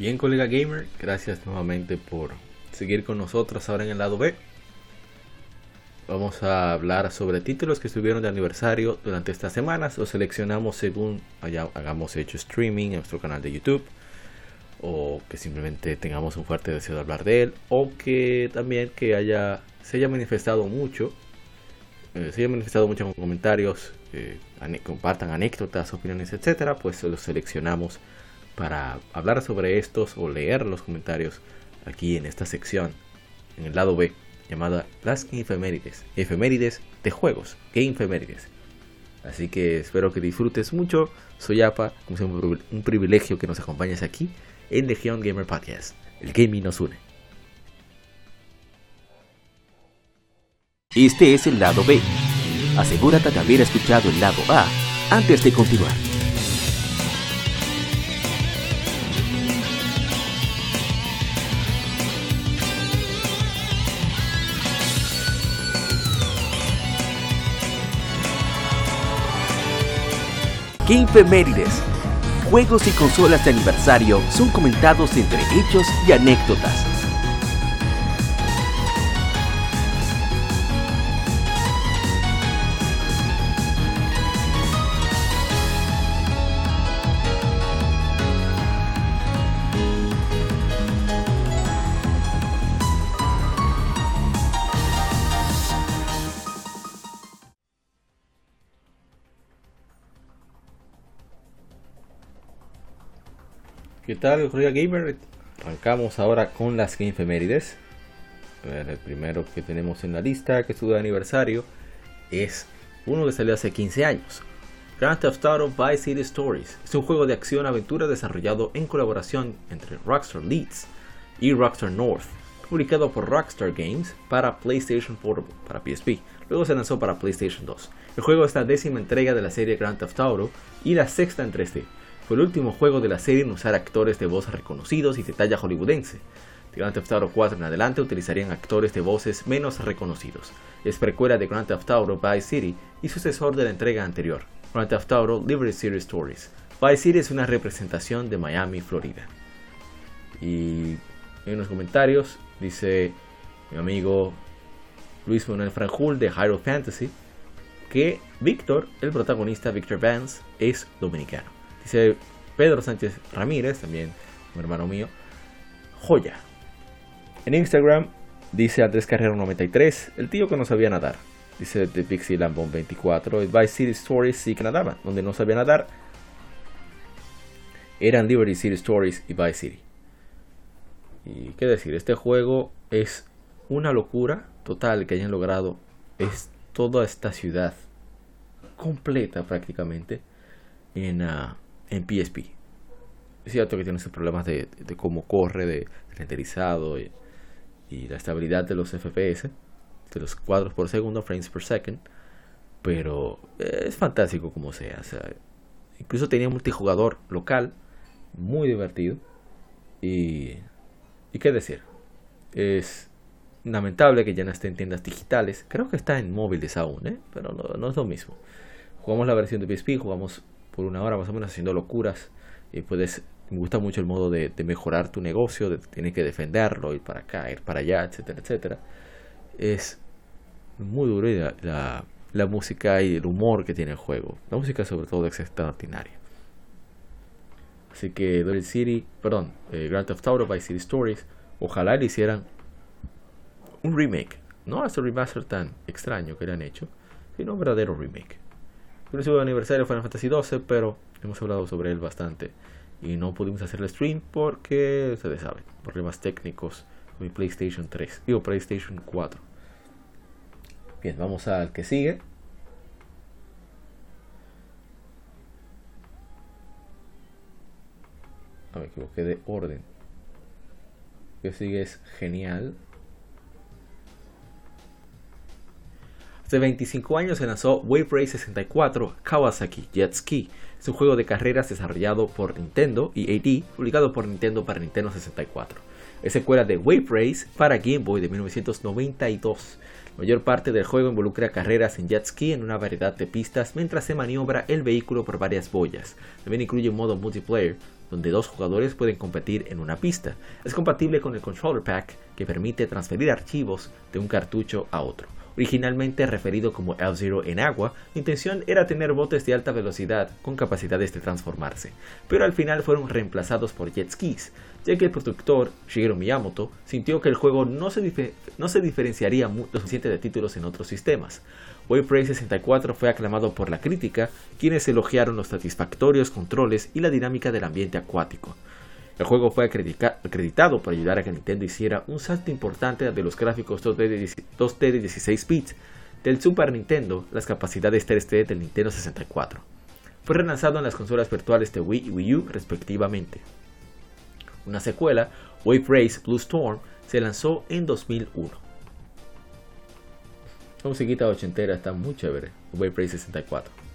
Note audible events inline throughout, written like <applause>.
Bien, colega gamer, gracias nuevamente por seguir con nosotros ahora en el lado B. Vamos a hablar sobre títulos que estuvieron de aniversario durante estas semanas. Los seleccionamos según hagamos hecho streaming en nuestro canal de YouTube. O que simplemente tengamos un fuerte deseo de hablar de él. O que también que haya, se haya manifestado mucho. Eh, se haya manifestado mucho en comentarios. Eh, compartan anécdotas, opiniones, etcétera. Pues los seleccionamos para hablar sobre estos o leer los comentarios aquí en esta sección. En el lado B llamada Las Efemérides. Efemérides de juegos. Game Efemérides. Así que espero que disfrutes mucho. Soy APA, como siempre, un privilegio que nos acompañes aquí en Legion Gamer Podcast. El gaming nos une. Este es el lado B. Asegúrate de haber escuchado el lado A antes de continuar. Gamefemérides. Juegos y consolas de aniversario son comentados entre hechos y anécdotas. Tal, Colega Gamer? Arrancamos ahora con las Game Efemérides. El primero que tenemos en la lista, que estuvo de aniversario, es uno que salió hace 15 años. Grand Theft Auto Vice City Stories es un juego de acción-aventura desarrollado en colaboración entre Rockstar Leeds y Rockstar North, publicado por Rockstar Games para PlayStation Portable, para PSP. Luego se lanzó para PlayStation 2. El juego es la décima entrega de la serie Grand Theft Auto y la sexta en 3D fue el último juego de la serie en usar actores de voz reconocidos y de talla hollywoodense. De Grand Theft Auto 4 en adelante utilizarían actores de voces menos reconocidos. Es precuela de Grand Theft Auto Vice City y sucesor de la entrega anterior, Grand Theft Auto Liberty City Stories. Vice City es una representación de Miami, Florida. Y en los comentarios dice mi amigo Luis Manuel Franjul de Hyrule Fantasy que Víctor, el protagonista Victor Vance, es dominicano. Dice Pedro Sánchez Ramírez, también un hermano mío. Joya. En Instagram dice Andrés Carrero 93, el tío que no sabía nadar. Dice The Pixie Lambon 24, Vice City Stories sí que nadaban. Donde no sabía nadar eran Liberty City Stories y Vice City. Y qué decir, este juego es una locura total que hayan logrado. Es toda esta ciudad completa prácticamente en, uh, en PSP. Es cierto que tiene esos problemas de, cómo corre, de renderizado y, la estabilidad de los FPS, de los cuadros por segundo, frames per second, pero es fantástico como sea. incluso tenía multijugador local, muy divertido. Y, y qué decir, es lamentable que ya no esté en tiendas digitales. Creo que está en móviles aún, ¿eh? pero no es lo mismo. Jugamos la versión de PSP, jugamos por una hora más o menos haciendo locuras. Y puedes, me gusta mucho el modo de, mejorar tu negocio, de tienes que defenderlo, ir para acá, ir para allá, etcétera, etcétera. Es muy duro la, la, música y el humor que tiene el juego. La música sobre todo es extraordinaria. Así que Dolly City, perdón, eh, Grand Theft Auto by City Stories, ojalá le hicieran un remake. No este remaster tan extraño que le han hecho, sino un verdadero remake de aniversario Final Fantasy XII, pero hemos hablado sobre él bastante. Y no pudimos hacer el stream porque, ustedes saben, problemas técnicos mi PlayStation 3, digo PlayStation 4. Bien, vamos al que sigue. Ah, me equivoqué de orden. Que sigue es genial. Hace 25 años se lanzó Wave Race 64 Kawasaki Jet Ski. Es un juego de carreras desarrollado por Nintendo y AD, publicado por Nintendo para Nintendo 64. Es secuela de Wave Race para Game Boy de 1992. La mayor parte del juego involucra carreras en jet ski en una variedad de pistas mientras se maniobra el vehículo por varias boyas. También incluye un modo multiplayer donde dos jugadores pueden competir en una pista. Es compatible con el Controller Pack que permite transferir archivos de un cartucho a otro. Originalmente referido como F-Zero en agua, la intención era tener botes de alta velocidad con capacidades de transformarse, pero al final fueron reemplazados por jet skis, ya que el productor Shigeru Miyamoto sintió que el juego no se, no se diferenciaría lo suficiente de títulos en otros sistemas. Wave 64 fue aclamado por la crítica, quienes elogiaron los satisfactorios controles y la dinámica del ambiente acuático. El juego fue acreditado por ayudar a que Nintendo hiciera un salto importante de los gráficos 2D de, 16 bits del Super Nintendo, las capacidades 3D del Nintendo 64. Fue relanzado en las consolas virtuales de Wii y Wii U respectivamente. Una secuela, Wave Race Blue Storm, se lanzó en 2001. La ochentera está muy chévere, Wave Race 64.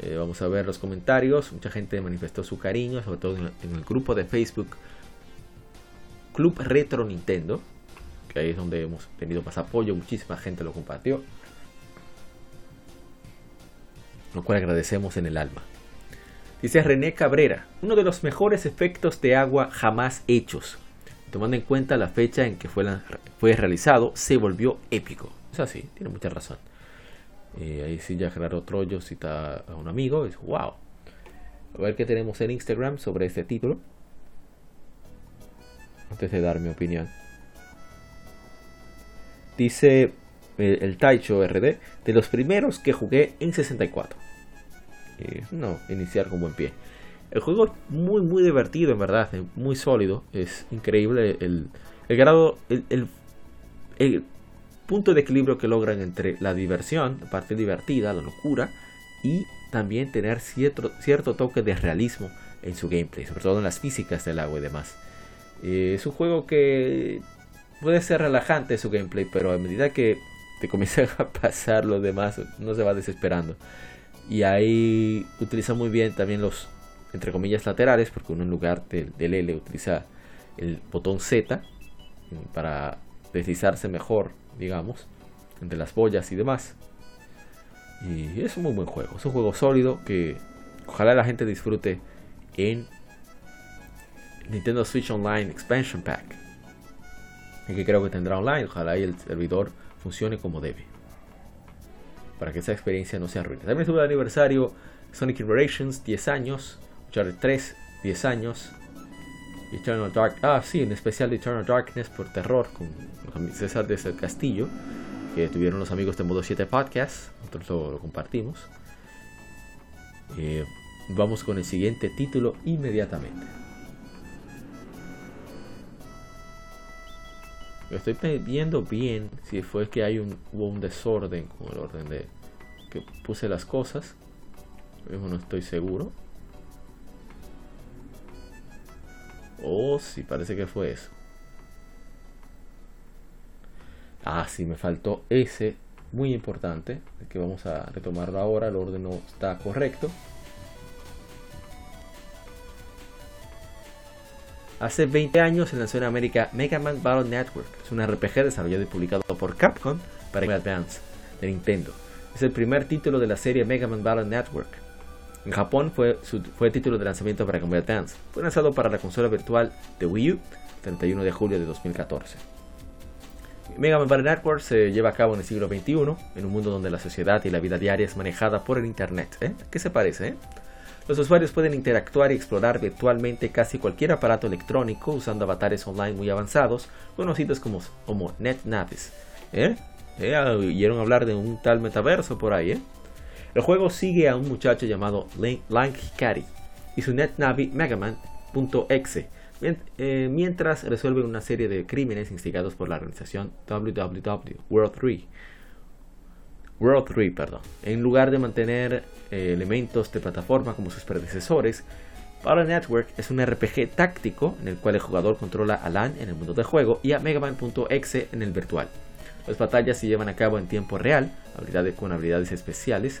Eh, vamos a ver los comentarios. Mucha gente manifestó su cariño, sobre todo en el grupo de Facebook Club Retro Nintendo, que ahí es donde hemos tenido más apoyo. Muchísima gente lo compartió. Lo cual agradecemos en el alma. Dice René Cabrera, uno de los mejores efectos de agua jamás hechos. Tomando en cuenta la fecha en que fue, fue realizado, se volvió épico. Es así, tiene mucha razón. Eh, ahí sí ya Gerardo Troyo cita a un amigo. Es wow. A ver qué tenemos en Instagram sobre este título. Antes de dar mi opinión. Dice eh, el, Taicho RD. De los primeros que jugué en 64. Eh, no, iniciar con buen pie. El juego es muy, muy divertido, en verdad. Muy sólido. Es increíble el, el grado. el, el punto de equilibrio que logran entre la diversión, la parte divertida, la locura, y también tener cierto, cierto toque de realismo en su gameplay, sobre todo en las físicas del agua y demás. Eh, es un juego que puede ser relajante su gameplay, pero a medida que te comienza <laughs> a pasar lo demás, no se va desesperando. Y ahí utiliza muy bien también los, entre comillas, laterales, porque uno en lugar del, del L utiliza el botón Z para deslizarse mejor digamos, entre las boyas y demás. Y es un muy buen juego, es un juego sólido que ojalá la gente disfrute en Nintendo Switch Online Expansion Pack. Y que creo que tendrá online, ojalá y el servidor funcione como debe. Para que esa experiencia no sea arruine. También estuvo el aniversario Sonic Generations, 10 años. Uncharted 3, 10 años. Eternal Dark. Ah, sí, en especial Eternal Darkness por terror con César desde el Castillo, que tuvieron los amigos de Modo 7 Podcast. Nosotros lo, compartimos. Eh, vamos con el siguiente título inmediatamente. Estoy viendo bien si fue que hay un, hubo un desorden con el orden de que puse las cosas. No estoy seguro. Oh, sí, parece que fue eso. Ah, sí, me faltó ese muy importante, que vamos a retomarlo ahora, el orden no está correcto. Hace 20 años se lanzó en América Mega Man Battle Network. Es un RPG desarrollado y publicado por Capcom para Game Advance de Nintendo. Es el primer título de la serie Mega Man Battle Network. En Japón fue, fue el título de lanzamiento para Game Boy Advance. Fue lanzado para la consola virtual de Wii U 31 de julio de 2014. Mega Man Battle Network se lleva a cabo en el siglo XXI, en un mundo donde la sociedad y la vida diaria es manejada por el Internet. ¿eh? ¿Qué se parece? Eh? Los usuarios pueden interactuar y explorar virtualmente casi cualquier aparato electrónico usando avatares online muy avanzados, conocidos como, como NetNavis. ¿Eh? ¿Eh? Oyeron hablar de un tal metaverso por ahí, ¿eh? El juego sigue a un muchacho llamado Lang Hikari y su NetNavi Megaman.exe eh, mientras resuelve una serie de crímenes instigados por la organización WWW World 3. World 3, perdón. En lugar de mantener eh, elementos de plataforma como sus predecesores, Battle Network es un RPG táctico en el cual el jugador controla a LAN en el mundo del juego y a Megaman.exe en el virtual. Las batallas se llevan a cabo en tiempo real, con habilidades especiales,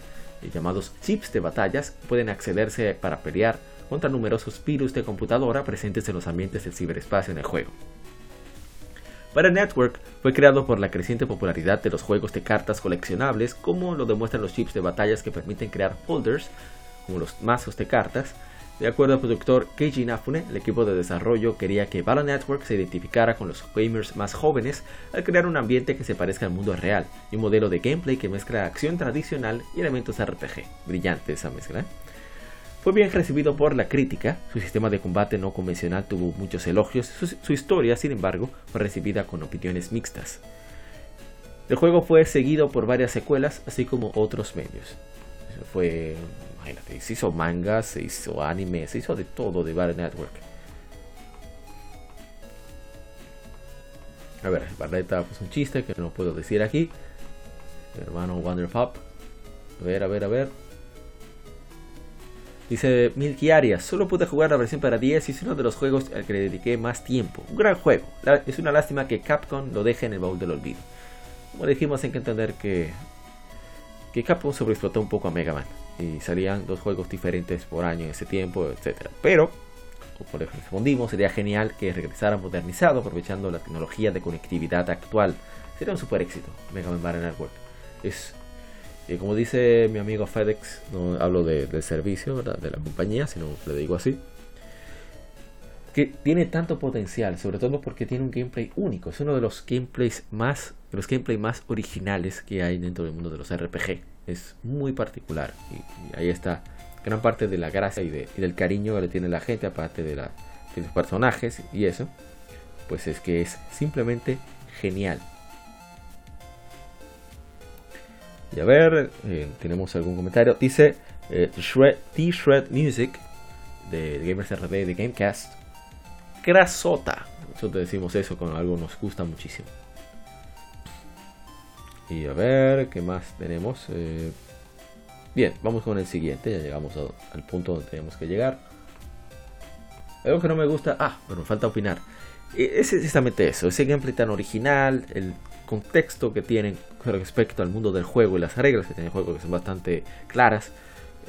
llamados chips de batallas pueden accederse para pelear contra numerosos virus de computadora presentes en los ambientes del ciberespacio en el juego. Battle Network fue creado por la creciente popularidad de los juegos de cartas coleccionables, como lo demuestran los chips de batallas que permiten crear folders, como los mazos de cartas. De acuerdo al productor Keiji Inafune, el equipo de desarrollo quería que Battle Network se identificara con los gamers más jóvenes al crear un ambiente que se parezca al mundo real y un modelo de gameplay que mezcla acción tradicional y elementos RPG. Brillante esa mezcla. ¿eh? Fue bien recibido por la crítica, su sistema de combate no convencional tuvo muchos elogios, su, historia, sin embargo, fue recibida con opiniones mixtas. El juego fue seguido por varias secuelas, así como otros medios. Fue, imagínate, se hizo manga, se hizo anime, se hizo de todo de Battle Network. A ver, Barleta pues un chiste que no puedo decir aquí. hermano Wonder Pop. A ver, a ver, a ver. Dice Milky Arias, solo pude jugar la versión para 10 y es uno de los juegos al que le dediqué más tiempo. Un gran juego. es una lástima que Capcom lo deje en el baúl del olvido. Como dijimos, hay que entender que, que Capcom sobreexplotó un poco a Mega Man. Y salían dos juegos diferentes por año en ese tiempo, etc. Pero, como le respondimos, sería genial que regresara modernizado aprovechando la tecnología de conectividad actual. Sería un super éxito Mega Man Battle Network. Es y como dice mi amigo FedEx, no hablo del servicio de la compañía, sino le digo así, que tiene tanto potencial, sobre todo porque tiene un gameplay único. Es uno de los gameplays más, de los gameplay más originales que hay dentro del mundo de los RPG. Es muy particular y, ahí está gran parte de la gracia y, del cariño que le tiene la gente, aparte de, la, de los personajes y eso, pues es que es simplemente genial. Y a ver, eh, tenemos algún comentario. Dice eh, T-Shred Music de Gamers RD de Gamecast. Grasota. Nosotros decimos eso cuando algo nos gusta muchísimo. Y a ver, ¿qué más tenemos? Eh, bien, vamos con el siguiente. Ya llegamos al punto donde tenemos que llegar. Algo que no me gusta. Ah, pero me falta opinar. E, es exactamente eso. Ese gameplay tan original. El contexto que tienen respecto al mundo del juego y las reglas que tiene el juego que son bastante claras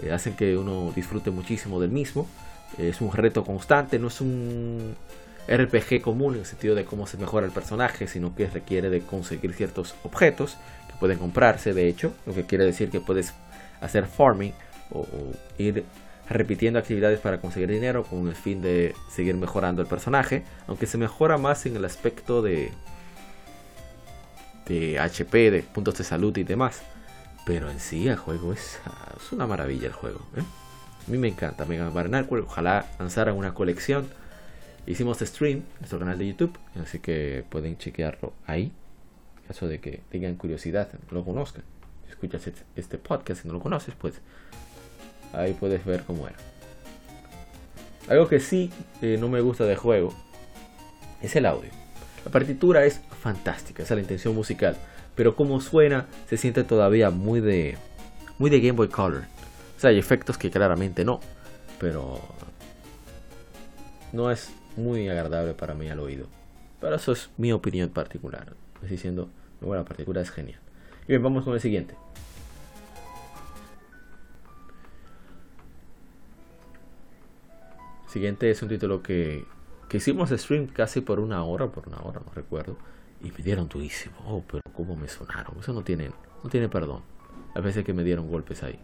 eh, hacen que uno disfrute muchísimo del mismo es un reto constante no es un RPG común en el sentido de cómo se mejora el personaje sino que requiere de conseguir ciertos objetos que pueden comprarse de hecho lo que quiere decir que puedes hacer farming o ir repitiendo actividades para conseguir dinero con el fin de seguir mejorando el personaje aunque se mejora más en el aspecto de de HP, de puntos de salud y demás. Pero en sí el juego es, una maravilla el juego. ¿eh? A mí me encanta Mega Man Ojalá lanzaran una colección. Hicimos stream en nuestro canal de YouTube, así que pueden chequearlo ahí. En caso de que tengan curiosidad, lo conozcan. Si escuchas este, este podcast y no lo conoces, pues ahí puedes ver cómo era. Algo que sí eh, no me gusta del juego es el audio. La partitura es fantástica, esa es la intención musical, pero como suena se siente todavía muy de muy de Game Boy Color. O sea, hay efectos que claramente no, pero no es muy agradable para mí al oído. Pero eso es mi opinión particular. Estoy diciendo, bueno, la partitura es genial. Y bien, vamos con el siguiente. Siguiente es un título que que hicimos stream casi por una hora, por una hora, no recuerdo, y me dieron durísimo. Oh, pero cómo me sonaron. Eso no tiene, no tiene perdón. A veces que me dieron golpes ahí.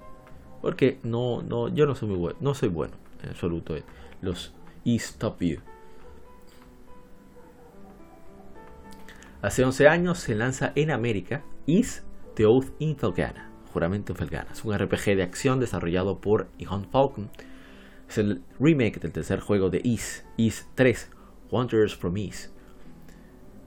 Porque no, no, yo no soy muy bueno, no soy bueno en absoluto los e-stop you. Hace 11 años se lanza en América Is the Oath in Felgana, Juramento. Es un RPG de acción desarrollado por Ion Falcon es el remake del tercer juego de Is, Is 3, Wanderers from Is.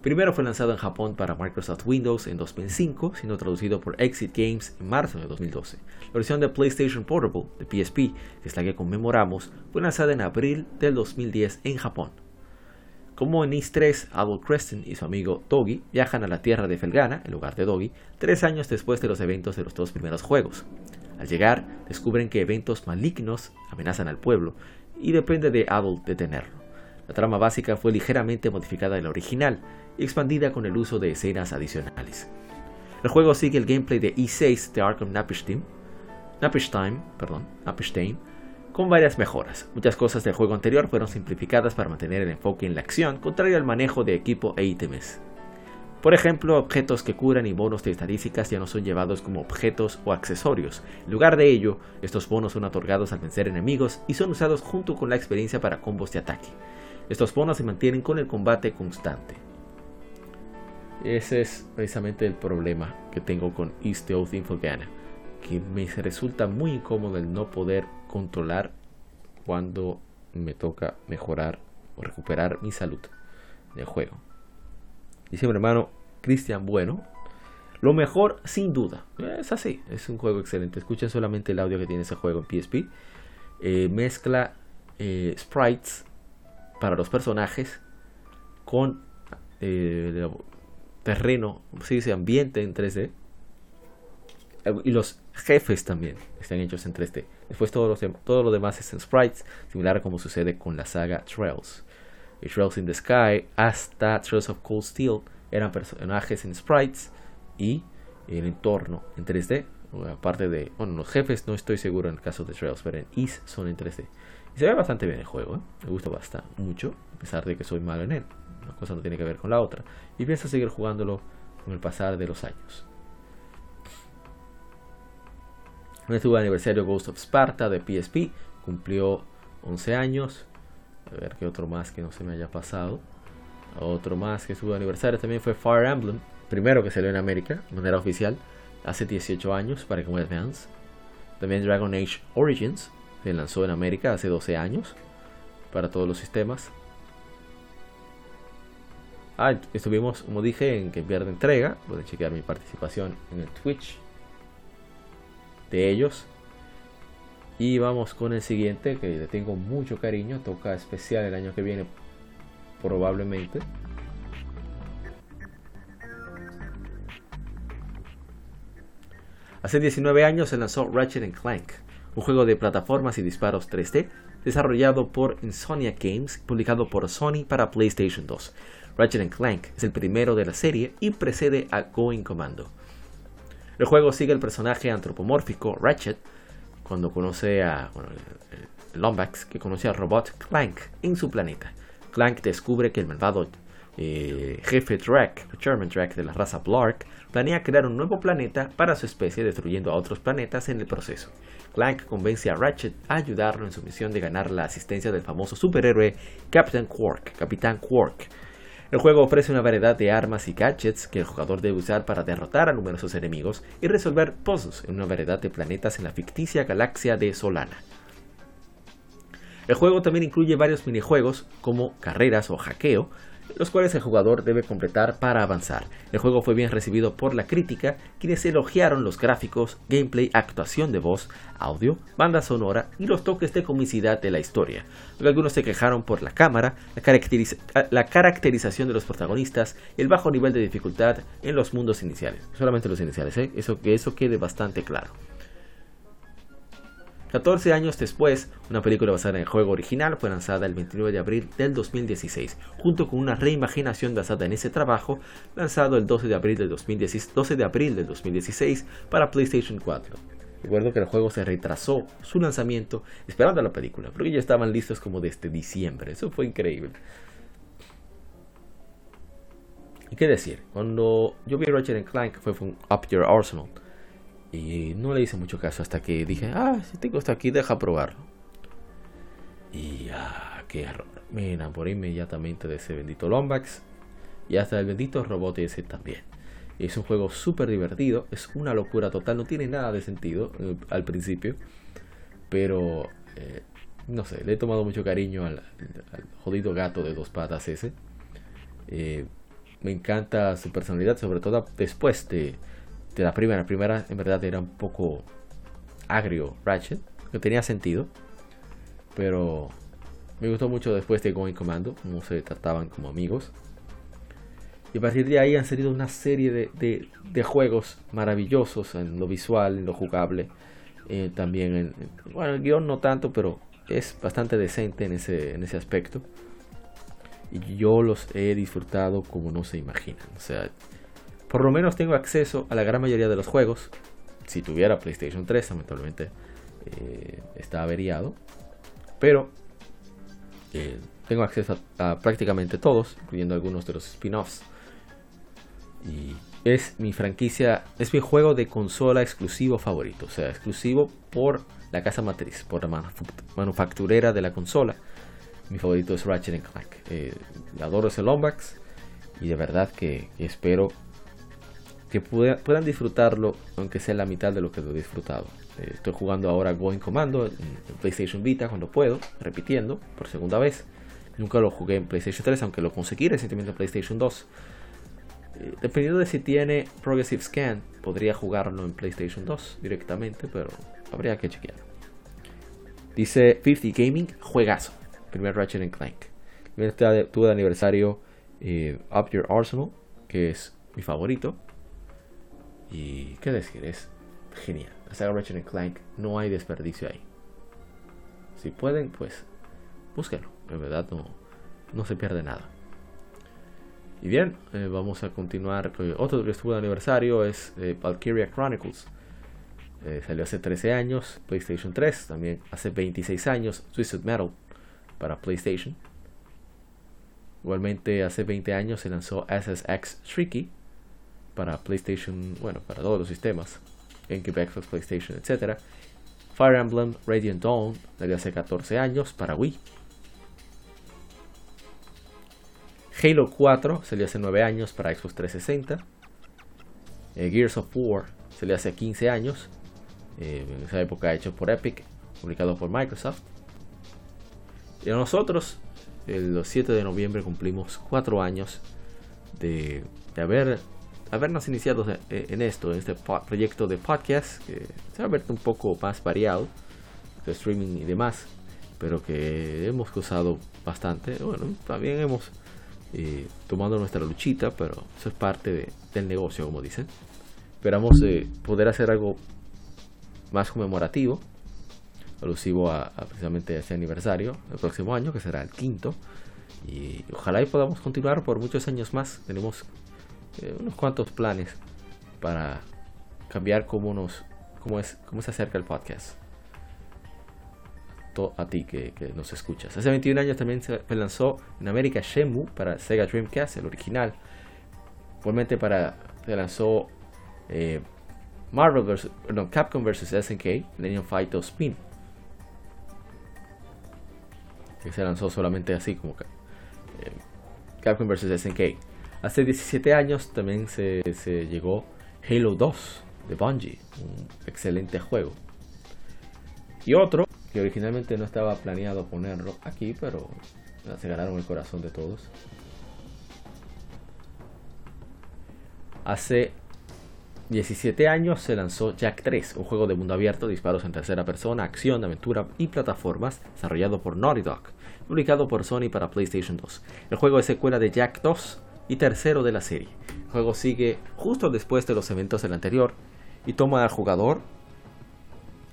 Primero fue lanzado en Japón para Microsoft Windows en 2005, siendo traducido por Exit Games en marzo de 2012. La versión de PlayStation Portable de PSP, que es la que conmemoramos, fue lanzada en abril del 2010 en Japón. Como en Is 3, Adol Creston y su amigo Doggy viajan a la tierra de Felgana, en lugar de Doggy, tres años después de los eventos de los dos primeros juegos. Al llegar, descubren que eventos malignos amenazan al pueblo y depende de Adult detenerlo. La trama básica fue ligeramente modificada de la original y expandida con el uso de escenas adicionales. El juego sigue el gameplay de E6 de Arkham Napishtim, perdón, con varias mejoras. Muchas cosas del juego anterior fueron simplificadas para mantener el enfoque en la acción, contrario al manejo de equipo e ítems. Por ejemplo, objetos que curan y bonos de estadísticas ya no son llevados como objetos o accesorios. En lugar de ello, estos bonos son otorgados al vencer enemigos y son usados junto con la experiencia para combos de ataque. Estos bonos se mantienen con el combate constante. Ese es precisamente el problema que tengo con East Oath Infogana, que me resulta muy incómodo el no poder controlar cuando me toca mejorar o recuperar mi salud del juego. Dice mi hermano Cristian Bueno. Lo mejor, sin duda. Es así. Es un juego excelente. Escuchen solamente el audio que tiene ese juego en PSP. Eh, mezcla eh, sprites para los personajes con eh, terreno, se dice ambiente en 3D. Y los jefes también están hechos en 3D. Después todo, todo lo demás es en sprites, similar a como sucede con la saga Trails. Trails in the Sky hasta Trails of Cold Steel eran personajes en sprites y el entorno en 3D. Aparte de, bueno, los jefes no estoy seguro en el caso de Trails, pero en Is son en 3D. Y se ve bastante bien el juego, ¿eh? me gusta bastante, mucho, a pesar de que soy malo en él. Una cosa no tiene que ver con la otra. Y pienso seguir jugándolo con el pasar de los años. Estuvo el aniversario Ghost of Sparta de PSP, cumplió 11 años. A ver qué otro más que no se me haya pasado. Otro más que estuvo aniversario también fue Fire Emblem, primero que salió en América, de manera oficial, hace 18 años para Game Advance. También Dragon Age Origins, se lanzó en América hace 12 años para todos los sistemas. Ah, estuvimos, como dije, en que pierde entrega. Pueden chequear mi participación en el Twitch de ellos. Y vamos con el siguiente, que le tengo mucho cariño. Toca especial el año que viene, probablemente. Hace 19 años se lanzó Ratchet Clank, un juego de plataformas y disparos 3D desarrollado por Insomnia Games, publicado por Sony para PlayStation 2. Ratchet Clank es el primero de la serie y precede a Going Commando. El juego sigue el personaje antropomórfico Ratchet, cuando conoce a bueno, Lombax, que conoce al robot Clank en su planeta. Clank descubre que el malvado eh, jefe Drek, Chairman Drek de la raza Blark, planea crear un nuevo planeta para su especie, destruyendo a otros planetas en el proceso. Clank convence a Ratchet a ayudarlo en su misión de ganar la asistencia del famoso superhéroe Captain Quark, Capitán Quark. El juego ofrece una variedad de armas y gadgets que el jugador debe usar para derrotar a numerosos enemigos y resolver puzzles en una variedad de planetas en la ficticia galaxia de Solana. El juego también incluye varios minijuegos como carreras o hackeo, los cuales el jugador debe completar para avanzar. El juego fue bien recibido por la crítica, quienes elogiaron los gráficos, gameplay, actuación de voz, audio, banda sonora y los toques de comicidad de la historia. Algunos se quejaron por la cámara, la, caracterización de los protagonistas el bajo nivel de dificultad en los mundos iniciales. Solamente los iniciales, ¿eh? eso, que eso quede bastante claro. 14 años después, una película basada en el juego original fue lanzada el 29 de abril del 2016, junto con una reimaginación basada en ese trabajo, lanzado el 12 de abril del 2016, 12 de abril del 2016 para PlayStation 4. Recuerdo que el juego se retrasó su lanzamiento esperando la película, porque ya estaban listos como desde diciembre. Eso fue increíble. ¿Y qué decir? Cuando yo vi Ratchet Clank fue un Up Your Arsenal. Y no le hice mucho caso hasta que dije, ah, si tengo esto aquí, deja probarlo. Y ah, qué error. Me enamoré inmediatamente de ese bendito Lombax. Y hasta el bendito robot ese también. Es un juego súper divertido. Es una locura total. No tiene nada de sentido eh, al principio. Pero, eh, no sé, le he tomado mucho cariño al, jodido gato de dos patas ese. Eh, me encanta su personalidad, sobre todo después de de la primera. La primera en verdad era un poco agrio Ratchet, que tenía sentido. Pero me gustó mucho después de Going Commando, cómo se trataban como amigos. Y a partir de ahí han salido una serie de, de, juegos maravillosos en lo visual, en lo jugable. Eh, también en, bueno, el guion no tanto, pero es bastante decente en ese, en ese aspecto. Y yo los he disfrutado como no se imaginan. O sea, por lo menos tengo acceso a la gran mayoría de los juegos. Si tuviera PlayStation 3, lamentablemente eh, está averiado. Pero eh, tengo acceso a, prácticamente todos, incluyendo algunos de los spin-offs. Y es mi franquicia, es mi juego de consola exclusivo favorito. O sea, exclusivo por la casa matriz, por la manufacturera de la consola. Mi favorito es Ratchet Clank. Eh, adoro ese Lombax y de verdad que, espero que puedan disfrutarlo, aunque sea la mitad de lo que lo he disfrutado. Eh, estoy jugando ahora Going Commando en, PlayStation Vita cuando puedo, repitiendo por segunda vez. Nunca lo jugué en PlayStation 3, aunque lo conseguí recientemente en PlayStation 2. Eh, dependiendo de si tiene Progressive Scan, podría jugarlo en PlayStation 2 directamente, pero habría que chequear. Dice 50 Gaming, juegazo. Primer Ratchet Clank. Tuve de aniversario eh, Up Your Arsenal, que es mi favorito. Y qué decir, es genial. La saga Ratchet Clank no hay desperdicio ahí. Si pueden, pues búsquenlo. En verdad no, no se pierde nada. Y bien, eh, vamos a continuar. Otro que estuvo de aniversario es eh, Valkyria Chronicles. salió hace 13 años, PlayStation 3. También hace 26 años, Twisted Metal para PlayStation. Igualmente hace 20 años se lanzó SSX Tricky para PlayStation, bueno, para todos los sistemas, GameCube, Xbox, PlayStation, etc. Fire Emblem Radiant Dawn desde hace 14 años para Wii. Halo 4 salió hace 9 años para Xbox 360. Eh, Gears of War salió hace 15 años. Eh, en esa época hecho por Epic, publicado por Microsoft. Y nosotros, el 7 de noviembre cumplimos 4 años de, de haber, habernos iniciado en esto, en este proyecto de podcast, que se ha vuelto un poco más variado, de streaming y demás, pero que hemos gozado bastante. Bueno, también hemos eh, tomado nuestra luchita, pero eso es parte del negocio, como dicen. Esperamos eh, poder hacer algo más conmemorativo alusivo a, precisamente a ese aniversario el próximo año, que será el quinto. Y ojalá y podamos continuar por muchos años más. Tenemos eh, unos cuantos planes para cambiar cómo, nos, cómo, es, cómo se acerca el podcast. A ti que, nos escuchas. Hace 21 años también se lanzó en América Shenmue para Sega Dreamcast, el original. Igualmente para, se lanzó eh, Marvel vs. No, Capcom vs. SNK, Legend Fight Spin que se lanzó solamente así como eh, Capcom vs SNK. Hace 17 años también se, llegó Halo 2 de Bungie, un excelente juego. Y otro que originalmente no estaba planeado ponerlo aquí, pero se ganaron el corazón de todos. Hace 17 años se lanzó Jack 3, un juego de mundo abierto, disparos en tercera persona, acción, aventura y plataformas, desarrollado por Naughty Dog, publicado por Sony para PlayStation 2. El juego es secuela de Jack 2 y tercero de la serie. El juego sigue justo después de los eventos del anterior y toma al jugador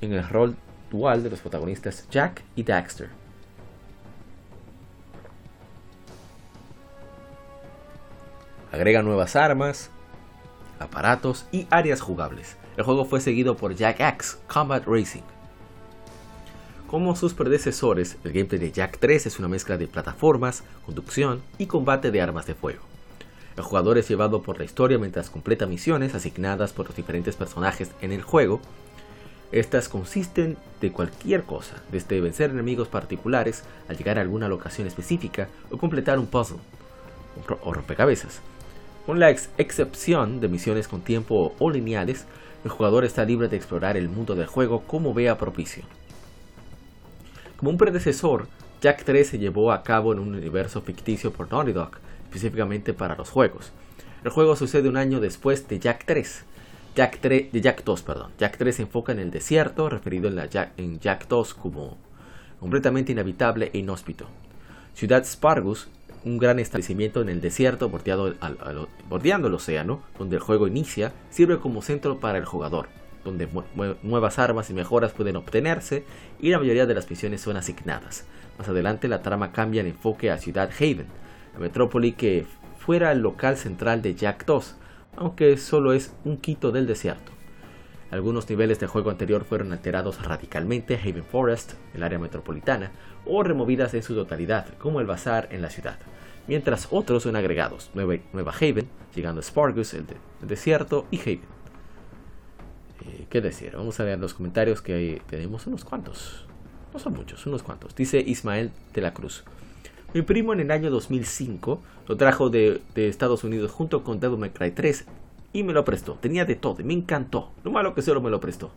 en el rol dual de los protagonistas Jack y Daxter. Agrega nuevas armas, aparatos y áreas jugables. El juego fue seguido por Jack X Combat Racing. Como sus predecesores, el gameplay de Jack 3 es una mezcla de plataformas, conducción y combate de armas de fuego. El jugador es llevado por la historia mientras completa misiones asignadas por los diferentes personajes en el juego. Estas consisten de cualquier cosa, desde vencer enemigos particulares al llegar a alguna locación específica o completar un puzzle o rompecabezas. Con la excepción de misiones con tiempo o lineales, el jugador está libre de explorar el mundo del juego como vea propicio. Como un predecesor, Jack 3 se llevó a cabo en un universo ficticio por Naughty Dog, específicamente para los juegos. El juego sucede un año después de Jack 3. Jack 3 de Jack 2, perdón. Jack 3 se enfoca en el desierto, referido en, Jack, en Jack 2 como completamente inhabitable e inhóspito. Ciudad Spargus un gran establecimiento en el desierto bordeado bordeando el océano, donde el juego inicia, sirve como centro para el jugador, donde nuevas armas y mejoras pueden obtenerse y la mayoría de las misiones son asignadas. Más adelante la trama cambia el enfoque a Ciudad Haven, metrópoli que fuera el local central de Jack 2, aunque solo es un quito del desierto. Algunos niveles del juego anterior fueron alterados radicalmente, Haven Forest, el área metropolitana, o removidas en su totalidad, como el bazar en la ciudad. mientras otros son agregados, Nueva, Haven, llegando a Spargus, el, desierto, y Haven. Eh, ¿Qué decir? Vamos a ver los comentarios que tenemos unos cuantos. No son muchos, unos cuantos. Dice Ismael de la Cruz. Mi primo en el año 2005 lo trajo de, Estados Unidos junto con Devil May Cry 3 y me lo prestó. Tenía de todo, me encantó. Lo malo que solo me lo prestó.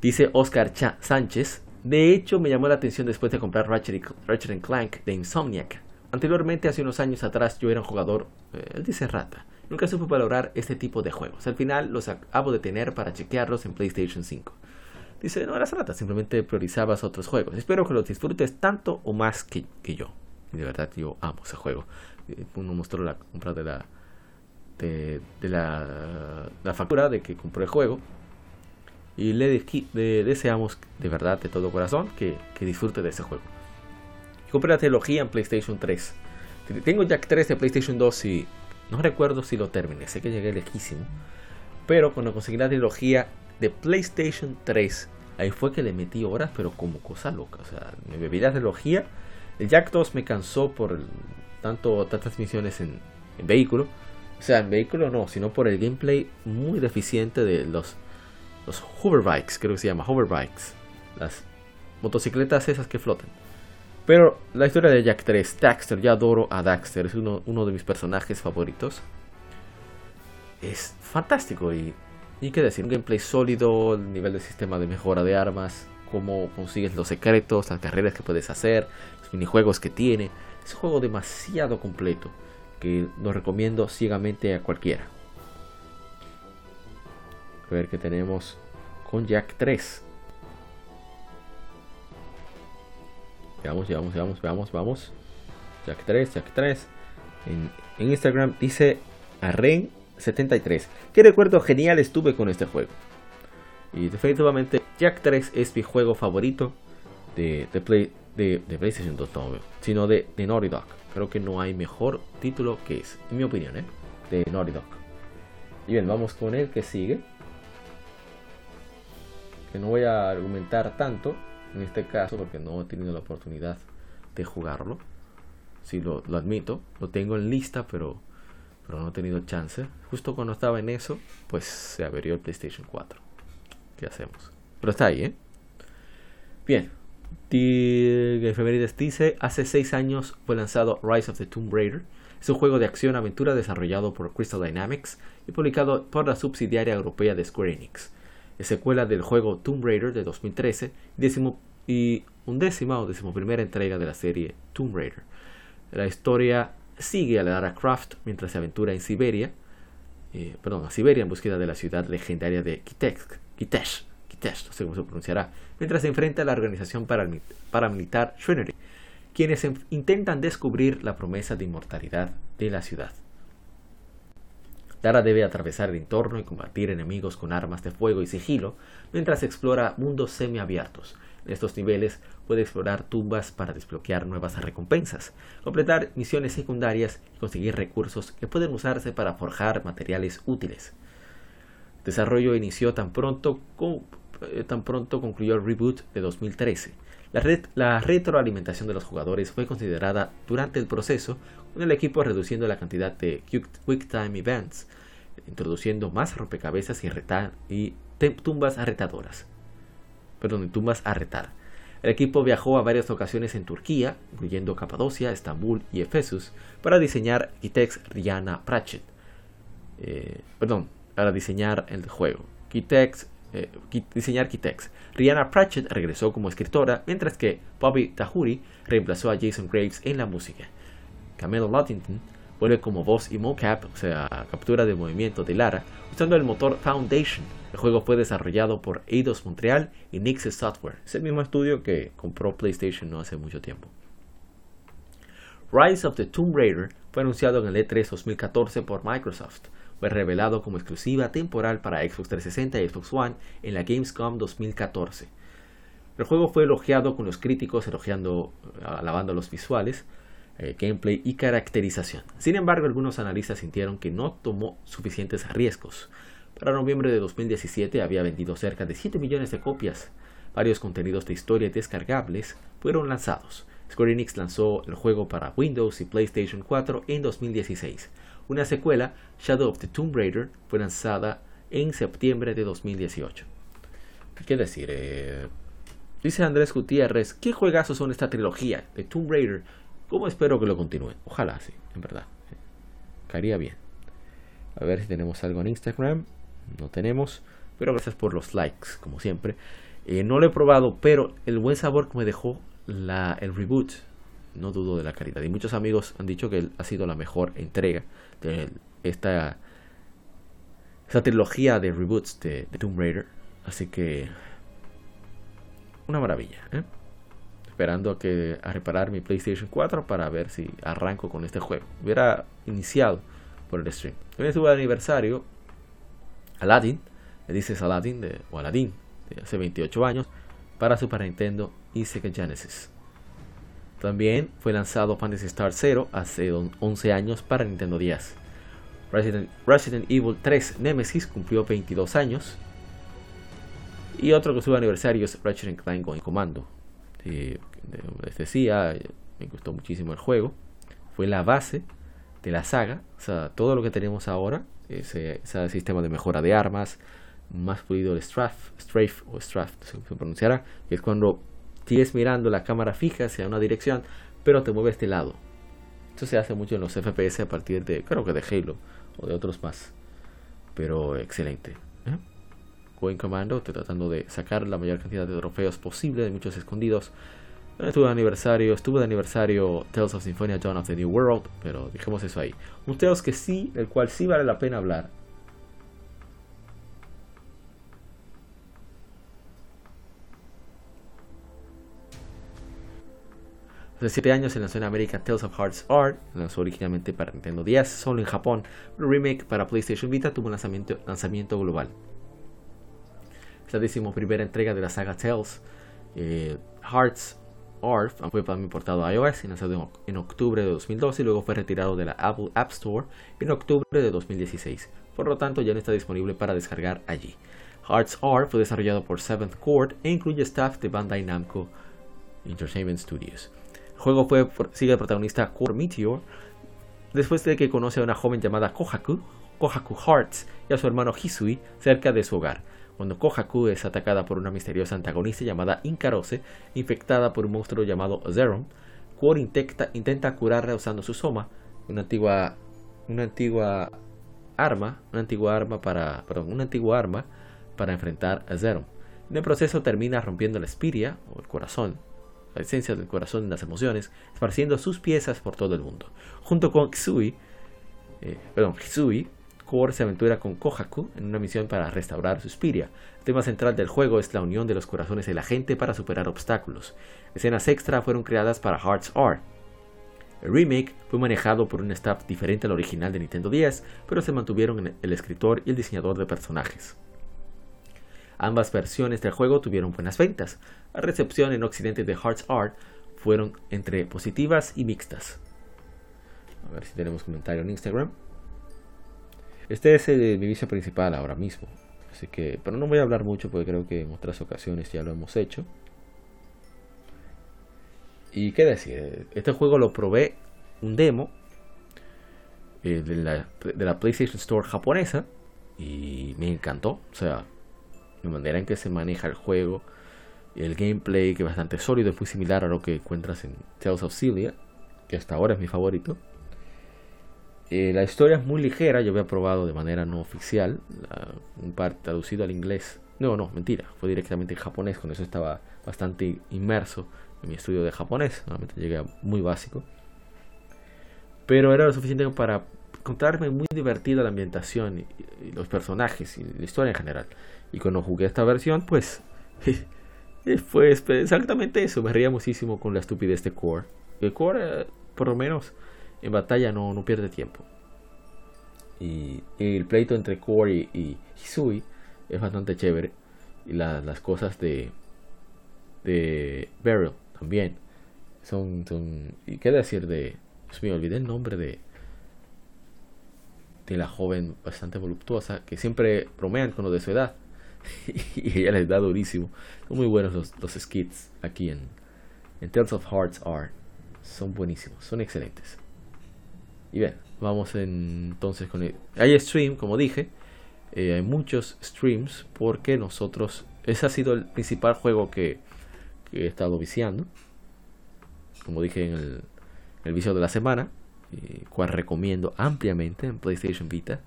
Dice Oscar Sánchez. De hecho, me llamó la atención después de comprar Ratchet, Clank de Insomniac. Anteriormente, hace unos años atrás, yo era un jugador, eh, él dice rata. Nunca supe valorar este tipo de juegos. Al final los acabo de tener para chequearlos en PlayStation 5. Dice, no eras rata, simplemente priorizabas otros juegos. Espero que los disfrutes tanto o más que, yo. Y de verdad yo amo ese juego. Eh, uno mostró la compra de la de, la, la, factura de que compró el juego. Y le, deseamos de verdad, de todo corazón, que, que disfrute de ese juego. compré la trilogía en PlayStation 3. Tengo Jack 3 de PlayStation 2 y no recuerdo si lo terminé. Sé que llegué lejísimo. Pero cuando conseguí la trilogía de PlayStation 3. Ahí fue que le metí horas, pero como cosa loca. O sea, me bebí la trilogía. El Jack 2 me cansó por tanto, tantas misiones en, vehículo. O sea, en vehículo no, sino por el gameplay muy deficiente de los, los hoverbikes, creo que se llama, hoverbikes. Las motocicletas esas que flotan. Pero la historia de Jack 3, Daxter, ya adoro a Daxter, es uno, uno de mis personajes favoritos. Es fantástico y y qué decir, un gameplay sólido, el nivel de sistema de mejora de armas, cómo consigues los secretos, las carreras que puedes hacer, los minijuegos que tiene. Es un juego demasiado completo que lo recomiendo ciegamente a cualquiera. A ver qué tenemos con Jack 3. Veamos, veamos, veamos, veamos, vamos. Jack 3, Jack 3. En, en Instagram dice Arren 73. Qué recuerdo genial estuve con este juego. Y definitivamente Jack 3 es mi juego favorito de, Play, de, PlayStation 2, sino de, de Naughty Dog. Creo que no hay mejor título que es, en mi opinión, ¿eh? de Naughty Dog. Y bien, vamos con el que sigue. Que no voy a argumentar tanto en este caso porque no he tenido la oportunidad de jugarlo. Si lo, lo admito, lo tengo en lista, pero pero no he tenido chance. Justo cuando estaba en eso, pues se averió el PlayStation 4. ¿Qué hacemos? Pero está ahí, ¿eh? Bien. Efemérides dice, hace 6 años fue lanzado Rise of the Tomb Raider. Es un juego de acción-aventura desarrollado por Crystal Dynamics y publicado por la subsidiaria europea de Square Enix. Es secuela del juego Tomb Raider de 2013 décimo, y undécima o decimoprimera entrega de la serie Tomb Raider. La historia sigue a Lara Croft mientras se aventura en Siberia, eh, perdón, a Siberia en búsqueda de la ciudad legendaria de Kitesh, Kitesh, Kitesh, no sé cómo se pronunciará, mientras se enfrenta a la organización paramilitar Trinity, quienes intentan descubrir la promesa de inmortalidad de la ciudad. Lara debe atravesar el entorno y combatir enemigos con armas de fuego y sigilo, mientras explora mundos semiabiertos, estos niveles puede explorar tumbas para desbloquear nuevas recompensas, completar misiones secundarias y conseguir recursos que pueden usarse para forjar materiales útiles. El desarrollo inició tan pronto, eh, tan pronto concluyó el reboot de 2013. La, la retroalimentación de los jugadores fue considerada durante el proceso, con el equipo reduciendo la cantidad de Quick Time Events, introduciendo más rompecabezas y, y tumbas retadoras perdón, tumbas a retar. El equipo viajó a varias ocasiones en Turquía, incluyendo Capadocia, Estambul y Efesus, para diseñar Kitex Rihanna Pratchett. Eh, perdón, para diseñar el juego. Kitex, eh, diseñar Kitex. Rihanna Pratchett regresó como escritora, mientras que Bobby Tahuri reemplazó a Jason Graves en la música. Camelo Lottington vuelve como voz y mocap, o sea, captura de movimiento de Lara, usando el motor Foundation el juego fue desarrollado por Eidos Montreal y Nixes Software. Es el mismo estudio que compró PlayStation no hace mucho tiempo. Rise of the Tomb Raider fue anunciado en el E3 2014 por Microsoft. Fue revelado como exclusiva temporal para Xbox 360 y Xbox One en la Gamescom 2014. El juego fue elogiado con los críticos elogiando, alabando los visuales, eh, gameplay y caracterización. Sin embargo, algunos analistas sintieron que no tomó suficientes riesgos. Para noviembre de 2017 había vendido cerca de 7 millones de copias. Varios contenidos de historia descargables fueron lanzados. Square Enix lanzó el juego para Windows y PlayStation 4 en 2016. Una secuela, Shadow of the Tomb Raider, fue lanzada en septiembre de 2018. ¿Qué decir? Eh, dice Andrés Gutiérrez, ¿qué juegazos son esta trilogía de Tomb Raider? ¿Cómo espero que lo continúen? Ojalá, sí, en verdad. Caería bien. A ver si tenemos algo en Instagram. No tenemos. Pero gracias por los likes, como siempre. Eh, no lo he probado, pero el buen sabor que me dejó la, el reboot, no dudo de la calidad. Y muchos amigos han dicho que ha sido la mejor entrega de esta, esta trilogía de reboots de, Tomb Raider. Así que una maravilla. ¿eh? Esperando a, que, a reparar mi PlayStation 4 para ver si arranco con este juego. Hubiera iniciado por el stream. Hoy estuvo el aniversario. Aladdin, le dices Aladdin de, o Aladdin de hace 28 años para Super Nintendo y Sega Genesis. También fue lanzado Fantasy Star Zero hace 11 años para Nintendo 10. Resident, Evil 3 Nemesis cumplió 22 años. Y otro que su aniversario es Ratchet Clank Going Commando. Les decía, me gustó muchísimo el juego. Fue la base de la saga. O sea, todo lo que tenemos ahora, ese, ese sistema de mejora de armas, más pulido el strafe, strafe o strafe, se pronunciará, que es cuando sigues mirando la cámara fija hacia una dirección, pero te mueve a este lado. Esto se hace mucho en los FPS a partir de, creo que de Halo o de otros más. Pero excelente. Going Commando, tratando de sacar la mayor cantidad de trofeos posible, de muchos escondidos. Estuvo de aniversario, estuvo de aniversario Tales of Symphonia Dawn of the New World, pero dejemos eso ahí. Un Tales que sí, el cual sí vale la pena hablar, Hace 7 años se lanzó en América Tales of Hearts Art, lanzó originalmente para Nintendo 10, solo en Japón. El remake para PlayStation Vita tuvo un lanzamiento, lanzamiento global. Es la decimoprimera entrega de la saga Tales. Eh, Hearts Art fue también portado a iOS y lanzado en octubre de 2012 y luego fue retirado de la Apple App Store en octubre de 2016. Por lo tanto, ya no está disponible para descargar allí. Hearts Art fue desarrollado por Seventh Court e incluye staff de Bandai Namco Entertainment Studios. El juego fue, sigue protagonista Core Meteor después de que conoce a una joven llamada Kohaku, Kohaku Hearts, y a su hermano Hisui cerca de su hogar. Cuando Kohaku es atacada por una misteriosa antagonista llamada Inkarose, infectada por un monstruo llamado Zeron, Core intenta, curarla usando su Soma, una antigua, arma, una antigua arma para, perdón, una antigua arma para enfrentar a Zeron. En el proceso termina rompiendo la espiria, o el corazón, la esencia del corazón y las emociones, esparciendo sus piezas por todo el mundo. Junto con Kisui, eh, perdón, Hisui, Core se aventura con Kohaku en una misión para restaurar su Spiria. El tema central del juego es la unión de los corazones de la gente para superar obstáculos. Escenas extra fueron creadas para Hearts R. El remake fue manejado por un staff diferente al original de Nintendo 10, pero se mantuvieron el escritor y el diseñador de personajes. Ambas versiones del juego tuvieron buenas ventas. La recepción en Occidente de Hearts Art fueron entre positivas y mixtas. A ver si tenemos comentario en Instagram. Este es el, mi vicio principal ahora mismo. Así que, pero no voy a hablar mucho porque creo que en otras ocasiones ya lo hemos hecho. Y qué decir, este juego lo probé un demo eh, de, la, de la PlayStation Store japonesa y me encantó. O sea, la manera en que se maneja el juego, el gameplay que es bastante sólido, es muy similar a lo que encuentras en Tales of Celia, que hasta ahora es mi favorito. Eh, la historia es muy ligera, yo había probado de manera no oficial, un par traducido al inglés. No, no, mentira, fue directamente en japonés, con eso estaba bastante inmerso en mi estudio de japonés, normalmente llegué muy básico. Pero era lo suficiente para encontrarme muy divertida la ambientación y, los personajes y la historia en general. Y cuando jugué esta versión, pues <laughs> fue exactamente eso. Me reía muchísimo con la estupidez de Core. El Core, eh, por lo menos en batalla, no, no pierde tiempo. Y, el pleito entre Core y, Hisui es bastante chévere. Y las cosas de, de Beryl también son, son. ¿Y qué decir de.? me olvidé el nombre de de la joven bastante voluptuosa que siempre bromean con lo de su edad <laughs> y ella les da durísimo. Son muy buenos los, skits aquí en, en Tales of Hearts Are. son buenísimos, son excelentes. Y bien, vamos entonces con el... Hay stream, como dije, eh, hay muchos streams porque nosotros... Ese ha sido el principal juego que, he estado viciando. Como dije en el, el vicio de la semana, cual recomiendo ampliamente en PlayStation Vita.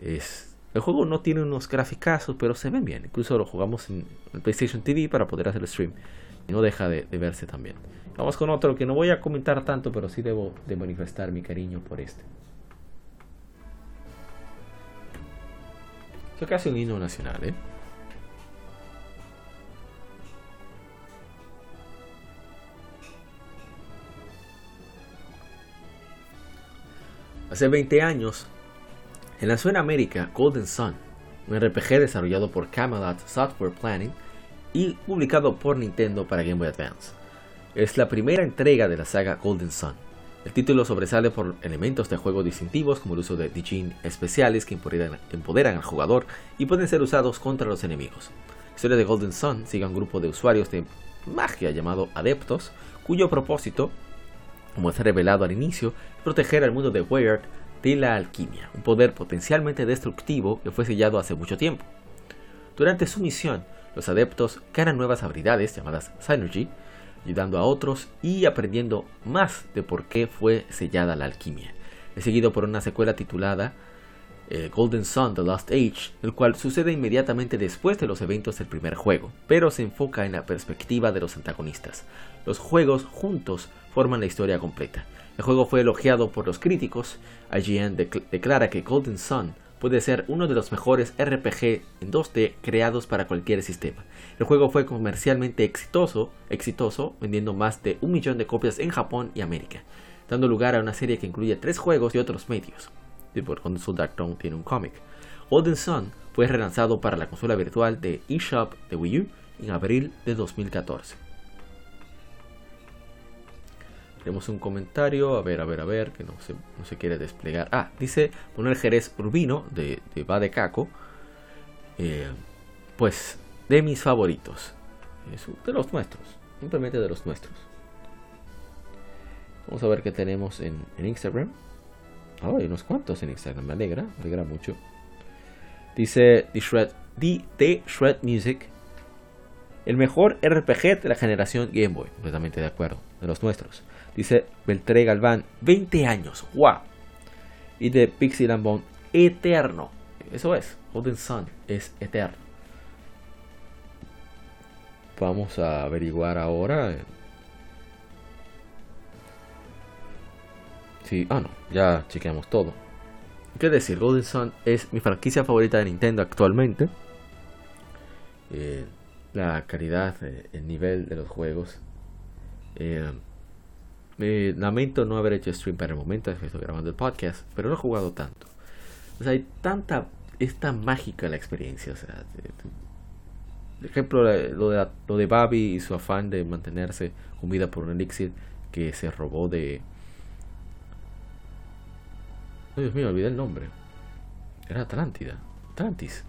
Es, el juego no tiene unos graficazos, pero se ven bien. Incluso lo jugamos en el PlayStation TV para poder hacer el stream. No deja de, de verse también. Vamos con otro que no voy a comentar tanto, pero sí debo de manifestar mi cariño por este. Es casi un himno nacional, ¿eh? Hace 20 años, lanzó en América Golden Sun, un RPG desarrollado por Camelot Software Planning y publicado por Nintendo para Game Boy Advance. Es la primera entrega de la saga Golden Sun. El título sobresale por elementos de juego distintivos como el uso de Dijin especiales que empoderan, al jugador y pueden ser usados contra los enemigos. La historia de Golden Sun sigue a un grupo de usuarios de magia llamado Adeptos, cuyo propósito como es revelado al inicio, proteger al mundo de Weird de la alquimia, un poder potencialmente destructivo que fue sellado hace mucho tiempo. Durante su misión, los adeptos ganan nuevas habilidades llamadas Synergy, ayudando a otros y aprendiendo más de por qué fue sellada la alquimia. Es seguido por una secuela titulada eh, Golden Sun The Lost Age, el cual sucede inmediatamente después de los eventos del primer juego, pero se enfoca en la perspectiva de los antagonistas. Los juegos juntos forman la historia completa. El juego fue elogiado por los críticos. IGN declara que Golden Sun puede ser uno de los mejores RPG en 2D creados para cualquier sistema. El juego fue comercialmente exitoso, exitoso, vendiendo más de un millón de copias en Japón y América, dando lugar a una serie que incluye tres juegos y otros medios. Y por cuando Dark Dawn tiene un cómic. Golden Sun fue relanzado para la consola virtual de eShop de Wii U en abril de 2014. Tenemos un comentario, a ver, a ver, a ver, que no se, no se quiere desplegar. Ah, dice poner Jerez Urbino de, de Va de Caco. Eh, pues de mis favoritos. de los nuestros. Simplemente de los nuestros. Vamos a ver qué tenemos en, Instagram. Ah, hay unos cuantos en Instagram. Me alegra, me alegra mucho. Dice The Shred, The Shred Music. El mejor RPG de la generación Game Boy. Completamente de acuerdo. De los nuestros. Dice Beltré Galván, 20 años, wow. Y de Pixie Lambón, eterno. Eso es, Golden Sun es eterno. Vamos a averiguar ahora. Sí, ah no, ya chequeamos todo. ¿Qué decir? Golden Sun es mi franquicia favorita de Nintendo actualmente. Eh, la calidad, eh, el nivel de los juegos. Eh, me lamento no haber hecho stream para el momento que estoy grabando el podcast, pero no he jugado tanto. O sea, hay tanta. Es tan mágica la experiencia. O sea, ejemplo, lo de, lo de Babi y su afán de mantenerse con vida por un elixir que se robó de. Oh, Dios mío, olvidé el nombre. Era Atlántida. Atlantis.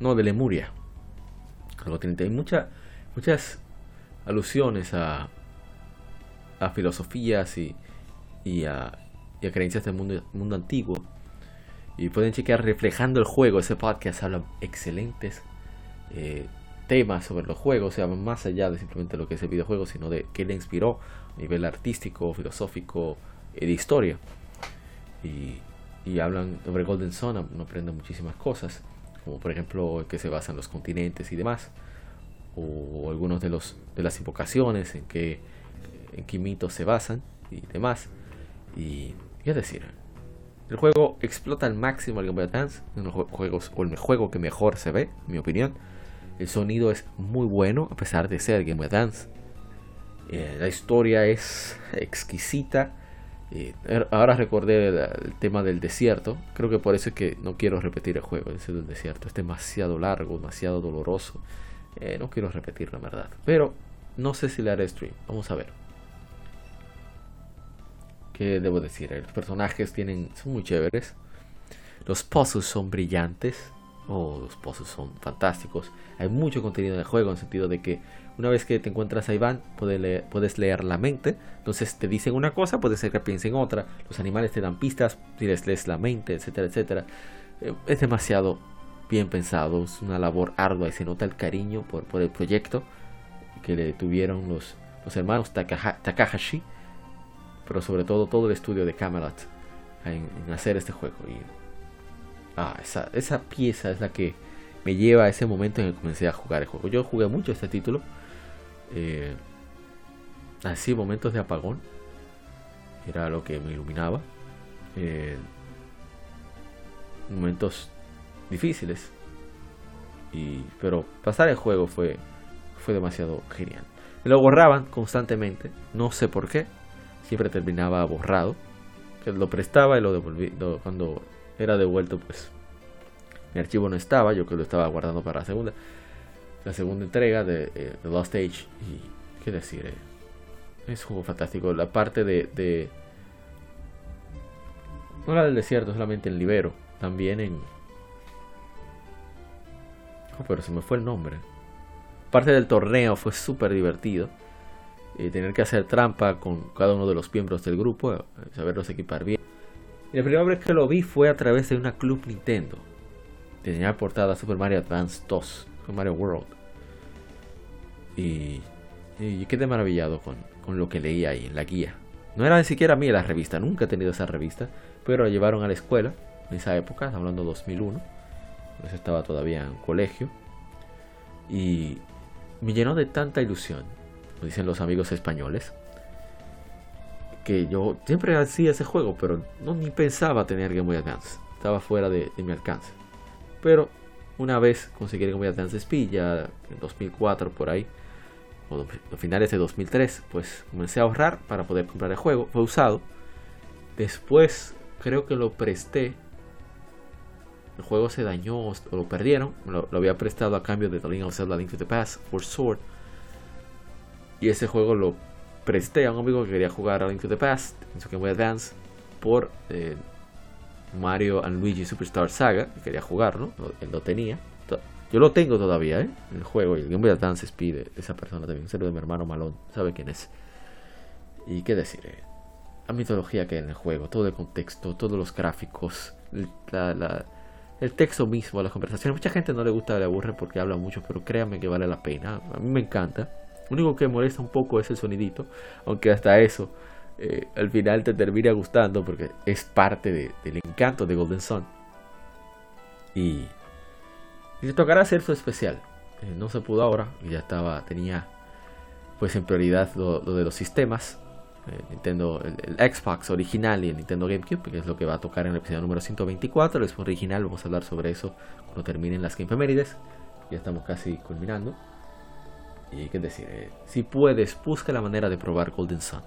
No, de Lemuria. Hay mucha, muchas alusiones a, a filosofías y, y, a, creencias del mundo, mundo antiguo. Y pueden chequear reflejando el juego. Ese podcast habla excelentes eh, temas sobre los juegos. O sea, más allá de simplemente lo que es el videojuego, sino de qué le inspiró a nivel artístico, filosófico y de historia. Y, y hablan sobre Golden Sun, uno aprende muchísimas cosas. Como por ejemplo que se basan los continentes y demás. O, algunos de los de las invocaciones en que en qué mitos se basan y demás. Y es decir, el juego explota al máximo el Game Boy Advance, en los juegos, o el juego que mejor se ve, en mi opinión. El sonido es muy bueno, a pesar de ser Game Boy Advance. Eh, la historia es exquisita. Eh, ahora recordé el, tema del desierto. Creo que por eso es que no quiero repetir el juego, del desierto. Es demasiado largo, demasiado doloroso. Eh, no quiero repetir la verdad. Pero no sé si le haré stream. Vamos a ver que debo decir, los personajes tienen, son muy chéveres. Los puzzles son brillantes. Oh, los puzzles son fantásticos. Hay mucho contenido en el juego en el sentido de que una vez que te encuentras a Iván, puedes leer, puedes leer la mente. Entonces te dicen una cosa, puede ser que piensen otra. Los animales te dan pistas si les lees la mente, etcétera, etcétera. Eh, es demasiado bien pensado. Es una labor ardua y se nota el cariño por, por el proyecto que le tuvieron los, los hermanos Takahashi. Pero sobre todo todo el estudio de Camelot en, hacer este juego. Y ah, esa, esa pieza es la que me lleva a ese momento en el que comencé a jugar el juego. Yo jugué mucho este título. Eh, así, momentos de apagón. Era lo que me iluminaba. Eh, momentos difíciles. Y, pero pasar el juego fue, fue demasiado genial. Me lo borraban constantemente. No sé por qué. Siempre terminaba borrado. Que lo prestaba y lo devolví. cuando era devuelto, pues mi archivo no estaba, yo que lo estaba guardando para la segunda, la segunda entrega de, eh, Lost Age. Y qué decir, eh, es un juego fantástico. La parte de, de no la del desierto, solamente en Libero, también en. Oh, pero se me fue el nombre. Parte del torneo fue súper divertido. Y tener que hacer trampa con cada uno de los miembros del grupo, eh, saberlos equipar bien. Y la primera vez que lo vi fue a través de una Club Nintendo tenía portada Super Mario Advance 2, Super Mario World. Y, y quedé maravillado con, con, lo que leía ahí en la guía. No era ni siquiera mía la revista, nunca he tenido esa revista, pero la llevaron a la escuela en esa época, hablando de 2001. Pues estaba todavía en colegio. Y me llenó de tanta ilusión, dicen los amigos españoles, que yo siempre hacía ese juego, pero no ni pensaba tener Game Boy Advance. Estaba fuera de, de mi alcance. Pero una vez conseguí Game Boy Advance SP, ya en 2004 por ahí, o a finales de 2003, pues comencé a ahorrar para poder comprar el juego. Fue usado. Después creo que lo presté. El juego se dañó o lo perdieron. Lo, había prestado a cambio de The Link of Zelda Link to the Past for Sword. Y ese juego lo presté a un amigo que quería jugar a Link to the Past en su Game Boy Advance por eh, Mario and Luigi Superstar Saga, que quería jugarlo, él lo tenía. Yo lo tengo todavía, ¿eh? El juego y el Game Boy Advance Speed esa persona también, se de mi hermano Malón, sabe quién es. Y qué decir, la mitología que hay en el juego, todo el contexto, todos los gráficos, el texto mismo, las conversaciones. Mucha gente no le gusta, le aburre porque habla mucho, pero créanme que vale la pena. A mí me encanta. Lo único que molesta un poco es el sonidito, aunque hasta eso eh, al final te termina gustando porque es parte del encanto de Golden Sun. Y, y tocará hacer su especial. Eh, no se pudo ahora, ya estaba, tenía pues en prioridad lo, de los sistemas. Eh, Nintendo, el, Xbox original y el Nintendo GameCube, que es lo que va a tocar en el episodio número 124. El original, vamos a hablar sobre eso cuando terminen las Game Femérides. Ya estamos casi culminando. Y qué decir, si puedes, busca la manera de probar Golden Sun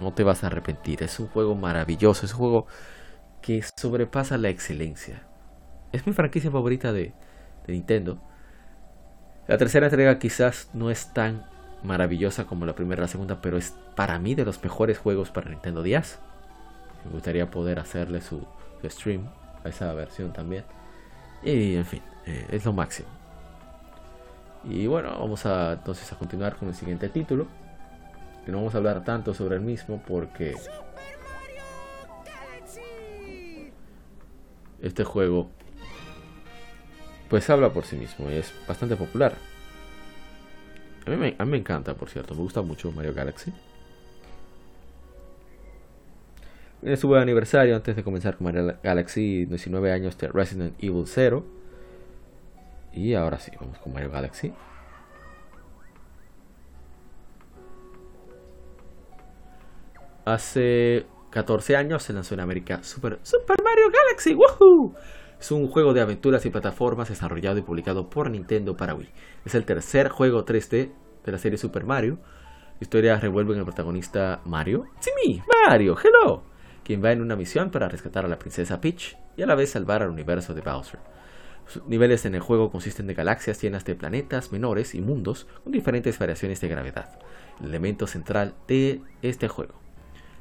no te vas a arrepentir. Es un juego maravilloso, es un juego que sobrepasa la excelencia. Es mi franquicia favorita de, Nintendo. La tercera entrega quizás no es tan maravillosa como la primera y la segunda, pero es para mí de los mejores juegos para Nintendo DS. Me gustaría poder hacerle su, stream a esa versión también. Y en fin, eh, es lo máximo. Y bueno, vamos a entonces a continuar con el siguiente título no vamos a hablar tanto sobre el mismo porque este juego pues habla por sí mismo y es bastante popular. A mí, me, a mí me encanta, por cierto, me gusta mucho Mario Galaxy. Estuvo de aniversario antes de comenzar con Mario Galaxy, 19 años de Resident Evil 0. Y ahora sí, vamos con Mario Galaxy. Hace 14 años se lanzó en América Super, Super Mario Galaxy. ¡Woohoo! Es un juego de aventuras y plataformas desarrollado y publicado por Nintendo para Wii. Es el tercer juego 3D de la serie Super Mario. Historia revuelve en el protagonista Mario. ¡Sí, Mario, hello. Quien va en una misión para rescatar a la princesa Peach y a la vez salvar al universo de Bowser. Niveles en el juego consisten de galaxias llenas de planetas menores y mundos con diferentes variaciones de gravedad. El elemento central de este juego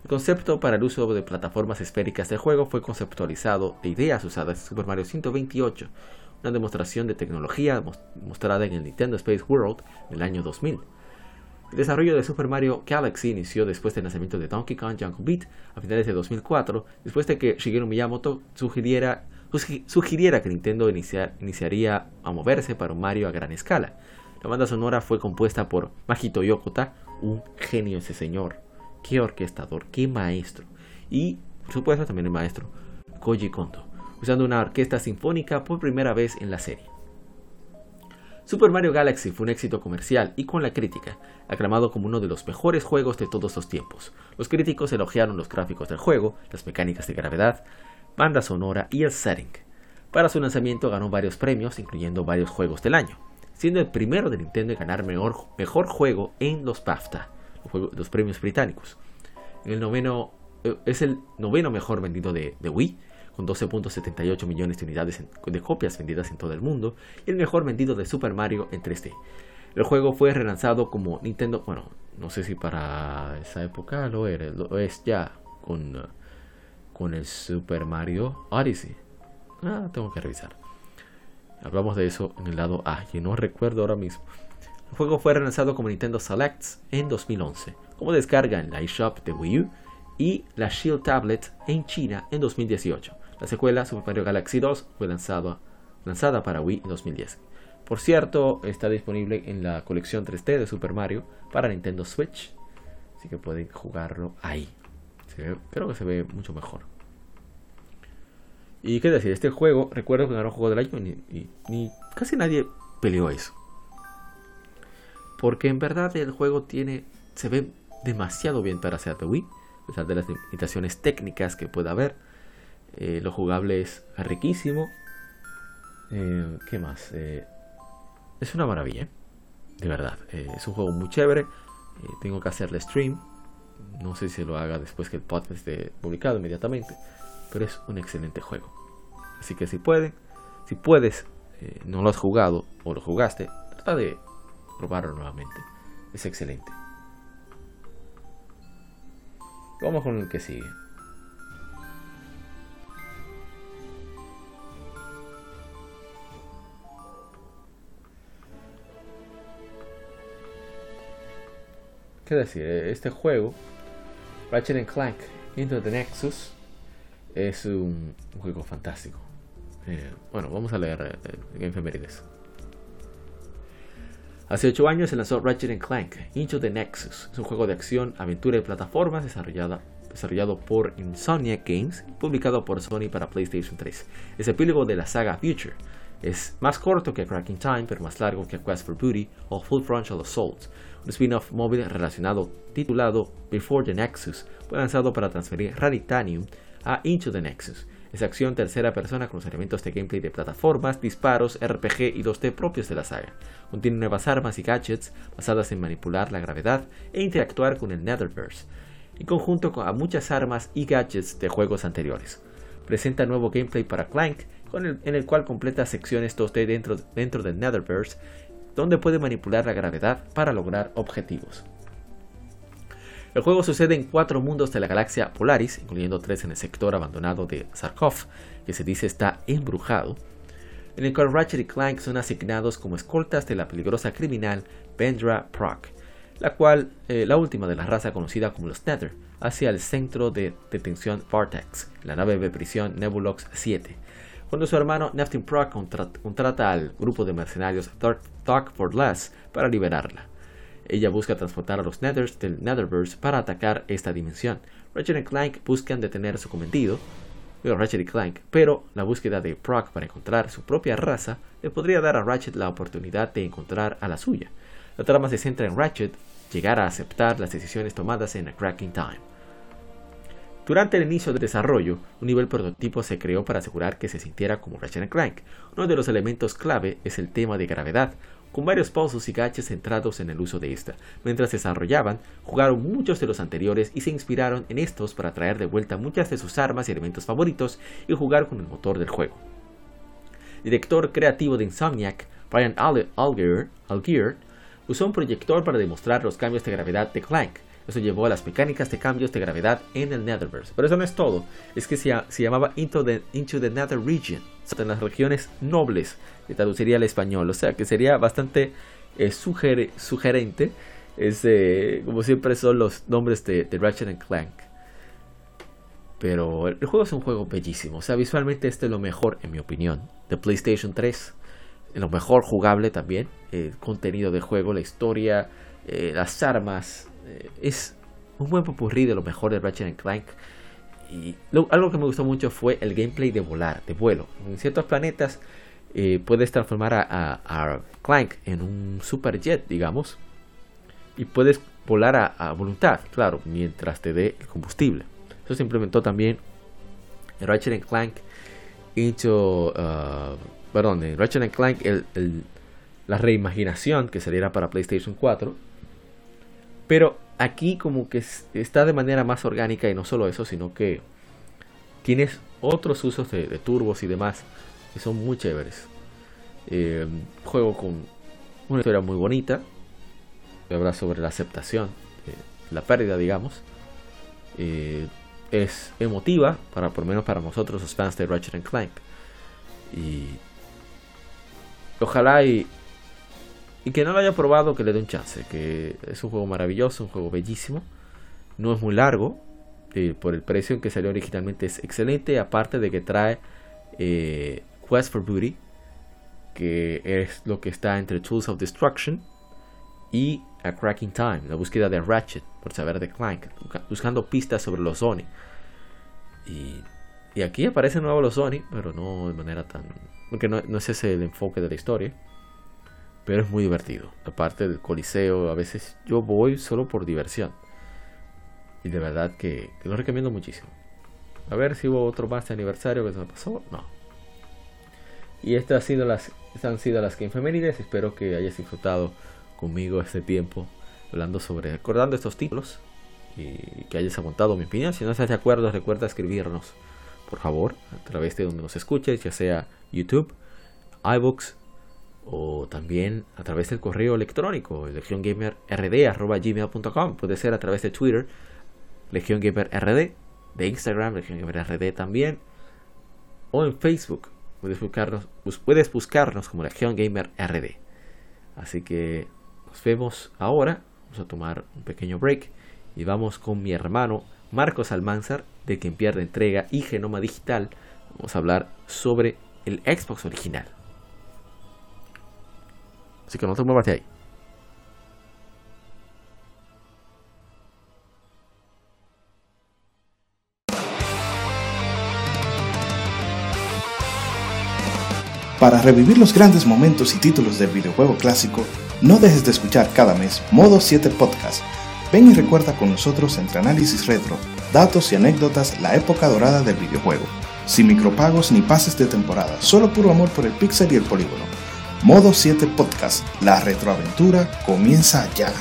el concepto para el uso de plataformas esféricas de juego fue conceptualizado de ideas usadas en Super Mario 128, una demostración de tecnología mostrada en el Nintendo Space World en el año 2000. El desarrollo de Super Mario Galaxy inició después del lanzamiento de Donkey Kong Jungle Beat a finales de 2004, después de que Shigeru Miyamoto sugiriera, sugiriera que Nintendo iniciaría a moverse para un Mario a gran escala. La banda sonora fue compuesta por Majito Yokota, un genio ese señor, qué orquestador, qué maestro, y por supuesto también el maestro Koji Kondo, usando una orquesta sinfónica por primera vez en la serie. Super Mario Galaxy fue un éxito comercial y con la crítica, aclamado como uno de los mejores juegos de todos los tiempos. Los críticos elogiaron los gráficos del juego, las mecánicas de gravedad, banda sonora y el setting. Para su lanzamiento ganó varios premios, incluyendo varios juegos del año, siendo el primero de Nintendo en ganar mejor, mejor juego en los BAFTA, los, premios británicos. el noveno, eh, es el noveno mejor vendido de Wii con 12.78 millones de unidades de copias vendidas en todo el mundo, y el mejor vendido de Super Mario en 3D. El juego fue relanzado como Nintendo, bueno, no sé si para esa época lo era, lo es ya con, con el Super Mario Odyssey. Ah, tengo que revisar. Hablamos de eso en el lado A, y no recuerdo ahora mismo. El juego fue relanzado como Nintendo Selects en 2011, como descarga en la eShop de Wii U y la Shield Tablet en China en 2018. La secuela, Super Mario Galaxy 2, fue lanzada para Wii en 2010. Por cierto, está disponible en la colección 3D de Super Mario para Nintendo Switch. Así que pueden jugarlo ahí. Creo que se ve mucho mejor. Y qué decir, este juego, recuerdo que un juego del año y, ni casi nadie peleó eso. Porque en verdad el juego tiene. se ve demasiado bien para ser de Wii. A pesar de las limitaciones técnicas que pueda haber. Eh, lo jugable es riquísimo. Eh, ¿Qué más? Eh, es una maravilla, de verdad. es un juego muy chévere. tengo que hacerle stream. No sé si lo haga después que el podcast esté publicado inmediatamente. Pero es un excelente juego. Así que si pueden, si puedes, no lo has jugado o lo jugaste, trata de probarlo nuevamente. Es excelente. Vamos con el que sigue. ¿Qué decir? Este juego, Ratchet Clank Into the Nexus, es un, juego fantástico. Eh, bueno, vamos a leer eh, efemérides. Hace 8 años se lanzó Ratchet Clank Into the Nexus. Es un juego de acción, aventura y plataformas desarrollado por Insomniac Games publicado por Sony para PlayStation 3. Es epílogo de la saga Future. Es más corto que Cracking Time, pero más largo que Quest for Booty o Full Frontal Assault un spin-off móvil relacionado titulado Before the Nexus fue lanzado para transferir Ranitanium a Into the Nexus. Es acción tercera persona con los elementos de gameplay de plataformas, disparos, RPG y 2D propios de la saga. Contiene nuevas armas y gadgets basadas en manipular la gravedad e interactuar con el Netherverse, en conjunto con muchas armas y gadgets de juegos anteriores. Presenta nuevo gameplay para Clank, en el cual completa secciones 2D dentro, dentro del Netherverse donde puede manipular la gravedad para lograr objetivos. El juego sucede en cuatro mundos de la galaxia Polaris, incluyendo tres en el sector abandonado de Sarkov, que se dice está embrujado, en el cual Ratchet y Clank son asignados como escoltas de la peligrosa criminal Vendra Proc, la cual, eh, la última de la raza conocida como los Nether, hacia el centro de detención Vortex, la nave de prisión Nebulox 7, cuando su hermano Neptune Proc contrata al grupo de mercenarios Talk for Less para liberarla. Ella busca transportar a los Nethers del Netherverse para atacar esta dimensión. Ratchet y Clank buscan detener su cometido, Ratchet y Clank, pero la búsqueda de Proc para encontrar su propia raza le podría dar a Ratchet la oportunidad de encontrar a la suya. La trama se centra en Ratchet llegar a aceptar las decisiones tomadas en A Cracking Time. Durante el inicio del desarrollo, un nivel prototipo se creó para asegurar que se sintiera como Ratchet Clank. Uno de los elementos clave es el tema de gravedad, con varios puzzles y gaches centrados en el uso de esta. Mientras desarrollaban, jugaron muchos de los anteriores y se inspiraron en estos para traer de vuelta muchas de sus armas y elementos favoritos y jugar con el motor del juego. Director creativo de Insomniac, Brian Algier, usó un proyector para demostrar los cambios de gravedad de Clank, Eso llevó a las mecánicas de cambios de gravedad en el Netherverse. Pero eso no es todo, es que se, llamaba Into the, Nether Region, en las regiones nobles, que traduciría al español, o sea que sería bastante eh, sugerente, es, eh, como siempre son los nombres de, de Ratchet Clank. Pero el juego es un juego bellísimo. O sea, visualmente este es lo mejor, en mi opinión, de PlayStation 3. Lo mejor jugable también. El contenido de juego, la historia, eh, las armas. Eh, es un buen popurrí de lo mejor de Ratchet Clank. Y algo que me gustó mucho fue el gameplay de volar, de vuelo. En ciertos planetas eh, puedes transformar a, Clank en un super jet, digamos. Y puedes volar a, voluntad, claro, mientras te dé el combustible. Eso se implementó también en Ratchet Clank Into, uh, perdón, en Ratchet Clank la reimaginación que saliera para PlayStation 4. Pero aquí como que está de manera más orgánica y no solo eso, sino que tienes otros usos de, turbos y demás que son muy chéveres. Eh, juego con una historia muy bonita, que habla sobre la aceptación, la pérdida, digamos. Eh, es emotiva, para, por lo menos para nosotros los fans de Ratchet Clank. Y ojalá y, y que no lo haya probado, que le dé un chance, que es un juego maravilloso, un juego bellísimo, no es muy largo, eh, por el precio en que salió originalmente es excelente, aparte de que trae eh, Quest for Booty, que es lo que está entre Tools of Destruction y A Cracking Time, la búsqueda de Ratchet por saber de Clank, buscando pistas sobre los Sony. Y, y aquí aparece nuevo los Sony, pero no de manera tan... Porque no, no es ese el enfoque de la historia. Pero es muy divertido. Aparte del coliseo, a veces yo voy solo por diversión. Y de verdad que, lo recomiendo muchísimo. A ver si hubo otro más de aniversario que se me pasó. No. Y estas, han sido las, estas han sido las Gamefemérides. Espero que hayas disfrutado conmigo este tiempo hablando sobre, recordando estos títulos y que hayas aguantado mi opinión. Si no estás de acuerdo, recuerda escribirnos, por favor, a través de donde nos escuches, ya sea YouTube, iBooks o también a través del correo electrónico, legiongamerrd.gmail.com. Puede ser a través de Twitter, legiongamerrd, de Instagram, legiongamerrd también, o en Facebook. Puedes buscarnos, puedes buscarnos como Legion Gamer RD. Así que nos vemos ahora. Vamos a tomar un pequeño break y vamos con mi hermano Marcos Almanzar, de quien pierde entrega y genoma digital. Vamos a hablar sobre el Xbox original. Así que no te muevas de ahí. Para revivir los grandes momentos y títulos del videojuego clásico, no dejes de escuchar cada mes Modo 7 Podcast Ven y recuerda con nosotros entre análisis retro, datos y anécdotas la época dorada del videojuego. Sin micropagos ni pases de temporada, solo puro amor por el pixel y el polígono. Modo 7 Podcast, la retroaventura comienza ya.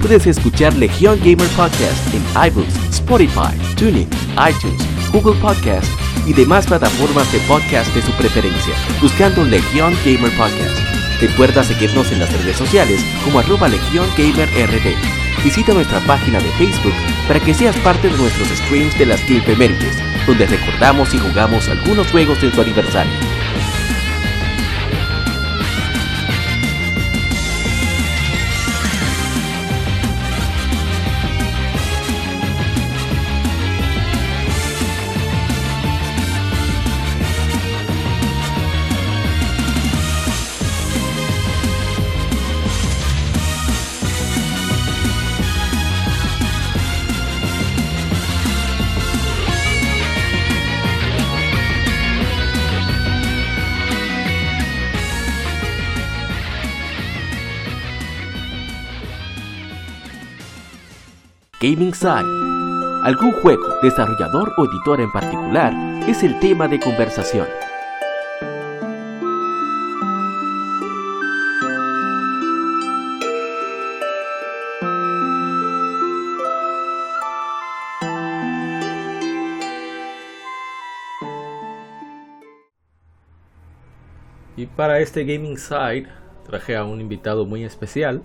Puedes escuchar Legion Gamer Podcast en iBooks, Spotify, Tuning, iTunes, Google Podcast y demás plataformas de podcast de su preferencia, buscando Legion Gamer Podcast. Recuerda seguirnos en las redes sociales como arroba Legion Gamer RD. Visita nuestra página de Facebook para que seas parte de nuestros streams de las Game donde recordamos y jugamos algunos juegos de tu aniversario. Insight. Algún juego, desarrollador o editor en particular es el tema de conversación. Y para este Gaming Side traje a un invitado muy especial,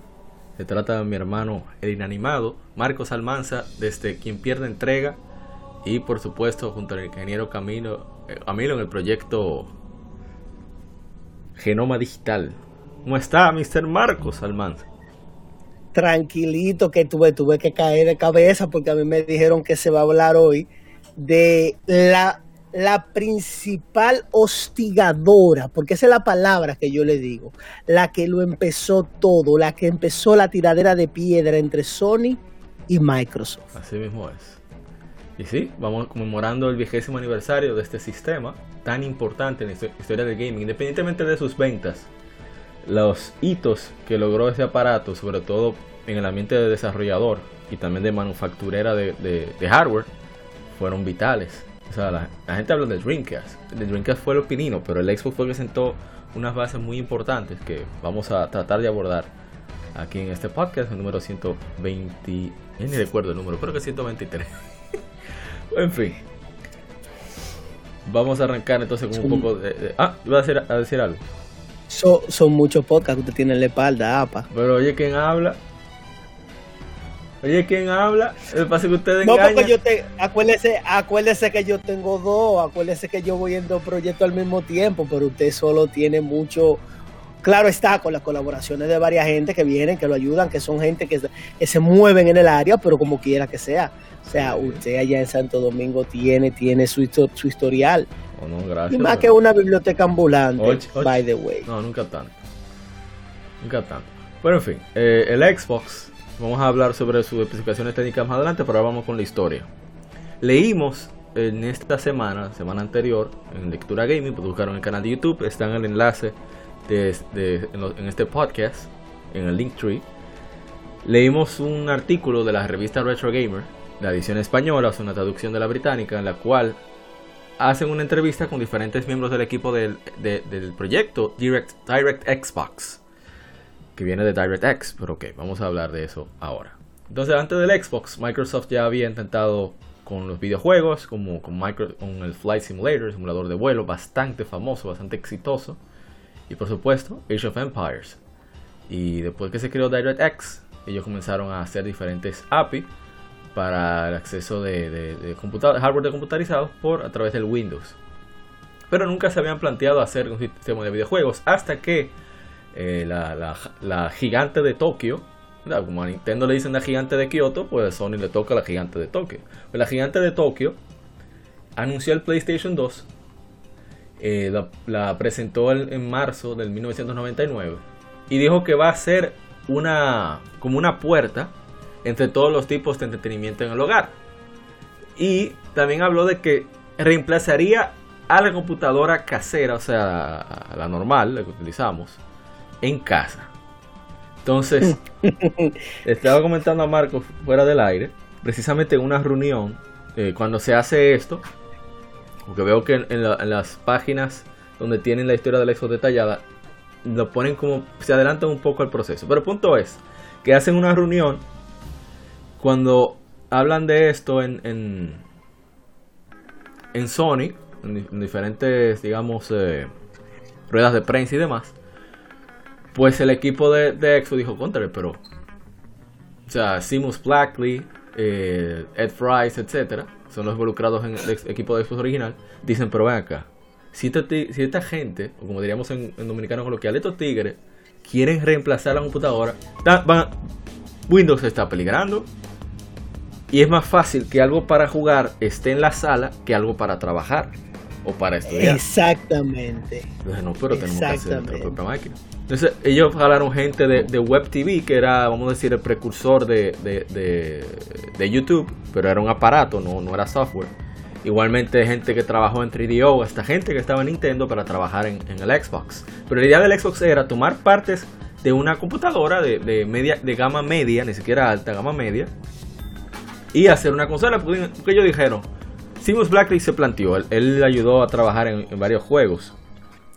se trata de mi hermano el inanimado, Marcos Almanza, desde Quien Pierde Entrega. Y por supuesto, junto al ingeniero Camilo, eh, Camilo en el proyecto Genoma Digital. ¿Cómo está, Mr. Marcos Almanza? Tranquilito que tuve, tuve que caer de cabeza porque a mí me dijeron que se va a hablar hoy de la la principal hostigadora, porque esa es la palabra que yo le digo, la que lo empezó todo, la que empezó la tiradera de piedra entre Sony y Microsoft. Así mismo es. Y sí, vamos conmemorando el vigésimo aniversario de este sistema tan importante en la historia del gaming, independientemente de sus ventas. Los hitos que logró ese aparato, sobre todo en el ambiente de desarrollador y también de manufacturera de, de hardware, fueron vitales o sea, la, gente habla de Dreamcast. El Dreamcast fue el opinino, pero el Xbox fue que sentó unas bases muy importantes que vamos a tratar de abordar aquí en este podcast, el número 120. ni recuerdo el número, creo que 123. <laughs> en fin. Vamos a arrancar entonces con un poco de, Ah, iba a decir, a decir algo. son muchos podcasts que usted tiene en la espalda, apa. Pero oye, ¿quién habla? Oye, ¿quién habla? Me pasa que ustedes No, porque yo te. Acuérdese, acuérdese que yo tengo dos. Acuérdese que yo voy en dos proyectos al mismo tiempo, pero usted solo tiene mucho. Claro está, con las colaboraciones de varias gente que vienen, que lo ayudan, que son gente que, se mueven en el área, pero como quiera que sea. O sea, usted allá en Santo Domingo tiene, tiene su, su historial. Oh, no, gracias, y más que una biblioteca ambulante, by the way. No, nunca tanto. Nunca tanto. Pero en fin, eh, el Xbox Vamos a hablar sobre sus especificaciones técnicas más adelante, pero ahora vamos con la historia. Leímos en esta semana, semana anterior, en Lectura Gaming, pues buscaron el canal de YouTube, está en el enlace de, en, este podcast, en el Linktree. Leímos un artículo de la revista Retro Gamer, la edición española, o una traducción de la británica, en la cual hacen una entrevista con diferentes miembros del equipo del, del proyecto Direct, Direct Xbox que viene de DirectX, pero ok, vamos a hablar de eso ahora. Entonces, antes del Xbox, Microsoft ya había intentado con los videojuegos, como con, con el Flight Simulator, simulador de vuelo, bastante famoso, bastante exitoso. Y por supuesto, Age of Empires. Y después que se creó DirectX, ellos comenzaron a hacer diferentes API para el acceso de, de, hardware de computarizados por a través del Windows. Pero nunca se habían planteado hacer un sistema de videojuegos hasta que eh, la, gigante de Tokio. Como a Nintendo le dicen la gigante de Kyoto, pues a Sony le toca la gigante de Tokio. Pues la gigante de Tokio anunció el PlayStation 2. Eh, la, presentó en, marzo del 1999 y dijo que va a ser una como una puerta entre todos los tipos de entretenimiento en el hogar. Y también habló de que reemplazaría a la computadora casera, o sea, a la normal, la que utilizamos, en casa. Entonces, <laughs> estaba comentando a Marcos fuera del aire, precisamente en una reunión, eh, cuando se hace esto, porque veo que en, las páginas donde tienen la historia del exo detallada, lo ponen como, se adelantan un poco al proceso. Pero el punto es que hacen una reunión cuando hablan de esto en, en, en Sony, en, diferentes, digamos, eh, ruedas de prensa y demás, pues el equipo de, de EXO dijo, contra, pero... O sea, Simus Blackley, eh, Ed Fries, etcétera, son los involucrados en el equipo de Xbox original. Dicen, pero ven acá, si esta, si esta gente, o como diríamos en, dominicano coloquial, estos tigres, quieren reemplazar la computadora, Windows está peligrando. Y es más fácil que algo para jugar esté en la sala que algo para trabajar o para estudiar. Exactamente. Entonces, no, pero tenemos que hacer la propia máquina. Entonces, ellos jalaron gente de, de Web TV, que era, vamos a decir, el precursor de, de, YouTube, pero era un aparato, no, no era software. Igualmente, gente que trabajó en 3DO, hasta gente que estaba en Nintendo para trabajar en, en el Xbox. Pero la idea del Xbox era tomar partes de una computadora de, media, de gama media, ni siquiera alta, gama media, y hacer una consola. Porque, ellos dijeron, Simus Blackley se planteó, él, ayudó a trabajar en, varios juegos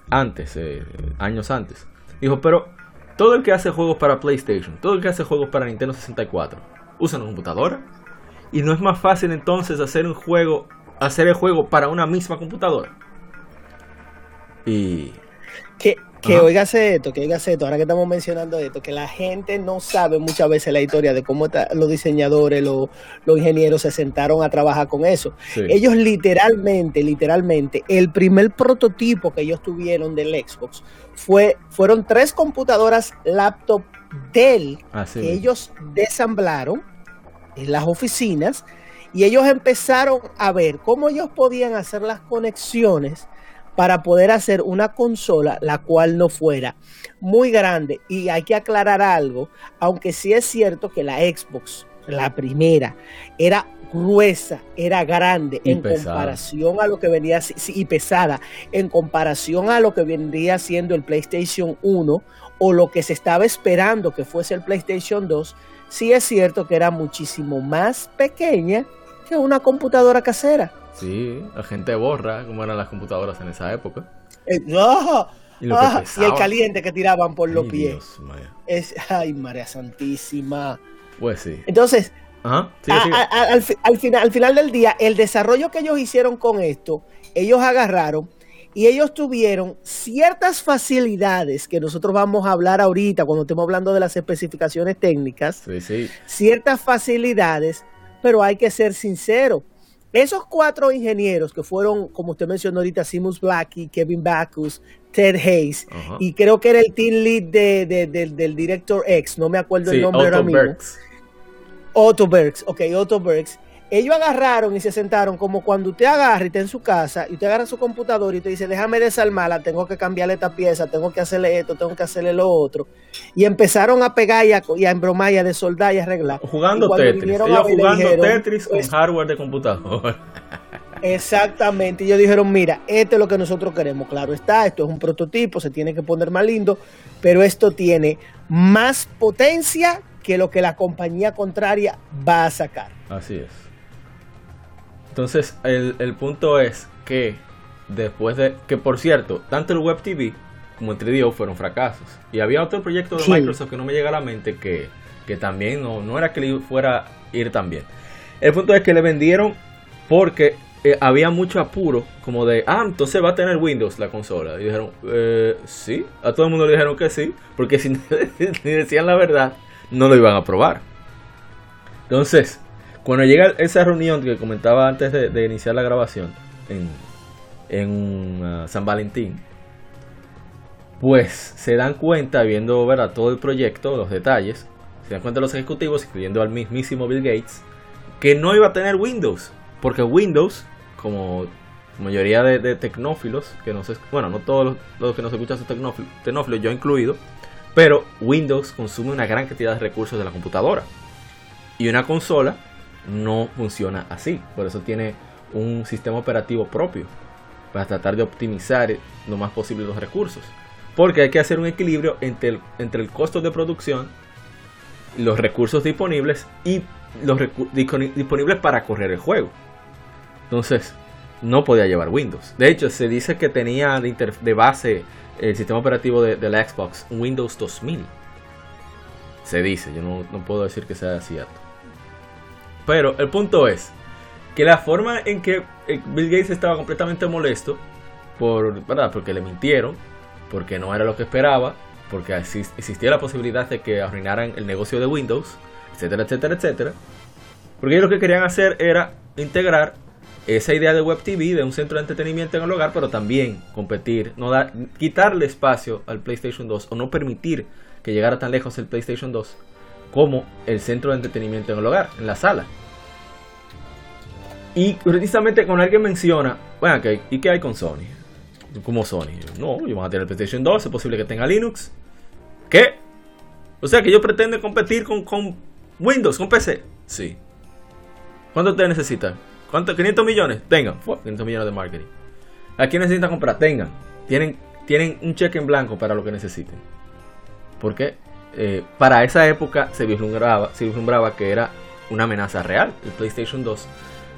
antes, eh, años antes. Dijo, pero todo el que hace juegos para PlayStation, todo el que hace juegos para Nintendo 64, usa una computadora. Y no es más fácil entonces hacer un juego, hacer el juego para una misma computadora. Y que Que Ajá. oígase esto, que oígase esto, ahora que estamos mencionando esto, que la gente no sabe muchas veces la historia de cómo los diseñadores, los, los ingenieros se sentaron a trabajar con eso. Sí. Ellos literalmente, literalmente, el primer prototipo que ellos tuvieron del Xbox fue, fueron tres computadoras laptop Dell Así que ellos desamblaron en las oficinas y ellos empezaron a ver cómo ellos podían hacer las conexiones para poder hacer una consola la cual no fuera muy grande. Y hay que aclarar algo, aunque sí es cierto que la Xbox, la primera, era gruesa, era grande Y en pesada. comparación a lo que venía sí, y pesada en comparación a lo que vendría siendo el PlayStation 1 o lo que se estaba esperando que fuese el PlayStation 2, sí es cierto que era muchísimo más pequeña que una computadora casera. Sí, la gente borra cómo eran las computadoras en esa época. Eh, ¡ah! Y lo que ¡ah! y el caliente que tiraban por los Ay, pies. Dios. Es, ay, María Santísima. Pues sí. Entonces, Ajá. Sigue, a- sigue. a- a- al, fi- al final, al final del día, el desarrollo que ellos hicieron con esto, ellos agarraron y ellos tuvieron ciertas facilidades que nosotros vamos a hablar ahorita cuando estemos hablando de las especificaciones técnicas, Sí, sí. ciertas facilidades, pero hay que ser sincero. Esos cuatro ingenieros que fueron, como usted mencionó ahorita, Simus Blackie, Kevin Backus, Ted Hayes, y creo que era el team lead de, de- del- del director X, no me acuerdo el nombre ahora Otto mismo. Bergs. Otto Bergs, ok, Otto Bergs. Ellos agarraron y se sentaron como cuando usted agarra y está en su casa y usted agarra su computadora y te dice, déjame desarmarla, tengo que cambiarle esta pieza, tengo que hacerle esto, tengo que hacerle lo otro. Y empezaron a pegar y a, y a embromar y a desoldar y a arreglar. Jugando Y Tetris. a Ellos jugando dijeron, Tetris con pues, hardware de computador. <laughs> Exactamente, y ellos dijeron, mira, esto es lo que nosotros queremos, claro está, esto es un prototipo, se tiene que poner más lindo, pero esto tiene más potencia que lo que la compañía contraria va a sacar. Así es. Entonces, el, el punto es que después de que, por cierto, tanto el Web TV como el 3DO fueron fracasos. Y había otro proyecto de Sí. Microsoft que no me llega a la mente que, que también no, no era que le fuera a ir tan bien. El punto es que le vendieron porque eh, había mucho apuro, como de, ah, entonces va a tener Windows la consola. Y dijeron, eh, sí, a todo el mundo le dijeron que sí, porque si <laughs> ni decían la verdad, no lo iban a probar. Entonces, cuando llega esa reunión que comentaba antes de, de iniciar la grabación en, en uh, San Valentín, pues se dan cuenta, viendo ¿verdad? todo el proyecto, los detalles, se dan cuenta los ejecutivos, incluyendo al mismísimo Bill Gates, que no iba a tener Windows, porque Windows, como mayoría de, de tecnófilos, que no sé, bueno, no todos los, los que nos escuchan son tecnófilos, tecnófilos, yo incluido, pero Windows consume una gran cantidad de recursos de la computadora. Y una consola no funciona así. Por eso tiene un sistema operativo propio. Para tratar de optimizar lo más posible los recursos. Porque hay que hacer un equilibrio entre el, entre el costo de producción, los recursos disponibles y los recu- disponi- disponibles para correr el juego. Entonces, no podía llevar Windows. De hecho, se dice que tenía de, base el sistema operativo de, de la Xbox Windows 2000. Se dice, yo no, no puedo decir que sea cierto. Pero el punto es que la forma en que eh, Bill Gates estaba completamente molesto, por, ¿verdad? porque le mintieron, porque no era lo que esperaba, porque existía la posibilidad de que arruinaran el negocio de Windows, etcétera, etcétera, etcétera. Porque ellos lo que querían hacer era integrar esa idea de Web TV, de un centro de entretenimiento en el hogar, pero también competir, no dar, quitarle espacio al PlayStation 2 o no permitir que llegara tan lejos el PlayStation 2 como el centro de entretenimiento en el hogar, en la sala. Y precisamente cuando alguien menciona, bueno, ok, ¿y qué hay con Sony? Como Sony. No, yo van a tener el PlayStation 2, es posible que tenga Linux. ¿Qué? O sea que ellos pretenden competir con, con Windows, con PC. Sí. ¿Cuánto ustedes necesitan? ¿Cuánto? 500 millones. Tengan. Fua, 500 millones de marketing. ¿A quién necesitan comprar? Tengan. Tienen, tienen un cheque en blanco para lo que necesiten. Porque eh, para esa época se vislumbraba, se vislumbraba que era una amenaza real, el PlayStation 2,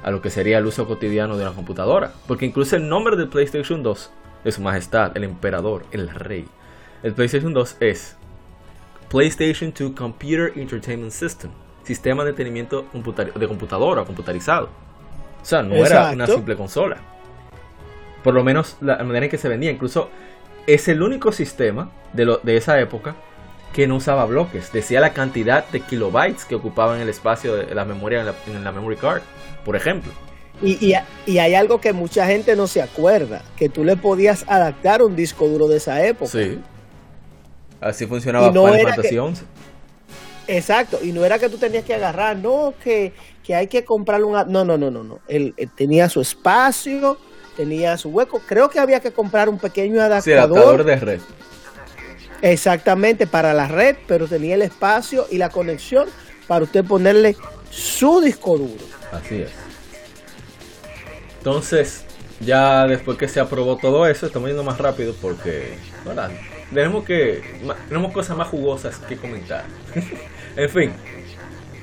a lo que sería el uso cotidiano de una computadora. Porque incluso el nombre del PlayStation 2 de su majestad, el emperador, el rey. El PlayStation 2 es PlayStation 2 Computer Entertainment System, sistema de entretenimiento de computadora, computarizado. O sea, no era una simple consola. Por lo menos la manera en que se vendía. Incluso es el único sistema de, lo, de esa época que no usaba bloques. Decía la cantidad de kilobytes que ocupaban el espacio de la memoria en la, en la memory card, por ejemplo. Y, y, y, hay algo que mucha gente no se acuerda, que tú le podías adaptar un disco duro de esa época. Sí. Así funcionaba no Final Fantasy que, 11. Exacto, y no era que tú tenías que agarrar, no, que, que hay que comprarle un... No, no, no, no, no. Él, él, tenía su espacio, tenía su hueco. Creo que había que comprar un pequeño adaptador. Sí, adaptador de red. Exactamente, para la red, pero tenía el espacio y la conexión para usted ponerle su disco duro. Así es. Entonces, ya después que se aprobó todo eso, estamos yendo más rápido porque, ¿verdad? Tenemos que tenemos cosas más jugosas que comentar. <laughs> en fin,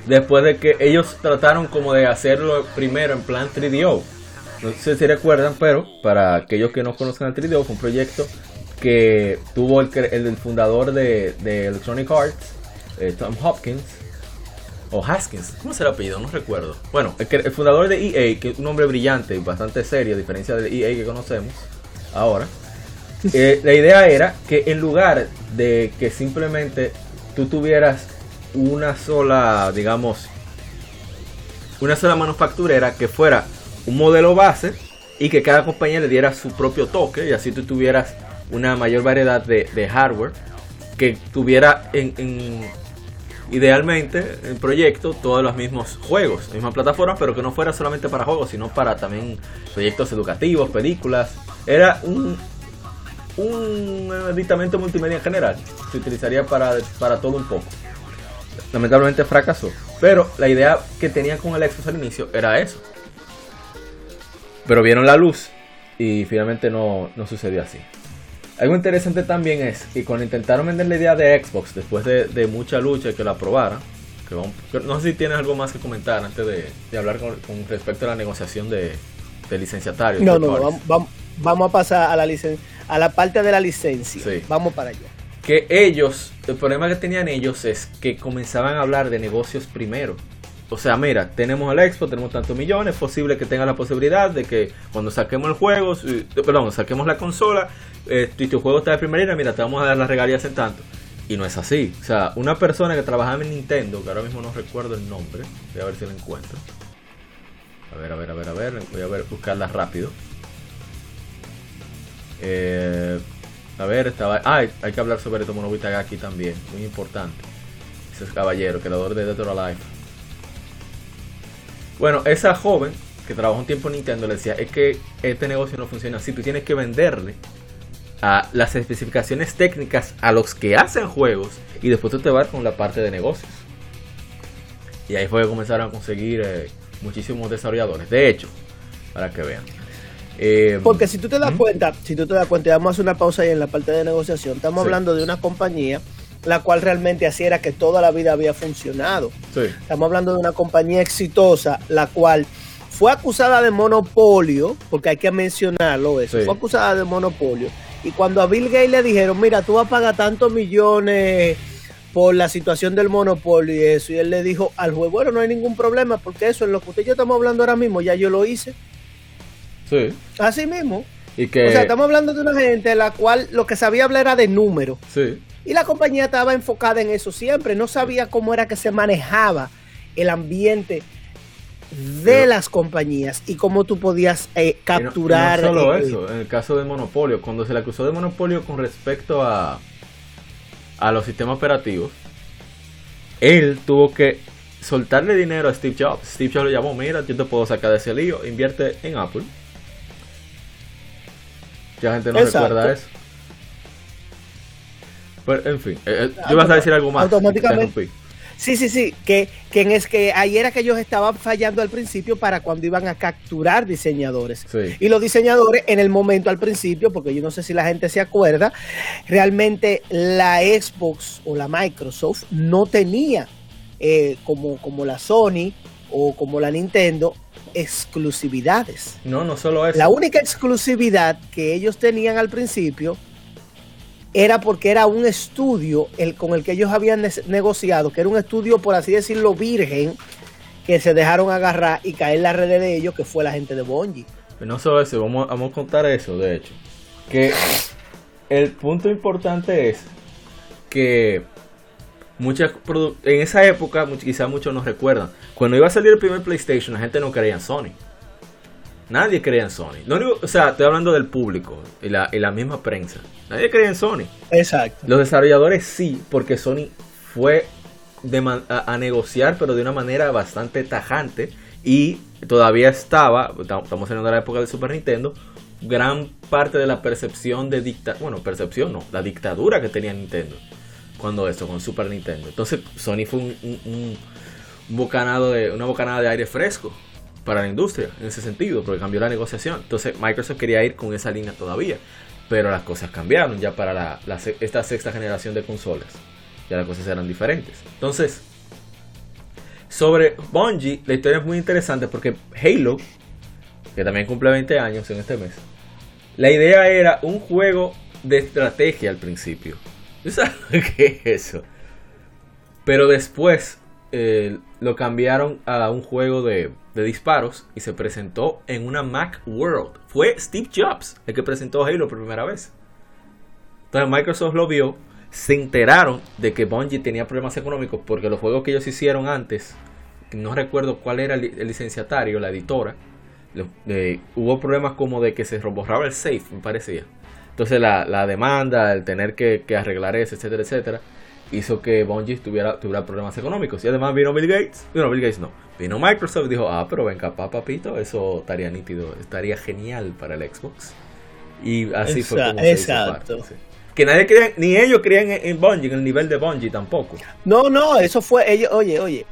después de que ellos trataron como de hacerlo primero en plan 3DO. No sé si recuerdan, pero para aquellos que no conozcan el 3DO, fue un proyecto que tuvo el, el, el fundador de, de, Electronic Arts, eh, Tom Hopkins, o Haskins, ¿cómo será el apellido? No recuerdo. Bueno, el, el, fundador de EA, que es un hombre brillante y bastante serio, a diferencia del EA que conocemos ahora. Eh, la idea era que en lugar de que simplemente tú tuvieras una sola, digamos, una sola manufacturera que fuera un modelo base y que cada compañía le diera su propio toque y así tú tuvieras una mayor variedad de, hardware que tuviera en, en, idealmente el proyecto todos los mismos juegos, la misma plataforma, pero que no fuera solamente para juegos, sino para también proyectos educativos, películas. Era un, un aditamento multimedia en general, se utilizaría para, para todo un poco. Lamentablemente fracasó, pero la idea que tenían con el Xbox al inicio era eso. Pero vieron la luz y finalmente no, no sucedió así. Algo interesante también es que cuando intentaron vender la idea de Xbox después de, de mucha lucha y que la aprobaran, que vamos, no sé si tienes algo más que comentar antes de, de hablar con, con, respecto a la negociación de, de licenciatarios. No, no, vamos, vamos, vamos, a pasar a la, licen a la parte de la licencia. Sí. Vamos para allá. Que ellos, el problema que tenían ellos es que comenzaban a hablar de negocios primero. O sea, mira, tenemos el Expo, tenemos tantos millones, es posible que tenga la posibilidad de que cuando saquemos el juego, perdón, saquemos la consola, eh, y tu juego está de primera mira, te vamos a dar las regalías en tanto. Y no es así. O sea, una persona que trabajaba en Nintendo, que ahora mismo no recuerdo el nombre, voy a ver si lo encuentro. A ver, a ver, a ver, a ver, voy a ver, buscarla rápido. Eh, a ver, estaba. Ah, hay que hablar sobre Tomonobu Itagaki también, muy importante. Ese es caballero, creador de Dead or Alive. Bueno, esa joven que trabajó un tiempo en Nintendo le decía, es que este negocio no funciona así, tú tienes que venderle a las especificaciones técnicas a los que hacen juegos y después tú te vas con la parte de negocios. Y ahí fue que comenzaron a conseguir eh, muchísimos desarrolladores. De hecho, para que vean. Eh, Porque si tú te das cuenta, si tú te das cuenta, vamos a hacer una pausa ahí en la parte de negociación. Estamos sí. hablando de una compañía la cual realmente así era que toda la vida había funcionado. Sí. Estamos hablando de una compañía exitosa, la cual fue acusada de monopolio, porque hay que mencionarlo eso, Sí. fue acusada de monopolio. Y cuando a Bill Gates le dijeron, mira, tú vas a pagar tantos millones por la situación del monopolio y eso, y él le dijo al juez, bueno, no hay ningún problema, porque eso es lo que usted y yo estamos hablando ahora mismo, ya yo lo hice. Sí. Así mismo. Y que. O sea, estamos hablando de una gente la cual lo que sabía hablar era de números. Sí. Y la compañía estaba enfocada en eso siempre, no sabía cómo era que se manejaba el ambiente de Pero- las compañías y cómo tú podías eh, capturar. No, solo eh, eso, en el caso de monopolio, cuando se le acusó de monopolio con respecto a, a los sistemas operativos, él tuvo que soltarle dinero a Steve Jobs. Steve Jobs le llamó, mira, yo te puedo sacar de ese lío, invierte en Apple. Ya gente no Exacto. recuerda eso. Pero, en fin, eh, eh, yo ibas a decir algo más. Automáticamente. Sí, sí, sí, que, que en es que ahí era que ellos estaban fallando al principio para cuando iban a capturar diseñadores. Sí. Y los diseñadores en el momento al principio, porque yo no sé si la gente se acuerda, realmente la Xbox o la Microsoft no tenía eh, como, como la Sony o como la Nintendo exclusividades. No, no solo eso. La única exclusividad que ellos tenían al principio era porque era un estudio el, con el que ellos habían ne- negociado, que era un estudio, por así decirlo, virgen, que se dejaron agarrar y caer la red de ellos, que fue la gente de Bungie. No solo eso, vamos, vamos a contar eso, de hecho. Que el punto importante es que muchas en esa época, quizás muchos nos recuerdan, cuando iba a salir el primer PlayStation, la gente no en Sony. Nadie creía en Sony. o sea, estoy hablando del público y la, y la misma prensa. Nadie creía en Sony. Exacto. Los desarrolladores sí, porque Sony fue a, negociar, pero de una manera bastante tajante. Y todavía estaba, estamos en la época del Super Nintendo, gran parte de la percepción de dictadura, bueno, percepción no, la dictadura que tenía Nintendo cuando esto, con Super Nintendo. Entonces Sony fue un, bocanado de, una bocanada de aire fresco para la industria en ese sentido, porque cambió la negociación. Entonces Microsoft quería ir con esa línea todavía, pero las cosas cambiaron ya para esta sexta generación de consolas ya las cosas eran diferentes. Entonces, sobre Bungie, la historia es muy interesante porque Halo, que también cumple 20 años en este mes, la idea era un juego de estrategia al principio. <laughs> sabes qué es eso? Pero después eh, lo cambiaron a un juego de, de, disparos y se presentó en una Mac World. Fue Steve Jobs el que presentó Halo por primera vez. Entonces Microsoft lo vio se enteraron de que Bungie tenía problemas económicos porque los juegos que ellos hicieron antes, no recuerdo cuál era el, licenciatario, la editora, hubo problemas como de que se borraba el safe, me parecía. Entonces la, demanda, el tener que, arreglar eso, etcétera, etcétera, hizo que Bungie tuviera, tuviera problemas económicos. Y además vino Bill Gates, no, Bill Gates no, vino Microsoft y dijo, ah, pero ven capaz, papito, eso estaría nítido, estaría genial para el Xbox. Y así fue como se hizo parte, que nadie creía, ni ellos creían en, Bungie, en el nivel de Bungie tampoco. No, no, eso fue, ellos, oye, oye,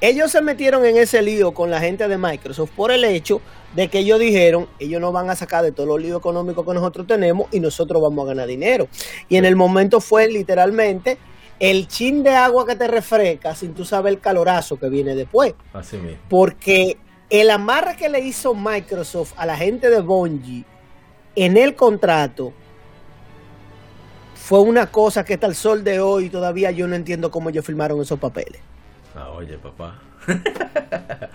ellos se metieron en ese lío con la gente de Microsoft por el hecho de que ellos dijeron, ellos nos van a sacar de todos los líos económicos que nosotros tenemos y nosotros vamos a ganar dinero. Y en el momento fue literalmente el chin de agua que te refresca sin tú saber el calorazo que viene después. Así mismo. Porque el amarre que le hizo Microsoft a la gente de Bungie en el contrato fue una cosa que hasta el sol de hoy todavía yo no entiendo cómo ellos firmaron esos papeles. Ah, oye, papá. <laughs>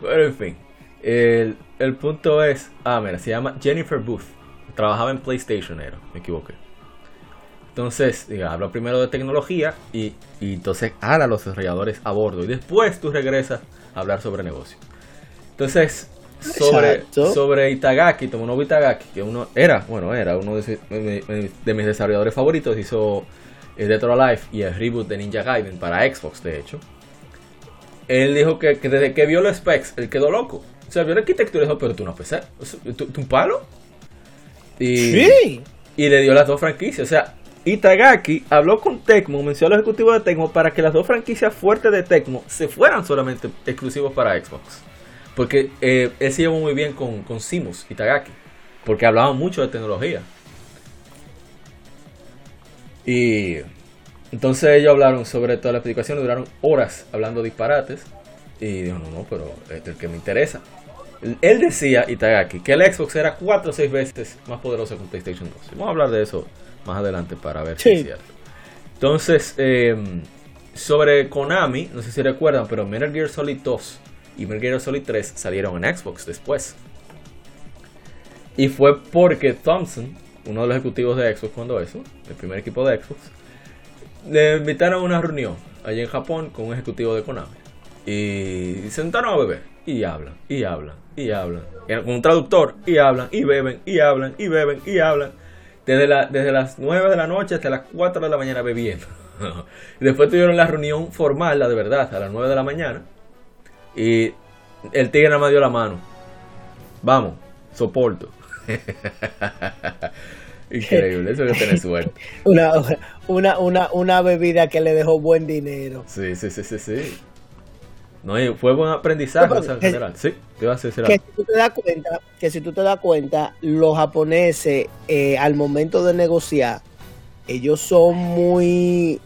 Pero en fin, el, punto es, ah, mira, se llama Jennifer Booth. Trabajaba en PlayStation, era, me equivoqué. Entonces, habla primero de tecnología y, y entonces habla a los desarrolladores a bordo y después tú regresas a hablar sobre negocio. Entonces, sobre, sobre Itagaki, Tomonobu Itagaki, que uno era, bueno, era uno de, mis desarrolladores favoritos, hizo el Dead or Alive y el reboot de Ninja Gaiden para Xbox, de hecho. Él dijo que, desde que vio los specs, él quedó loco. O sea, vio la arquitectura y dijo, pero tú no PC, ¿tú, un palo? Y, sí. y le dio las dos franquicias. O sea, Itagaki habló con Tecmo, mencionó a los ejecutivos de Tecmo para que las dos franquicias fuertes de Tecmo se fueran solamente exclusivos para Xbox. Porque eh, él se llevó muy bien con, con Simus Itagaki. Porque hablaban mucho de tecnología. Y entonces ellos hablaron sobre toda la explicación, duraron horas hablando disparates. Y dijo, no, no, pero este es el que me interesa. Él decía, Itagaki, que el Xbox era 4 o 6 veces más poderoso que un PlayStation 2. Vamos a hablar de eso más adelante para ver si es cierto. Entonces, eh, sobre Konami, no sé si recuerdan, pero Metal Gear Solid 2 y Metal Gear Solid 3 salieron en Xbox después. Y fue porque Thompson, uno de los ejecutivos de Xbox cuando eso, el primer equipo de Xbox, le invitaron a una reunión allí en Japón con un ejecutivo de Konami. Y sentaron a beber. Y hablan, y hablan, y hablan. Con un traductor, y hablan, y beben, y hablan, y beben, y hablan. Desde, la, desde las 9 de la noche hasta las 4 de la mañana bebiendo. <laughs> después tuvieron la reunión formal, la de verdad, a las 9 de la mañana y el tigre nada más dio la mano. Vamos, soporto. <laughs> Increíble, eso es tener suerte. <laughs> Una, una, una, una bebida que le dejó buen dinero. Sí, sí, sí, sí, sí. No, fue buen aprendizaje en general. Sí, te a decir que si tú te das cuenta, que si tú te das cuenta, los japoneses eh, al momento de negociar, ellos son muy,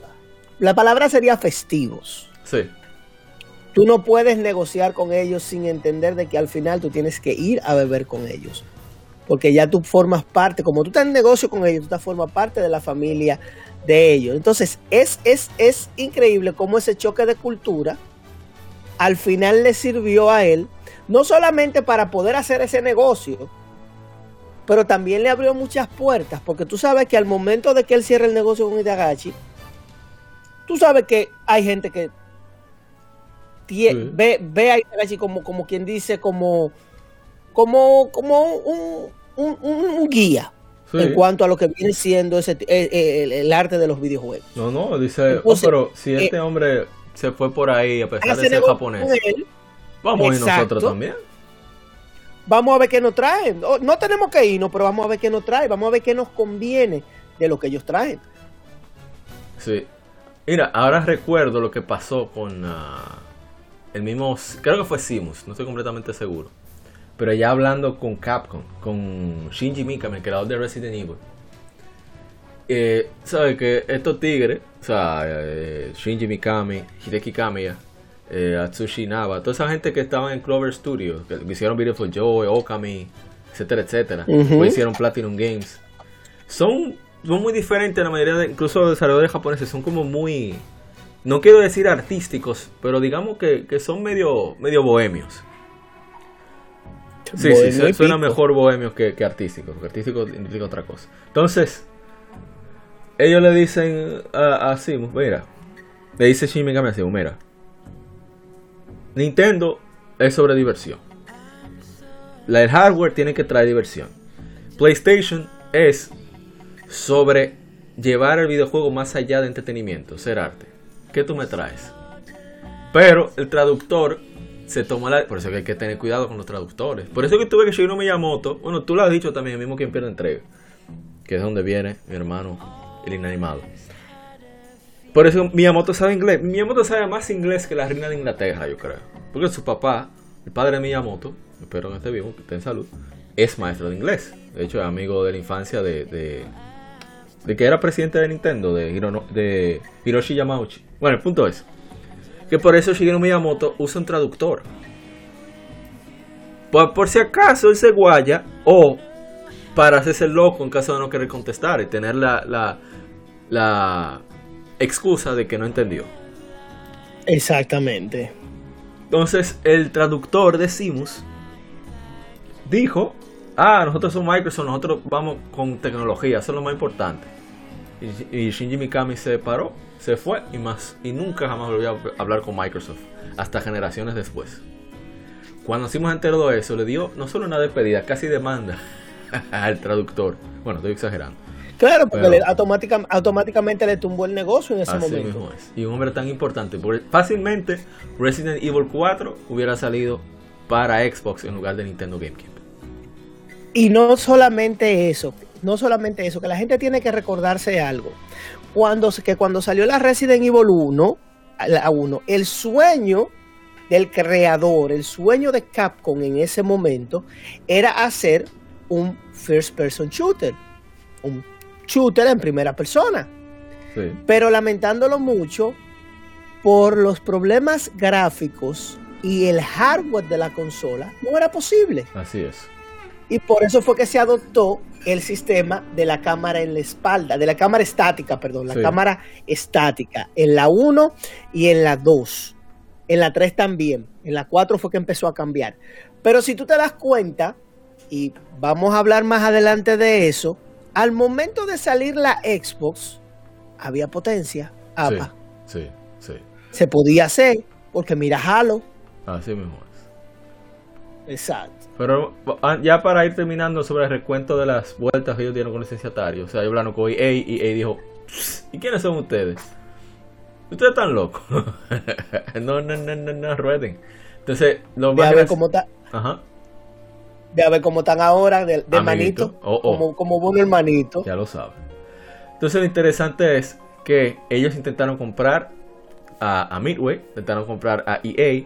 la palabra sería festivos. Sí. Tú no puedes negociar con ellos sin entender de que al final tú tienes que ir a beber con ellos. Porque ya tú formas parte, como tú estás en negocio con ellos, tú formas parte de la familia de ellos. Entonces, es, es, es increíble cómo ese choque de cultura al final le sirvió a él, no solamente para poder hacer ese negocio, pero también le abrió muchas puertas, porque tú sabes que al momento de que él cierre el negocio con Itagachi, tú sabes que hay gente que ve, ve, a Itagachi como, como quien dice, como, como, como un, un, guía. En cuanto a lo que viene siendo ese, eh, eh, el, arte de los videojuegos. No, no, dice, oh, pero si este eh, hombre se fue por ahí a pesar de ser japonés, vamos a ir nosotros también vamos a ver qué nos traen. No tenemos que irnos, pero vamos a ver qué nos trae, vamos a ver qué nos conviene de lo que ellos traen. Sí. Mira, ahora recuerdo lo que pasó con ah, el mismo, creo que fue Simus, no estoy completamente seguro. Pero ya hablando con Capcom, con Shinji Mikami, el creador de Resident Evil. Eh, ¿Sabe que estos tigres, o sea, eh, Shinji Mikami, Hideki Kamiya, eh, Atsushi Naba, toda esa gente que estaba en Clover Studios, que hicieron Beautiful Joy, Okami, etcétera, etcétera, uh hicieron Platinum Games, son, son muy diferentes la mayoría de, incluso los desarrolladores japoneses, son como muy, no quiero decir artísticos, pero digamos que, son medio, medio bohemios. Sí, sí, suena mejor bohemios que, que artísticos, porque artístico implica otra cosa. Entonces, ellos le dicen a, Simus, mira, le dice Shin Megami a Simus, mira, Nintendo es sobre diversión. La, el hardware tiene que traer diversión. PlayStation es sobre llevar el videojuego más allá de entretenimiento, ser arte. ¿Qué tú me traes? Pero el traductor se toma la... Por eso que hay que tener cuidado con los traductores. Por eso que tuve que Shigeru Miyamoto, bueno, tú lo has dicho también, el mismo quien pierde entrega, que es donde viene mi hermano, el inanimado. Por eso Miyamoto sabe inglés. Miyamoto sabe más inglés que la reina de Inglaterra, yo creo. Porque su papá, el padre de Miyamoto, espero que esté vivo, que esté en salud, es maestro de inglés. De hecho, es amigo de la infancia de, de, que era presidente de Nintendo, de, Hiroshi Yamauchi. Bueno, el punto es que por eso Shigeru Miyamoto usa un traductor. Por, por si acaso él se guaya o para hacerse loco en caso de no querer contestar y tener la, la excusa de que no entendió. Exactamente. Entonces el traductor de Simus dijo, ah, nosotros somos Microsoft, nosotros vamos con tecnología, eso es lo más importante. Y, Shinji Mikami se paró, se fue y más y nunca jamás volvió a hablar con Microsoft, hasta generaciones después. Cuando Simus enteró de eso, le dio no solo una despedida, casi demanda <laughs> al traductor. Bueno, estoy exagerando. Claro, porque automáticamente le tumbó el negocio en ese momento. Y un hombre tan importante. Porque fácilmente Resident Evil 4 hubiera salido para Xbox en lugar de Nintendo GameCube. Y no solamente eso, no solamente eso, que la gente tiene que recordarse algo. Cuando, que cuando salió la Resident Evil 1, la 1, el sueño del creador, el sueño de Capcom en ese momento, era hacer un first person shooter, un shooter en primera persona. Pero lamentándolo mucho por los problemas gráficos y el hardware de la consola, no era posible. Así es. Y por eso fue que se adoptó el sistema de la cámara en la espalda, de la cámara estática, perdón, la cámara estática, en la 1 y en la 2. En la 3 también. En la 4 fue que empezó a cambiar. Pero si tú te das cuenta, y vamos a hablar más adelante de eso, al momento de salir la Xbox, había potencia, APA. Sí, sí, Se podía hacer, porque mira Halo. Así mismo es. Exacto. Pero ah, ya para ir terminando sobre el recuento de las vueltas que ellos dieron con licenciatarios, o sea, yo hablando con EA y EA dijo, ¿y quiénes son ustedes? Ustedes están locos. <laughs> no, no, no, no, no, rueden. Entonces, lo más... cómo está. Ajá de a ver cómo están ahora, de, manito, oh, oh. Como, como bueno hermanito. Ya lo sabe. Entonces lo interesante es que ellos intentaron comprar a, Midway, intentaron comprar a EA.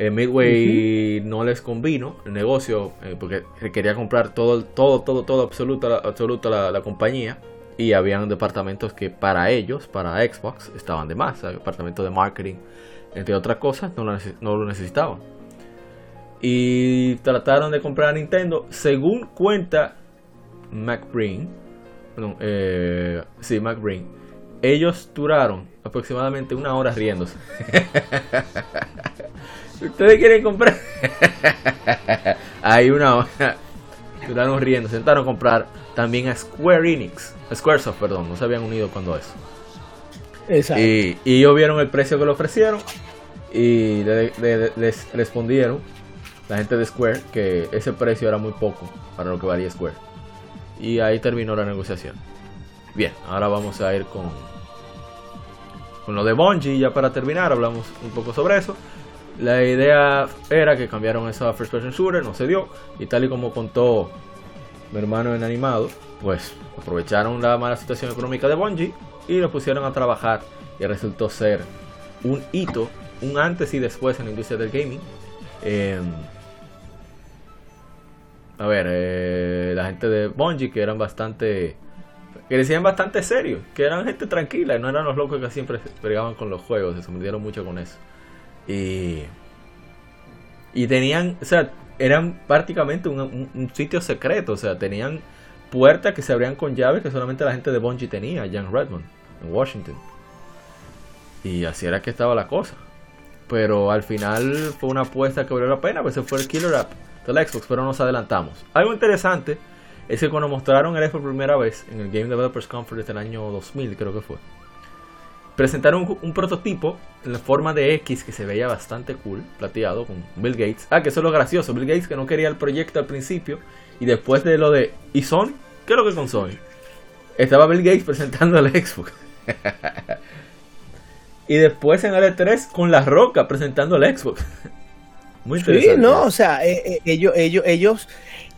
Eh, Midway no les convino el negocio eh, porque quería comprar todo, todo, todo, todo, absoluta, absoluta la, compañía. Y habían departamentos que para ellos, para Xbox, estaban de más. El departamento de marketing, entre otras cosas, no no lo necesitaban y trataron de comprar a Nintendo. Según cuenta McBrain, perdón, eh, sí, McBrain, ellos duraron aproximadamente una hora riéndose. <laughs> Ustedes quieren comprar. Hay una hora. duraron riendo, a comprar también a Square Enix, a Squaresoft, perdón, no se habían unido cuando eso. Exacto. Y, y ellos vieron el precio que le ofrecieron y le- le- les respondieron, la gente de Square, que ese precio era muy poco para lo que valía Square. Y ahí terminó la negociación. Bien, ahora vamos a ir con, con lo de Bungie. Ya para terminar, hablamos un poco sobre eso. La idea era que cambiaron esa First Person Shooter, no se dio. Y tal y como contó mi hermano en animado, pues aprovecharon la mala situación económica de Bungie y lo pusieron a trabajar. Y resultó ser un hito, un antes y después en la industria del gaming. A ver, eh, la gente de Bungie que eran bastante. que decían bastante serios, que eran gente tranquila y no eran los locos que siempre pegaban con los juegos, se sometieron mucho con eso. Y. Y tenían, o sea, eran prácticamente un, un- sitio secreto, o sea, tenían puertas que se abrían con llaves que solamente la gente de Bungie tenía, en Redmond, en Washington. Y así era que estaba la cosa. Pero al final fue una apuesta que valió la pena, pues se fue el killer app del Xbox, pero nos adelantamos. Algo interesante es que cuando mostraron el Xbox por primera vez en el Game Developers Conference del año 2000, creo que fue, presentaron un, un prototipo en la forma de X que se veía bastante cool, plateado con Bill Gates. Ah, que eso es lo gracioso, Bill Gates que no quería el proyecto al principio y después de lo de ¿y Sony? ¿Qué es lo que con Sony? Estaba Bill Gates <laughs> presentando el Xbox. <laughs> y después en el E3 con La Roca presentando el Xbox. <laughs> Muy Sí, interesante. no, o sea, eh, eh, ellos, ellos, ellos,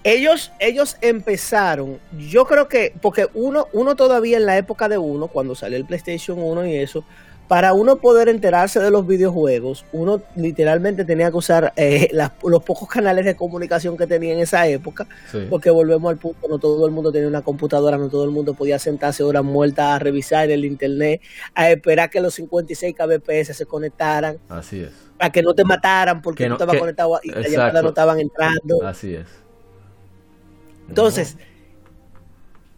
ellos, ellos empezaron, yo creo que, porque uno, uno todavía en la época de uno, cuando salió el PlayStation 1 y eso, para uno poder enterarse de los videojuegos, uno literalmente tenía que usar eh, <laughs> las- los pocos canales de comunicación que tenía en esa época, Sí. porque volvemos al punto, no todo el mundo tenía una computadora, no todo el mundo podía sentarse horas muertas a revisar el internet, a esperar que los 56 kbps se conectaran, Así es. Para que no te mataran porque Que no, no- estaba que- conectado y las exacto. llamadas no estaban entrando. Así es. Entonces,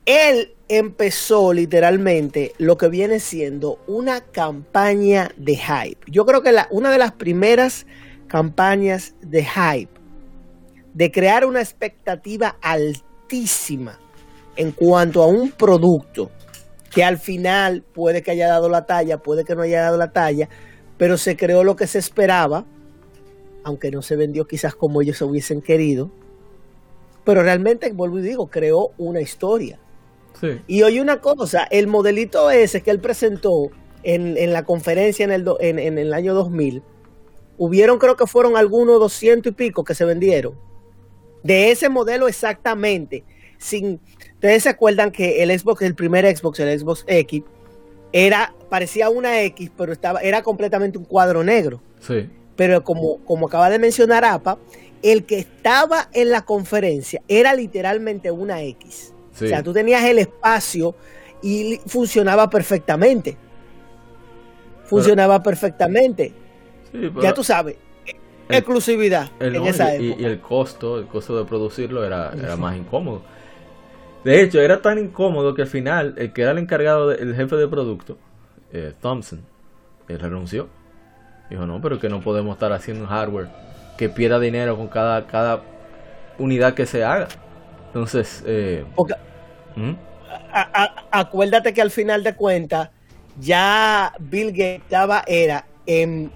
él empezó literalmente lo que viene siendo una campaña de hype. Yo creo que la, una de las primeras campañas de hype, de crear una expectativa altísima en cuanto a un producto que al final puede que haya dado la talla, puede que no haya dado la talla, pero se creó lo que se esperaba, aunque no se vendió quizás como ellos hubiesen querido, pero realmente, vuelvo y digo, creó una historia. Sí. Y oye una cosa, el modelito ese que él presentó en, en la conferencia en el, do- en, en el año 2000, hubieron creo que fueron algunos 200 y pico que se vendieron. De ese modelo exactamente. Sin, Ustedes se acuerdan que el Xbox, el primer Xbox, el Xbox X, era, parecía una X, pero estaba, era completamente un cuadro negro. Sí. Pero como, como acaba de mencionar APA, el que estaba en la conferencia era literalmente una X. Sí. O sea, tú tenías el espacio y funcionaba perfectamente. Funcionaba perfectamente. Sí, pero Ya tú sabes, el- exclusividad el- en no, esa y, y- época. y el costo, el costo de producirlo era, era más incómodo. De hecho, era tan incómodo que al final el que era el encargado, de- el jefe de producto, eh, Thompson, él renunció. Dijo, no, pero que no podemos estar haciendo un hardware que pierda dinero con cada, cada unidad que se haga. Entonces, eh, ¿mm? a- a- acuérdate que al final de cuentas, ya Bill Gates estaba, era en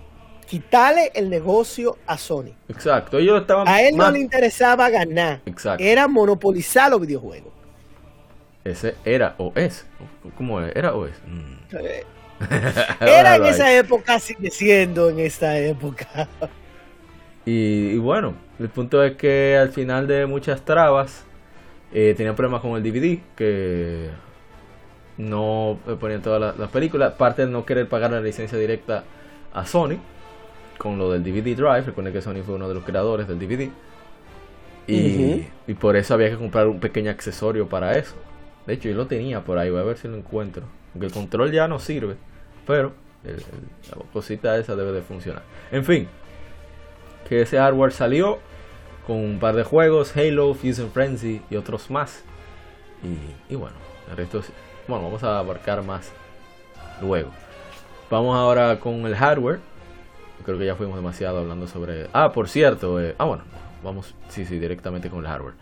quitarle el negocio a Sony. exacto, ellos estaban A él no le interesaba ganar, Exacto. era monopolizar los videojuegos. Ese era o es. ¿Cómo es? ¿Era o es? Mm. Eh, <laughs> Era en esa época, sigue siendo en esta época. Y, y bueno, el punto es que al final de muchas trabas, eh, tenían problemas con el DVD, que no ponían todas las, las películas. Parte de no querer pagar la licencia directa a Sony, con lo del DVD Drive. Recuerden que Sony fue uno de los creadores del DVD. Y por eso había que comprar un pequeño accesorio para eso. De hecho, yo lo tenía por ahí, voy a ver si lo encuentro. Aunque el control ya no sirve, pero la cosita esa debe de funcionar. En fin, que ese hardware salió con un par de juegos, Halo, Fusion Frenzy y otros más. Y, y bueno, el resto es- bueno, vamos a abarcar más luego. Vamos ahora con el hardware. Creo que ya fuimos demasiado hablando sobre. Ah, por cierto, eh, ah, bueno, vamos, sí, sí, directamente con el hardware.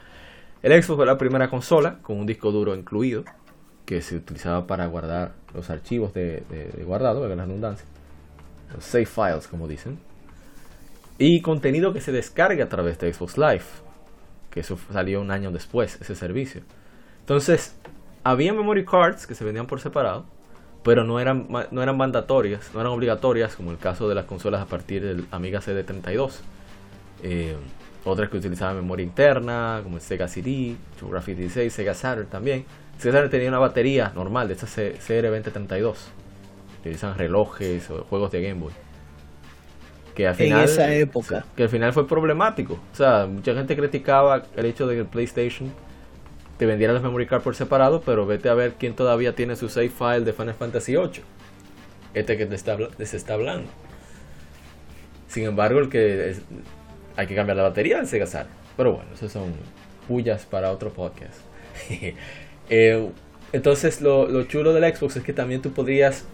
El Xbox fue la primera consola con un disco duro incluido que se utilizaba para guardar los archivos de, guardado, de la redundancia, los save files como dicen, y contenido que se descarga a través de Xbox Live, que eso salió un año después, ese servicio. Entonces, había memory cards que se vendían por separado, pero no eran, no eran mandatorias, no eran obligatorias, como el caso de las consolas a partir del Amiga CD32. Eh, otras que utilizaban memoria interna, como el Sega CD, Geographic 16, Sega Saturn también. Sega Saturn tenía una batería normal de esta CR2032. Utilizan relojes o juegos de Game Boy. Que al final, en esa época. Que al final fue problemático. O sea, mucha gente criticaba el hecho de que el PlayStation te vendiera los memory card por separado, pero vete a ver quién todavía tiene su save file de Final Fantasy VIII. Este que te está, se está hablando. Sin embargo, el que hay que cambiar la batería del Sega Saturn. Pero bueno, esos son pullas para otro podcast. <laughs> Eh, entonces, lo, chulo del Xbox es que también tú podrías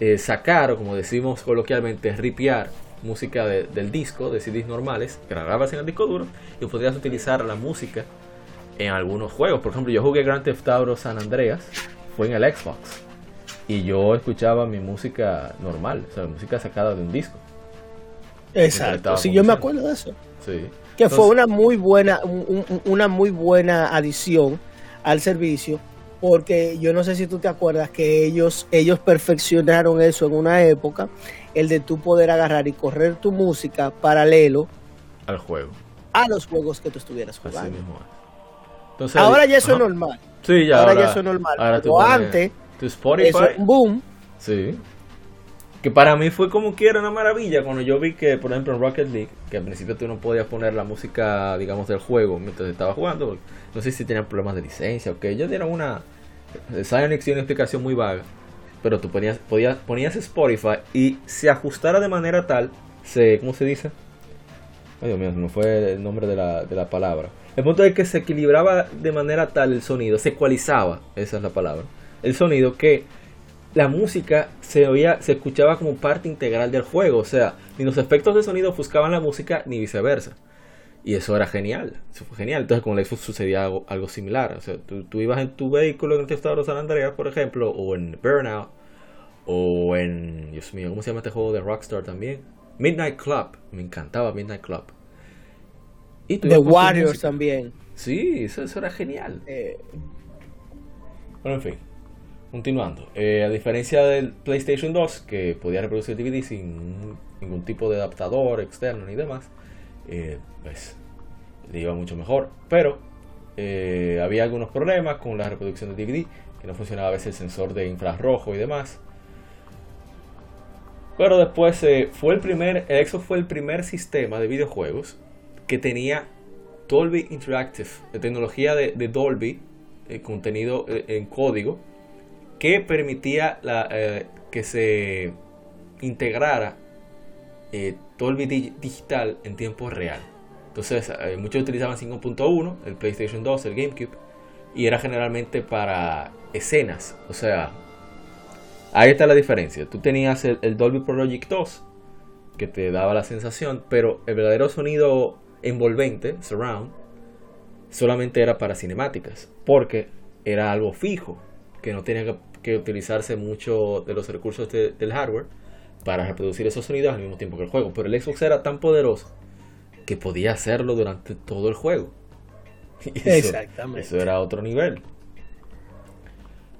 eh, sacar, o como decimos coloquialmente, ripiar música del disco, de CDs normales, grababas en el disco duro, y podrías utilizar la música en algunos juegos. Por ejemplo, yo jugué Grand Theft Auto San Andreas, fue en el Xbox. Y yo escuchaba mi música normal, o sea, música sacada de un disco. Exacto, sí, yo me acuerdo de eso. Sí. Que fue una muy buena, una muy buena adición al servicio, porque yo no sé si tú te acuerdas que ellos, ellos perfeccionaron eso en una época, el de tú poder agarrar y correr tu música paralelo al juego. A los juegos que tú estuvieras jugando. ahora ya eso es normal. Sí, ya ahora, ya eso es normal. Pero antes, tu Spotify, eso, boom. Sí. Que para mí fue como que era una maravilla cuando yo vi que, por ejemplo, en Rocket League, que al principio tú no podías poner la música, digamos, del juego mientras estaba jugando. No sé si tenían problemas de licencia o qué. Ellos dieron una. Psyonix dio una explicación muy vaga. Pero tú ponías, podías, ponías Spotify y se ajustara de manera tal. Se, ¿Cómo se dice? Ay, Dios mío, no fue el nombre de la, de la palabra. El punto es que se equilibraba de manera tal el sonido, se ecualizaba, esa es la palabra. El sonido que la música se oía, se escuchaba como parte integral del juego, o sea, ni los efectos de sonido ofuscaban la música ni viceversa. Y eso era genial, eso fue genial. Entonces con el Xbox sucedía algo, similar. O sea, tú, ibas en tu vehículo en el de San Andreas, por ejemplo, o en Burnout, o en, Dios mío, ¿cómo se llama este juego de Rockstar también? Midnight Club, me encantaba Midnight Club. Y The Warriors también. Sí, eso, eso era genial. Eh. Bueno, en fin. Continuando, eh, a diferencia del PlayStation 2, que podía reproducir DVD sin ningún tipo de adaptador externo ni demás, eh, pues le iba mucho mejor. Pero eh, había algunos problemas con la reproducción de DVD, que no funcionaba a veces el sensor de infrarrojo y demás. Pero después fue el primer, el Xbox fue el primer sistema de videojuegos que tenía Dolby Interactive, de tecnología de Dolby, contenido en código que permitía eh, que se integrara eh, todo el digital en tiempo real. Entonces, eh, muchos utilizaban 5.1, el PlayStation 2, el GameCube, y era generalmente para escenas. O sea, ahí está la diferencia. Tú tenías el, el Dolby Pro Logic 2, que te daba la sensación, pero el verdadero sonido envolvente, surround, solamente era para cinemáticas, porque era algo fijo, que no tenía que que utilizarse mucho de los recursos del hardware para reproducir esos sonidos al mismo tiempo que el juego. Pero el Xbox era tan poderoso que podía hacerlo durante todo el juego. <laughs> Exactamente. Eso era otro nivel.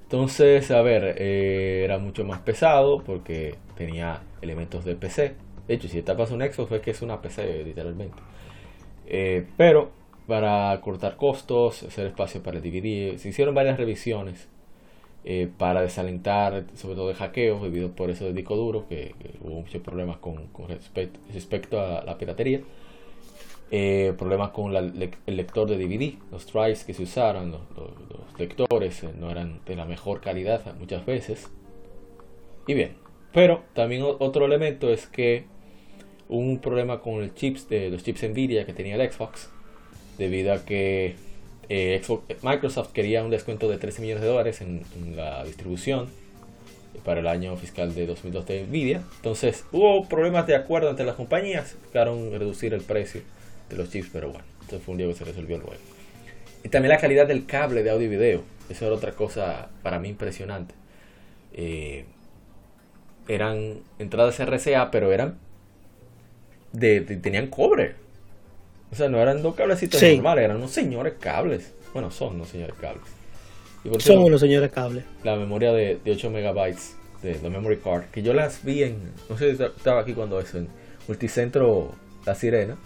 Entonces, a ver, eh, era mucho más pesado porque tenía elementos de PC. De hecho, si esta pasa un Xbox es que es una PC literalmente. Eh, pero para cortar costos, hacer espacio para el DVD, se hicieron varias revisiones eh, para desalentar sobre todo de hackeos debido por eso del disco duro que, hubo muchos problemas con, respecto, a la piratería. Eh, problemas con el lector de DVD los tries que se usaron los, lectores eh, no eran de la mejor calidad muchas veces. Y bien pero también otro elemento es que hubo un problema con el chips de los chips Nvidia que tenía el Xbox debido a que eh, Microsoft quería un descuento de 13 millones de dólares en, la distribución para el año fiscal de 2002 de Nvidia. Entonces hubo problemas de acuerdo entre las compañías, buscaron reducir el precio de los chips, pero bueno, entonces fue un día que se resolvió luego. Y también la calidad del cable de audio y video. Eso era otra cosa para mí impresionante. Eh, eran entradas RCA, pero eran de, tenían cobre. O sea, no eran dos cablecitos Sí. normales, eran unos señores cables. Bueno, son unos señores cables. Y por Son cierto, unos señores cables. la memoria de, de 8 megabytes de la memory card, que yo las vi en, no sé si estaba aquí cuando eso, en Multicentro La Sirena.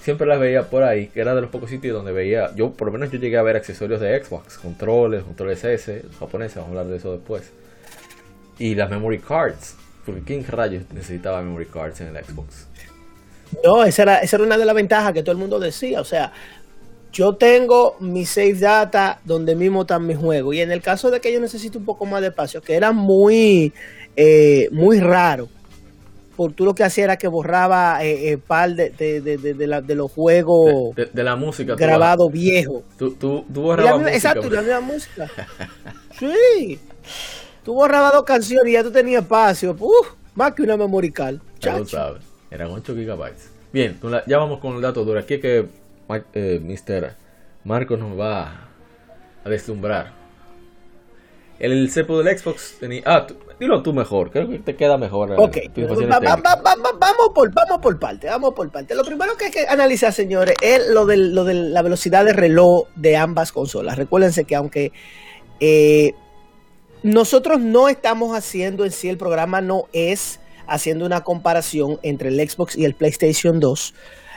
Siempre las veía por ahí, que era de los pocos sitios donde veía, yo por lo menos yo llegué a ver accesorios de Xbox, controles, controles S, japoneses, vamos a hablar de eso después. Y las memory cards, porque ¿quién rayos necesitaba memory cards en el Xbox? No, esa era, esa era una de las ventajas que todo el mundo decía. O sea, yo tengo mi save data donde mismo están mis juegos. Y en el caso de que yo necesite un poco más de espacio, que era muy, eh, muy raro. Porque tú lo que hacía era que borraba eh, eh, par de, de, de, de- la- de los juegos De, la música. tú viejos. baj- Tú, tú, tú borrabas misma- música, exacto, la misma música. <laughs> Sí. Tú borrabas dos canciones y ya tú tenías espacio. Uf, más que una Chacho. sabes. Eran 8 gigabytes. Bien, ya vamos con el dato duro. Aquí es que eh, Mr. Marco nos va a deslumbrar. El cepo del Xbox tenía... Ah, tú- dilo tú mejor. Creo que te queda mejor. eh, Ok, va- va- va- vamos, por, vamos por parte, vamos por parte. Lo primero que hay que analizar, señores, es lo, del- lo de la velocidad de reloj de ambas consolas. Recuérdense que aunque eh, nosotros no estamos haciendo en sí, el programa no es haciendo una comparación entre el Xbox y el PlayStation 2.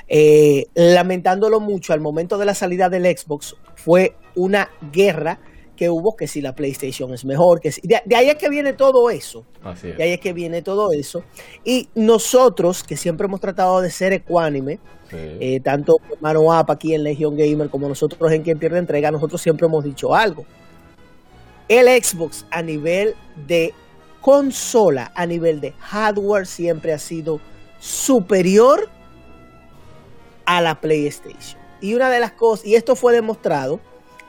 eh, lamentándolo mucho, al momento de la salida del Xbox fue una guerra que hubo, que si la PlayStation es mejor, que si, de, de ahí es que viene todo eso. Así es. Y ahí es que viene todo eso. Y nosotros, que siempre hemos tratado de ser ecuánime, Sí. eh, tanto Mano Up aquí en Legion Gamer como nosotros en Quien Pierde Entrega, nosotros siempre hemos dicho algo. El Xbox a nivel de consola, a nivel de hardware, siempre ha sido superior a la PlayStation. Y una de las cosas, y esto fue demostrado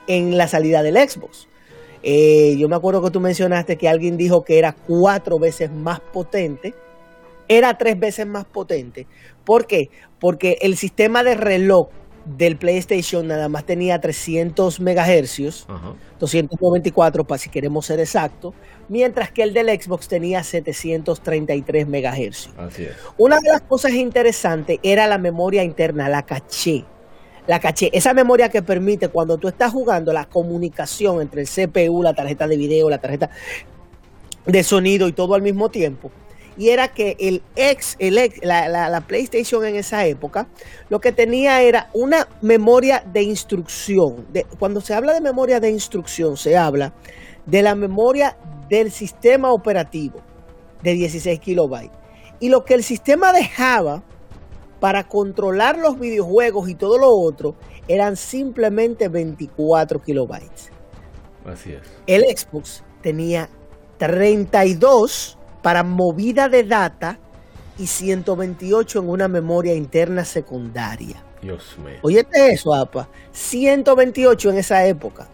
en la salida del Xbox. Eh, yo me acuerdo que tú mencionaste que alguien dijo que era cuatro veces más potente. Era tres veces más potente. ¿Por qué? Porque el sistema de reloj del PlayStation nada más tenía 300 megahercios, Ajá. 294 para si queremos ser exactos, mientras que el del Xbox tenía 733 megahercios. Así es. Una de las cosas interesantes era la memoria interna, la caché. La caché, esa memoria que permite cuando tú estás jugando la comunicación entre el CPU, la tarjeta de video, la tarjeta de sonido y todo al mismo tiempo. Y era que el ex, el ex- la, la- la PlayStation en esa época, lo que tenía era una memoria de instrucción. De- cuando se habla de memoria de instrucción, se habla de la memoria del sistema operativo de 16 kilobytes. Y lo que el sistema dejaba para controlar los videojuegos y todo lo otro eran simplemente 24 kilobytes. Así es. El Xbox tenía 32 para movida de data y 128 en una memoria interna secundaria. Dios mío. Óyete eso, APA. 128 en esa época.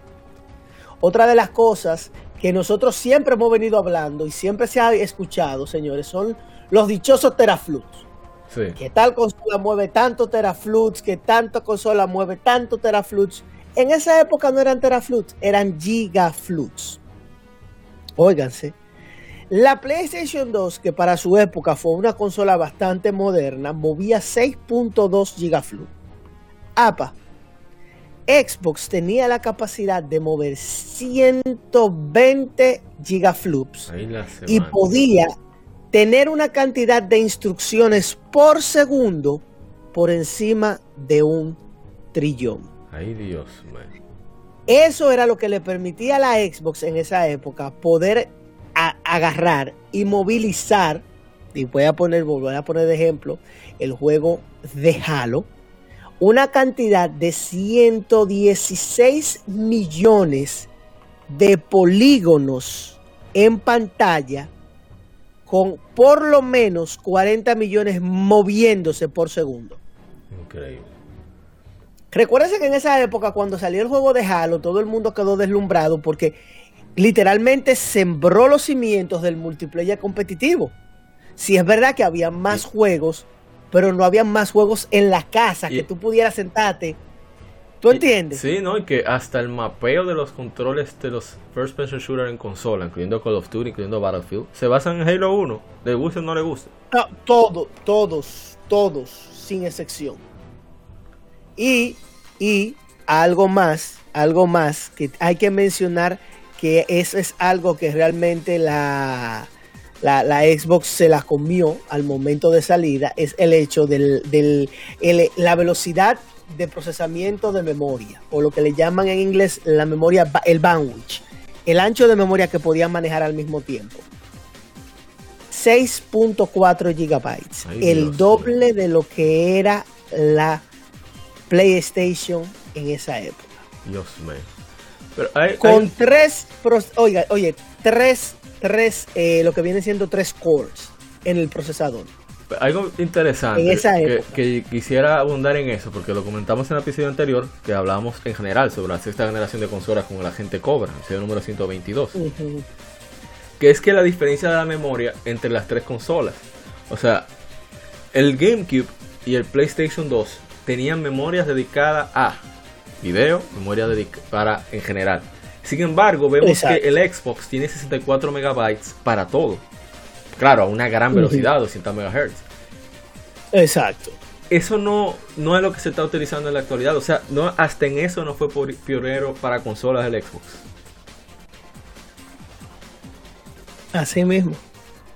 Otra de las cosas que nosotros siempre hemos venido hablando y siempre se ha escuchado, señores, son los dichosos teraflops. Sí. Que tal consola mueve tanto teraflops, que tanta consola mueve tanto teraflops. En esa época no eran teraflops, eran gigaflops. Óiganse. La PlayStation 2, que para su época fue una consola bastante moderna, movía 6.2 gigaflops. APA. Xbox tenía la capacidad de mover 120 gigaflops y podía tener una cantidad de instrucciones por segundo por encima de un trillón. Ay, Dios. Eso era lo que le permitía a la Xbox en esa época poder agarrar y movilizar, y voy a poner, voy a poner de ejemplo, el juego de Halo, una cantidad de 116 millones de polígonos en pantalla con por lo menos 40 millones moviéndose por segundo. Increíble. Recuérdense que en esa época, cuando salió el juego de Halo, todo el mundo quedó deslumbrado porque literalmente sembró los cimientos del multiplayer competitivo. Si es verdad que había más juegos, pero no había más juegos en la casa Y- que tú pudieras sentarte ¿Tú entiendes? Sí, ¿no? Y que hasta el mapeo de los controles de los first person shooter en consola, incluyendo Call of Duty, incluyendo Battlefield, se basan en Halo 1. ¿Le gusta o no le gusta? No, todo, todos, todos, sin excepción. Y, y algo más, algo más que hay que mencionar que eso es algo que realmente la, la, la Xbox se la comió al momento de salida, es el hecho del, del el- la velocidad de procesamiento de memoria, o lo que le llaman en inglés la memoria, el bandwidth, el ancho de memoria que podían manejar al mismo tiempo. 6.4 gigabytes, Ay, el Dios doble de lo que era la PlayStation en esa época. Dios mío. Hay, Con hay- tres, oiga, oye, tres, tres, eh, lo que viene siendo tres cores en el procesador. algo interesante En esa que, quisiera abundar en eso, porque lo comentamos en el episodio anterior, que hablábamos en general sobre la sexta generación de consolas con la gente Cobra, el episodio número 122. Ujú. que es que la diferencia de la memoria entre las tres consolas. O sea, el GameCube y el PlayStation 2 tenían memorias dedicadas a video, memoria para en general. Sin embargo, vemos Exacto. que el Xbox tiene 64 megabytes para todo. Claro, a una gran velocidad, 200 MHz. Exacto. Eso no, no es lo que se está utilizando en la actualidad. O sea, no, hasta en eso no fue pionero para consolas del Xbox. Así mismo.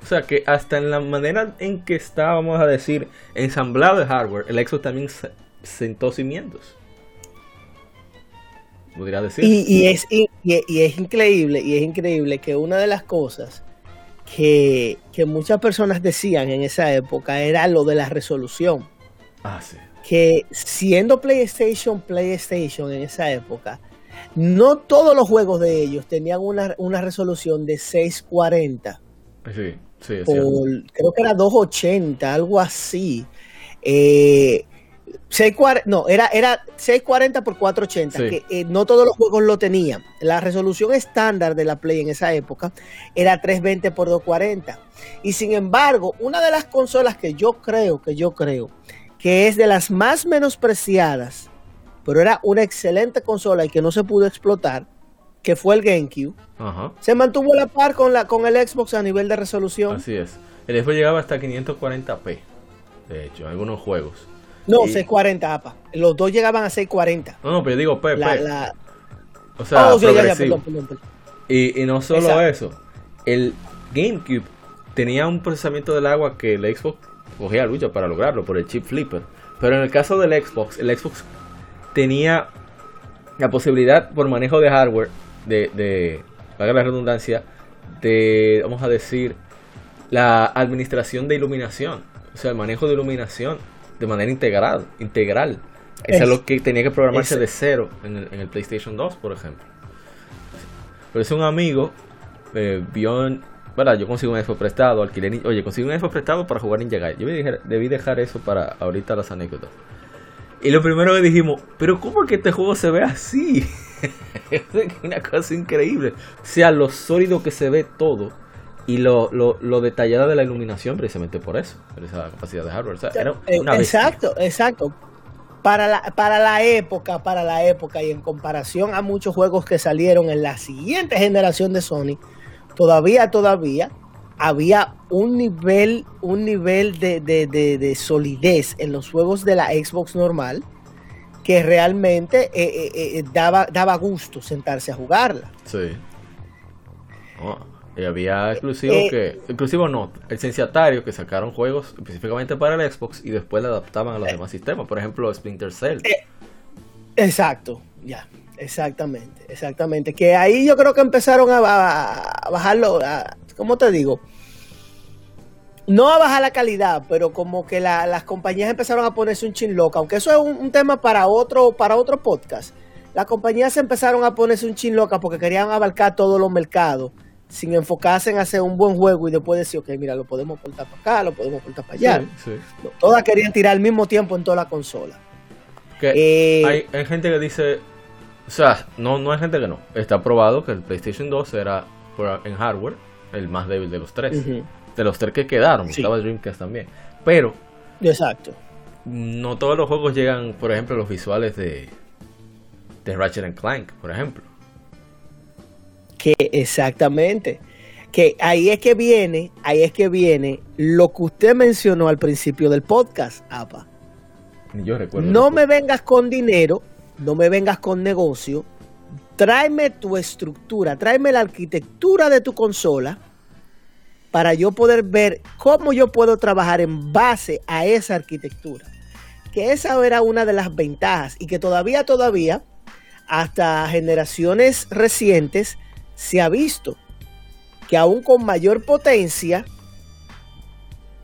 O sea que hasta en la manera en que está, vamos a decir, ensamblado el hardware, el Xbox también se- sentó cimientos. Podría decir. Y, y es, y, y es increíble, y es increíble que una de las cosas que, que muchas personas decían en esa época era lo de la resolución. Ah, sí. Que siendo PlayStation, PlayStation en esa época, no todos los juegos de ellos tenían una, una resolución de 640 Sí, sí, por, creo que era 280, algo así. Eh, 640, no, era, era 640 por 480, Sí. que eh, no todos los juegos lo tenían. La resolución estándar de la Play en esa época era 320 por 240. Y sin embargo, una de las consolas que yo creo, que yo creo, que es de las más menospreciadas, pero era una excelente consola y que no se pudo explotar, que fue el GameCube, Ajá. se mantuvo a la par con, la, con el Xbox a nivel de resolución. Así es. El Xbox llegaba hasta 540p. De hecho, en algunos juegos. No, Y- 640 APA. Los dos llegaban a 640. No, no, pero yo digo PP. La, la... O sea, Oh, ya, ya, ya, progresivo. perdón, perdón, perdón. Y, y no solo Exacto. eso, el GameCube tenía un procesamiento del agua que el Xbox cogía lucha para lograrlo por el chip flipper. Pero en el caso del Xbox, el Xbox tenía la posibilidad por manejo de hardware, de, de valga la redundancia, de, vamos a decir, la administración de iluminación. O sea, el manejo de iluminación de manera integral. integral. Eso es, lo que tenía que programarse es- de cero en el, en el PlayStation 2, por ejemplo. Pero es un amigo, eh, vio, en- ¿verdad? Yo consigo un Xbox prestado, alquilé, oye, consigo un Xbox prestado para jugar Ninja Gaiden. Yo debí dejar eso para ahorita las anécdotas. Y lo primero que dijimos, pero ¿cómo es que este juego se ve así? <laughs> es una cosa increíble. O sea, lo sólido que se ve todo y lo, lo, lo detallada de la iluminación precisamente por eso, por esa capacidad de hardware. O sea, era Eh, bestia. exacto, exacto. Para la, para la época, para la época y en comparación a muchos juegos que salieron en la siguiente generación de Sony, todavía, todavía había un nivel, un nivel de, de- de- de solidez en los juegos de la Xbox normal que realmente eh, eh, eh, daba, daba gusto sentarse a jugarla. Sí. Oh, y había exclusivos Eh, que. Exclusivos no, licenciatarios que sacaron juegos específicamente para el Xbox y después le adaptaban a los demás sistemas. Por ejemplo, Splinter Cell. Eh, Exacto, ya, exactamente, exactamente. Que ahí yo creo que empezaron a, ba- a bajarlo, a- ¿cómo te digo? No a bajar la calidad, pero como que la- las compañías empezaron a ponerse un chin loca, aunque eso es un, un tema para otro, para otro podcast. Las compañías empezaron a ponerse un chin loca porque querían abarcar todos los mercados sin enfocarse en hacer un buen juego y después decir, ok, mira, lo podemos portar para acá, lo podemos portar para allá. Sí, todas querían tirar al mismo tiempo en toda la consola. Que Eh, hay, hay gente que dice. O sea, no, no hay gente que no. Está probado que el PlayStation 2 era en hardware el más débil de los tres. De los tres que quedaron. Sí. Estaba Dreamcast también. Pero Exacto. no todos los juegos llegan, por ejemplo, los visuales de, de Ratchet and Clank, por ejemplo. Que exactamente. Que ahí es que viene, ahí es que viene lo que usted mencionó al principio del podcast, APA. Yo recuerdo. No me vengas con dinero, no me vengas con negocio, tráeme tu estructura, tráeme la arquitectura de tu consola para yo poder ver cómo yo puedo trabajar en base a esa arquitectura. Que esa era una de las ventajas y que todavía, todavía, hasta generaciones recientes, se ha visto que aún con mayor potencia,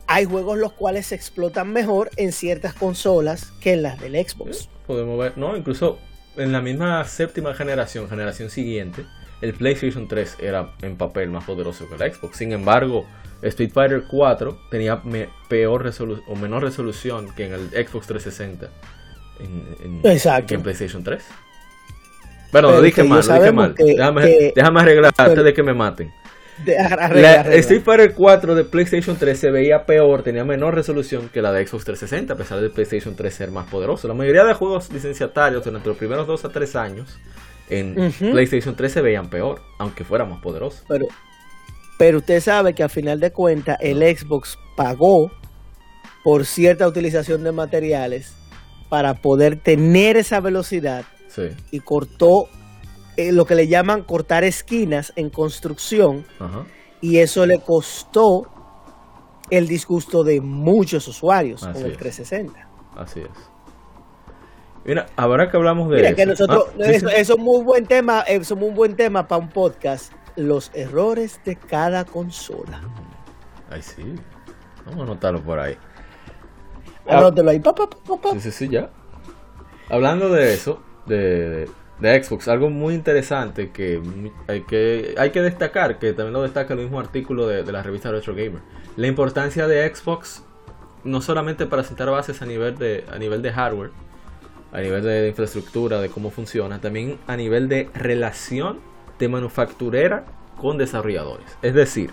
hay juegos los cuales se explotan mejor en ciertas consolas que en las del Xbox. podemos ver, no, incluso en la misma séptima generación, generación siguiente, el PlayStation 3 era en papel más poderoso que el Xbox. Sin embargo, Street Fighter 4 tenía peor o menor resolución que en el Xbox 360 en, Exacto. que en PlayStation 3. Pero, lo dije mal, dije mal. déjame, déjame arreglar antes de que me maten. Street Fighter 4 de PlayStation 3 se veía peor, tenía menor resolución que la de Xbox 360, a pesar de PlayStation 3 ser más poderoso. La mayoría de juegos licenciatarios durante los primeros 2 a 3 años en PlayStation 3 se veían peor, aunque fuera más poderoso. Pero, pero usted sabe que a final de cuentas el Xbox pagó por cierta utilización de materiales para poder tener esa velocidad y cortó eh, lo que le llaman cortar esquinas en construcción y eso le costó el disgusto de muchos usuarios con el 360. Así es. Mira, ahora que hablamos de Mira, eso, que nosotros, ah, eso, es muy buen tema, eso es un buen tema para un podcast. Los errores de cada consola. Ay, sí. Vamos a anotarlo por ahí. Anótelo ahí. Pa, Sí, sí, sí, ya. Hablando de eso, de, de Xbox, algo muy interesante que hay, que hay que destacar, que también lo destaca el mismo artículo de, la revista Retro Gamer, la importancia de Xbox no solamente para sentar bases a nivel de, a nivel de hardware, a nivel de infraestructura, de cómo funciona, también a nivel de relación de manufacturera con desarrolladores. Es decir,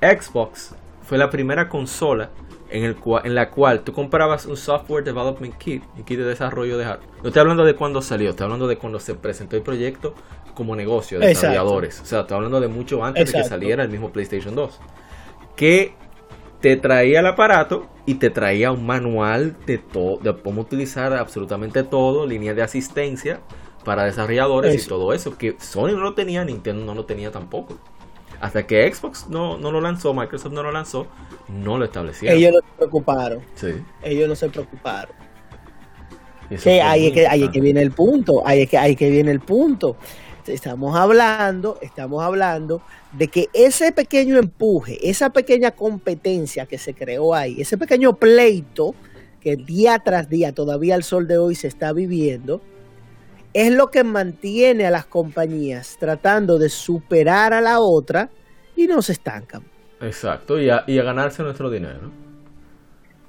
Xbox fue la primera consola en, el en la cual tú comprabas un software development kit, un kit de desarrollo de hardware. No estoy hablando de cuando salió, estoy hablando de cuando se presentó el proyecto como negocio de desarrolladores. O sea, estoy hablando de mucho antes de que saliera el mismo PlayStation 2. Que te traía el aparato y te traía un manual de todo, de cómo utilizar absolutamente todo, línea de asistencia para desarrolladores y todo eso, que Sony no lo tenía, Nintendo no lo tenía tampoco. Hasta que Xbox no, no lo lanzó, Microsoft no lo lanzó, no lo establecieron. Ellos no se preocuparon. Sí. Ellos no se preocuparon. Que ahí, es que, ahí es que viene el punto, ahí es que, ahí que viene el punto. Estamos hablando, estamos hablando de que ese pequeño empuje, esa pequeña competencia que se creó ahí, ese pequeño pleito que día tras día, todavía al sol de hoy se está viviendo, es lo que mantiene a las compañías tratando de superar a la otra y no se estancan. Exacto, y a, y a ganarse nuestro dinero.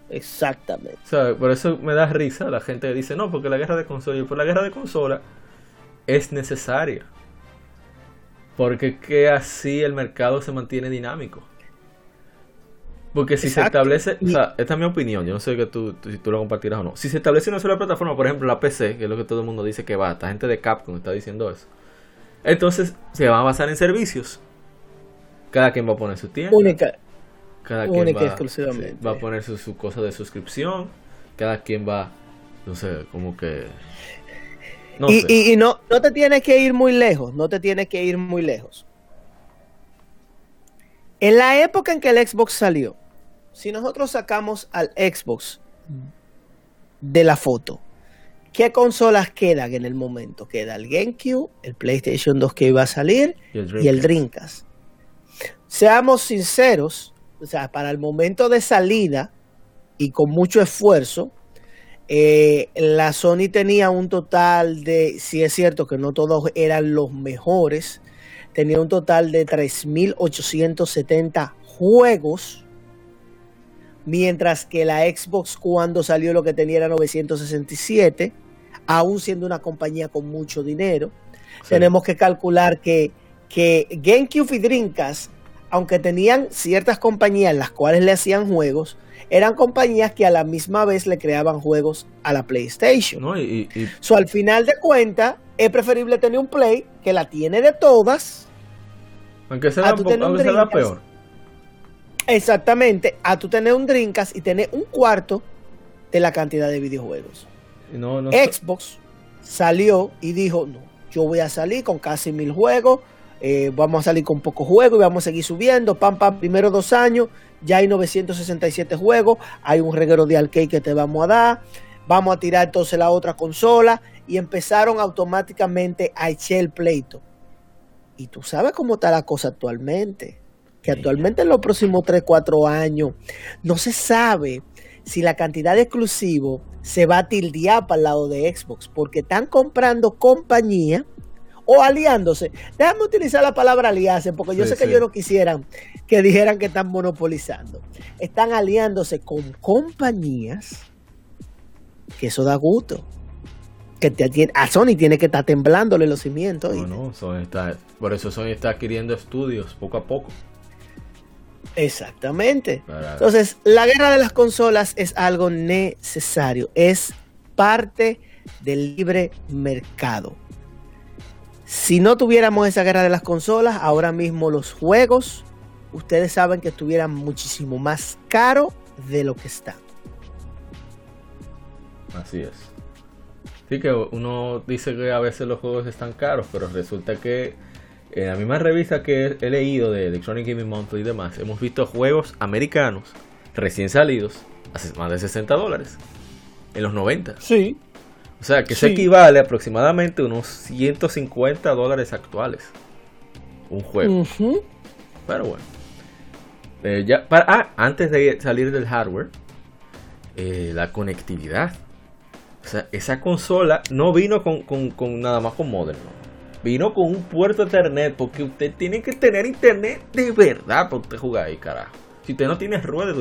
Exactamente. O sea, por eso me da risa la gente que dice, no, porque la guerra de consola, y por la guerra de consola es necesaria. Porque que así el mercado se mantiene dinámico. Porque si se establece, o sea, esta es mi opinión, yo no sé que tú, si tú lo compartirás o no. Si se establece una sola plataforma, por ejemplo la PC, que es lo que todo el mundo dice que va, esta gente de Capcom está diciendo eso. Entonces se va a basar en servicios. Cada quien va a poner su tiempo. Única. Cada quien va, exclusivamente. va a poner su, su cosa de suscripción. Cada quien va, no sé, como que y, no, no te tienes que ir muy lejos, no te tienes que ir muy lejos. En la época en que el Xbox salió, si nosotros sacamos al Xbox de la foto, ¿qué consolas quedan en el momento? Queda el GameCube, el PlayStation 2 que iba a salir y el, y el Dreamcast. Seamos sinceros, o sea, para el momento de salida y con mucho esfuerzo, eh, la Sony tenía un total de, si es cierto que no todos eran los mejores, tenía un total de 3.870 juegos, mientras que la Xbox cuando salió lo que tenía era 967, aún siendo una compañía con mucho dinero. Tenemos que calcular que, que GameCube y Dreamcast, aunque tenían ciertas compañías las cuales le hacían juegos, eran compañías que a la misma vez le creaban juegos a la PlayStation. No, y, y- So, al final de cuentas, es preferible tener un Play que la tiene de todas, aunque sea, un aunque sea la peor. Exactamente, a tú tener un Dreamcast y tener un cuarto de la cantidad de videojuegos. Y No, no, Xbox salió y dijo, no, yo voy a salir con casi mil juegos, eh, vamos a salir con pocos juegos y vamos a seguir subiendo, pam, pam, primero dos años, ya hay 967 juegos, hay un reguero de arcade que te vamos a dar, vamos a tirar entonces la otra consola y empezaron automáticamente a echar el pleito. Y tú sabes cómo está la cosa actualmente, que actualmente en los próximos 3, 4 años no se sabe si la cantidad de exclusivos se va a tildear para el lado de Xbox, porque están comprando compañía o aliándose. Déjame utilizar la palabra aliarse, porque yo Sí, sé que sí. ellos no quisieran que dijeran que están monopolizando. Están aliándose con compañías que eso da gusto. Que te a Sony tiene que estar temblándole los cimientos. no, no, Sony está, por eso Sony está adquiriendo estudios poco a poco. Exactamente. Para- Entonces, la guerra de las consolas es algo necesario, es parte del libre mercado. Si no tuviéramos esa guerra de las consolas, ahora mismo los juegos, ustedes saben que estuvieran muchísimo más caro de lo que está. Así es. Sí que uno dice que a veces los juegos están caros, pero resulta que en la misma revista que he leído de Electronic Gaming Monthly y demás, hemos visto juegos americanos recién salidos a más de 60 dólares en los 90. Sí. O sea, que eso Sí. equivale aproximadamente a unos 150 dólares actuales. Un juego. Pero bueno. Eh, ya, para, ah, antes de salir del hardware, eh, la conectividad. O sea, esa consola no vino con, con- con nada más con modem. ¿no? Vino con un puerto Ethernet, porque usted tiene que tener internet de verdad para usted jugar ahí, carajo. Si usted no tiene ruedas.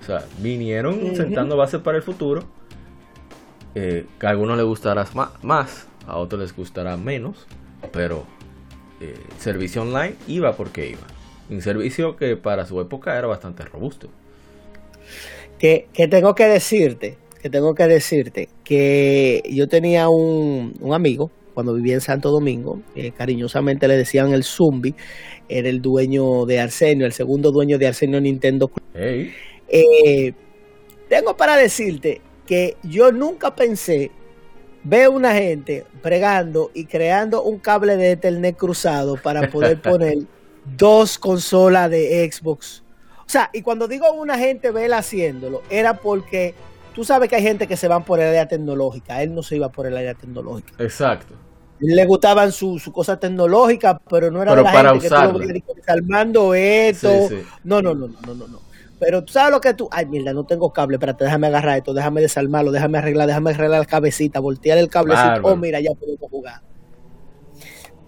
O sea, vinieron sentando bases para el futuro. eh, que a algunos les gustará más, a otros les gustará menos. Pero eh, el servicio online iba porque iba. Un servicio que para su época era bastante robusto. que, que tengo que decirte, que tengo que decirte que yo tenía un, un amigo cuando vivía en Santo Domingo, eh, cariñosamente le decían el Zumbi, era el dueño de Arsenio, el segundo dueño de Arsenio Nintendo. Hey, Eh, tengo para decirte que yo nunca pensé ver una gente pregando y creando un cable de Ethernet cruzado para poder <laughs> poner dos consolas de Xbox. O sea, y cuando digo una gente ver haciéndolo, era porque tú sabes que hay gente que se van por el área tecnológica. Él no se iba por el área tecnológica. exacto. Le gustaban sus su cosas tecnológicas, pero no era Pero la para gente usarla. que tú desarmando esto. Sí, sí. No, no, no, no, no, no. Pero tú sabes lo que tú. Ay, mierda, no tengo cable. Espérate, déjame agarrar esto, déjame desarmarlo, déjame arreglar, déjame arreglar la cabecita, voltear el cablecito. Bárbaro. Oh, mira, ya podemos jugar.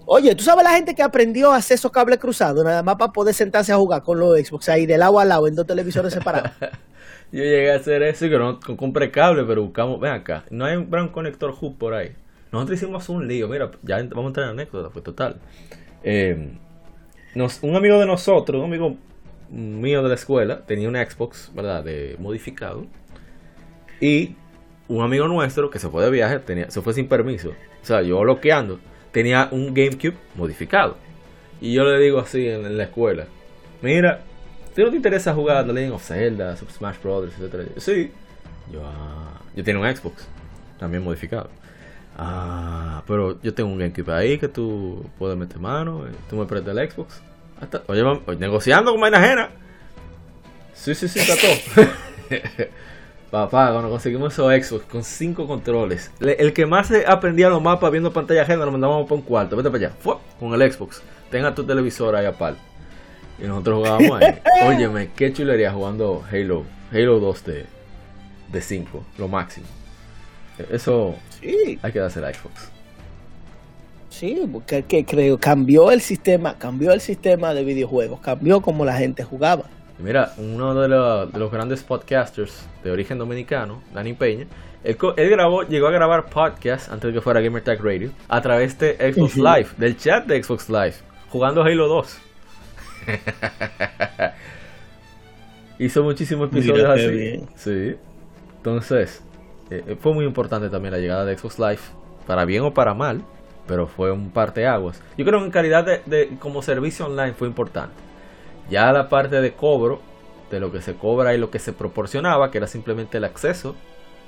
Oye, tú sabes la gente que aprendió a hacer esos cables cruzados, nada más para poder sentarse a jugar con los Xbox ahí de lado a lado en dos televisores separados. <laughs> Yo llegué a hacer eso y que no no compré cable, pero buscamos. Ven acá, no hay un gran conector hub por ahí. Nosotros hicimos un lío, mira, ya vamos a entrar en anécdota, pues total. Eh, un amigo de nosotros, un amigo mío de la escuela, tenía una Xbox, ¿verdad? De modificado. Y un amigo nuestro que se fue de viaje, tenía, se fue sin permiso. O sea, yo bloqueando, tenía un GameCube modificado. Y yo le digo así en, en la escuela: Mira, ¿tú no te interesa jugar The Legend of Zelda, Super Smash Brothers, etcétera? Sí. Yo, ah, yo tengo un Xbox, también modificado. Ah, pero yo tengo un GameCube ahí que tú puedes meter mano. eh, Tú me prestas el Xbox. Hasta, oye, vamos- negociando con vaina ajena. Sí, sí, sí, está todo. <laughs> Papá, cuando conseguimos esos Xbox con cinco controles, le- el que más aprendía los mapas viendo pantalla ajena lo mandábamos para un cuarto. Vete para allá, ¡fua! con el Xbox. Tenga tu televisor ahí aparte. Y nosotros jugábamos ahí. <laughs> Óyeme, qué chulería jugando Halo, Halo 2 de, de 5, lo máximo. Eso Sí, hay que darse a Xbox. sí, porque que creo cambió el sistema, cambió el sistema de videojuegos, cambió como la gente jugaba. Mira, uno de, los- de los grandes podcasters de origen dominicano, Dani Peña, él, grabó, llegó a grabar podcast antes de que fuera Gamer Tag Radio a través de Xbox. Live, del chat de Xbox Live, jugando Halo 2. <laughs> Hizo muchísimos episodios así. Sí. Entonces, eh, eh, fue muy importante también la llegada de Xbox Live, para bien o para mal, pero fue un parteaguas. Yo creo que en calidad de, como servicio online fue importante. Ya la parte de cobro, de lo que se cobra y lo que se proporcionaba, que era simplemente el acceso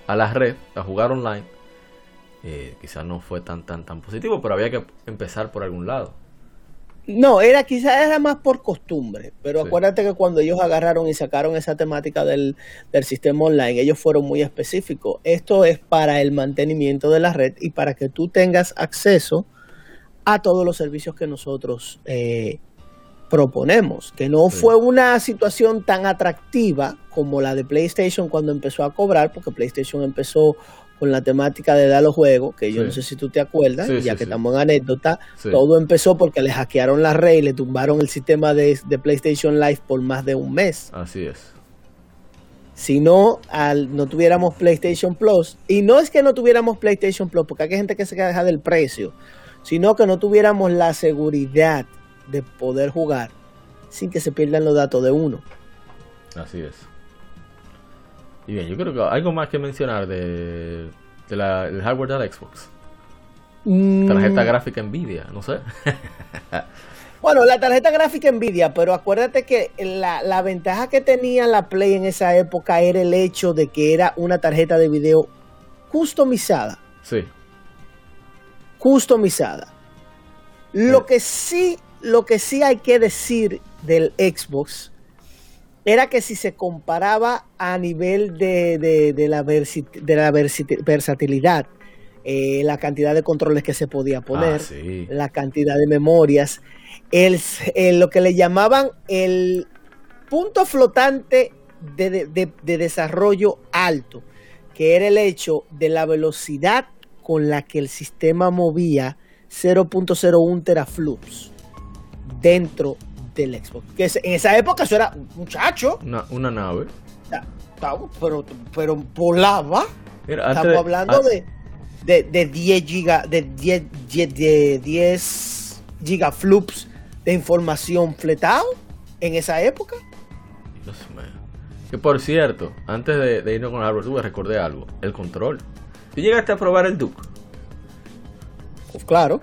a la red, a jugar online, eh, quizás no fue tan tan tan positivo, pero había que empezar por algún lado. No, era quizás era más por costumbre, pero acuérdate que cuando ellos agarraron y sacaron esa temática del, del, sistema online, ellos fueron muy específicos. Esto es para el mantenimiento de la red y para que tú tengas acceso a todos los servicios que nosotros eh, proponemos. Que no fue una situación tan atractiva como la de PlayStation cuando empezó a cobrar, porque PlayStation empezó con la temática de dar los juegos, que yo no sé si tú te acuerdas, ya que estamos en anécdota, todo empezó porque le hackearon la red y le tumbaron el sistema de, PlayStation Live por más de un mes. Así es. Si no, al, no tuviéramos PlayStation Plus, y no es que no tuviéramos PlayStation Plus, porque hay gente que se queja del precio, sino que no tuviéramos la seguridad de poder jugar sin que se pierdan los datos de uno. Así es. Y bien, yo creo que algo más que mencionar de, de la, del hardware de la Xbox. Mm. Tarjeta gráfica Nvidia, no sé. <laughs> bueno, la tarjeta gráfica Nvidia, pero acuérdate que la, la ventaja que tenía la Play en esa época era el hecho de que era una tarjeta de video customizada. Sí. Customizada. Lo que sí, lo que sí hay que decir del Xbox era que si se comparaba a nivel de, de, la, de la versatilidad, eh, la cantidad de controles que se podía ah, poner, la cantidad de memorias, el, lo que le llamaban el punto flotante de, de, desarrollo alto, que era el hecho de la velocidad con la que el sistema movía 0.01 teraflops dentro del Xbox. Que en esa época eso era un muchacho. Una, nave. pero, pero volaba. Estamos hablando de, de, de, 10 giga, de 10, de 10 gigaflops de información fletado en esa época. Que por cierto, antes de, irnos con Albert, tuve recordé algo. El control. ¿Tú llegaste a probar el Duke? Pues claro.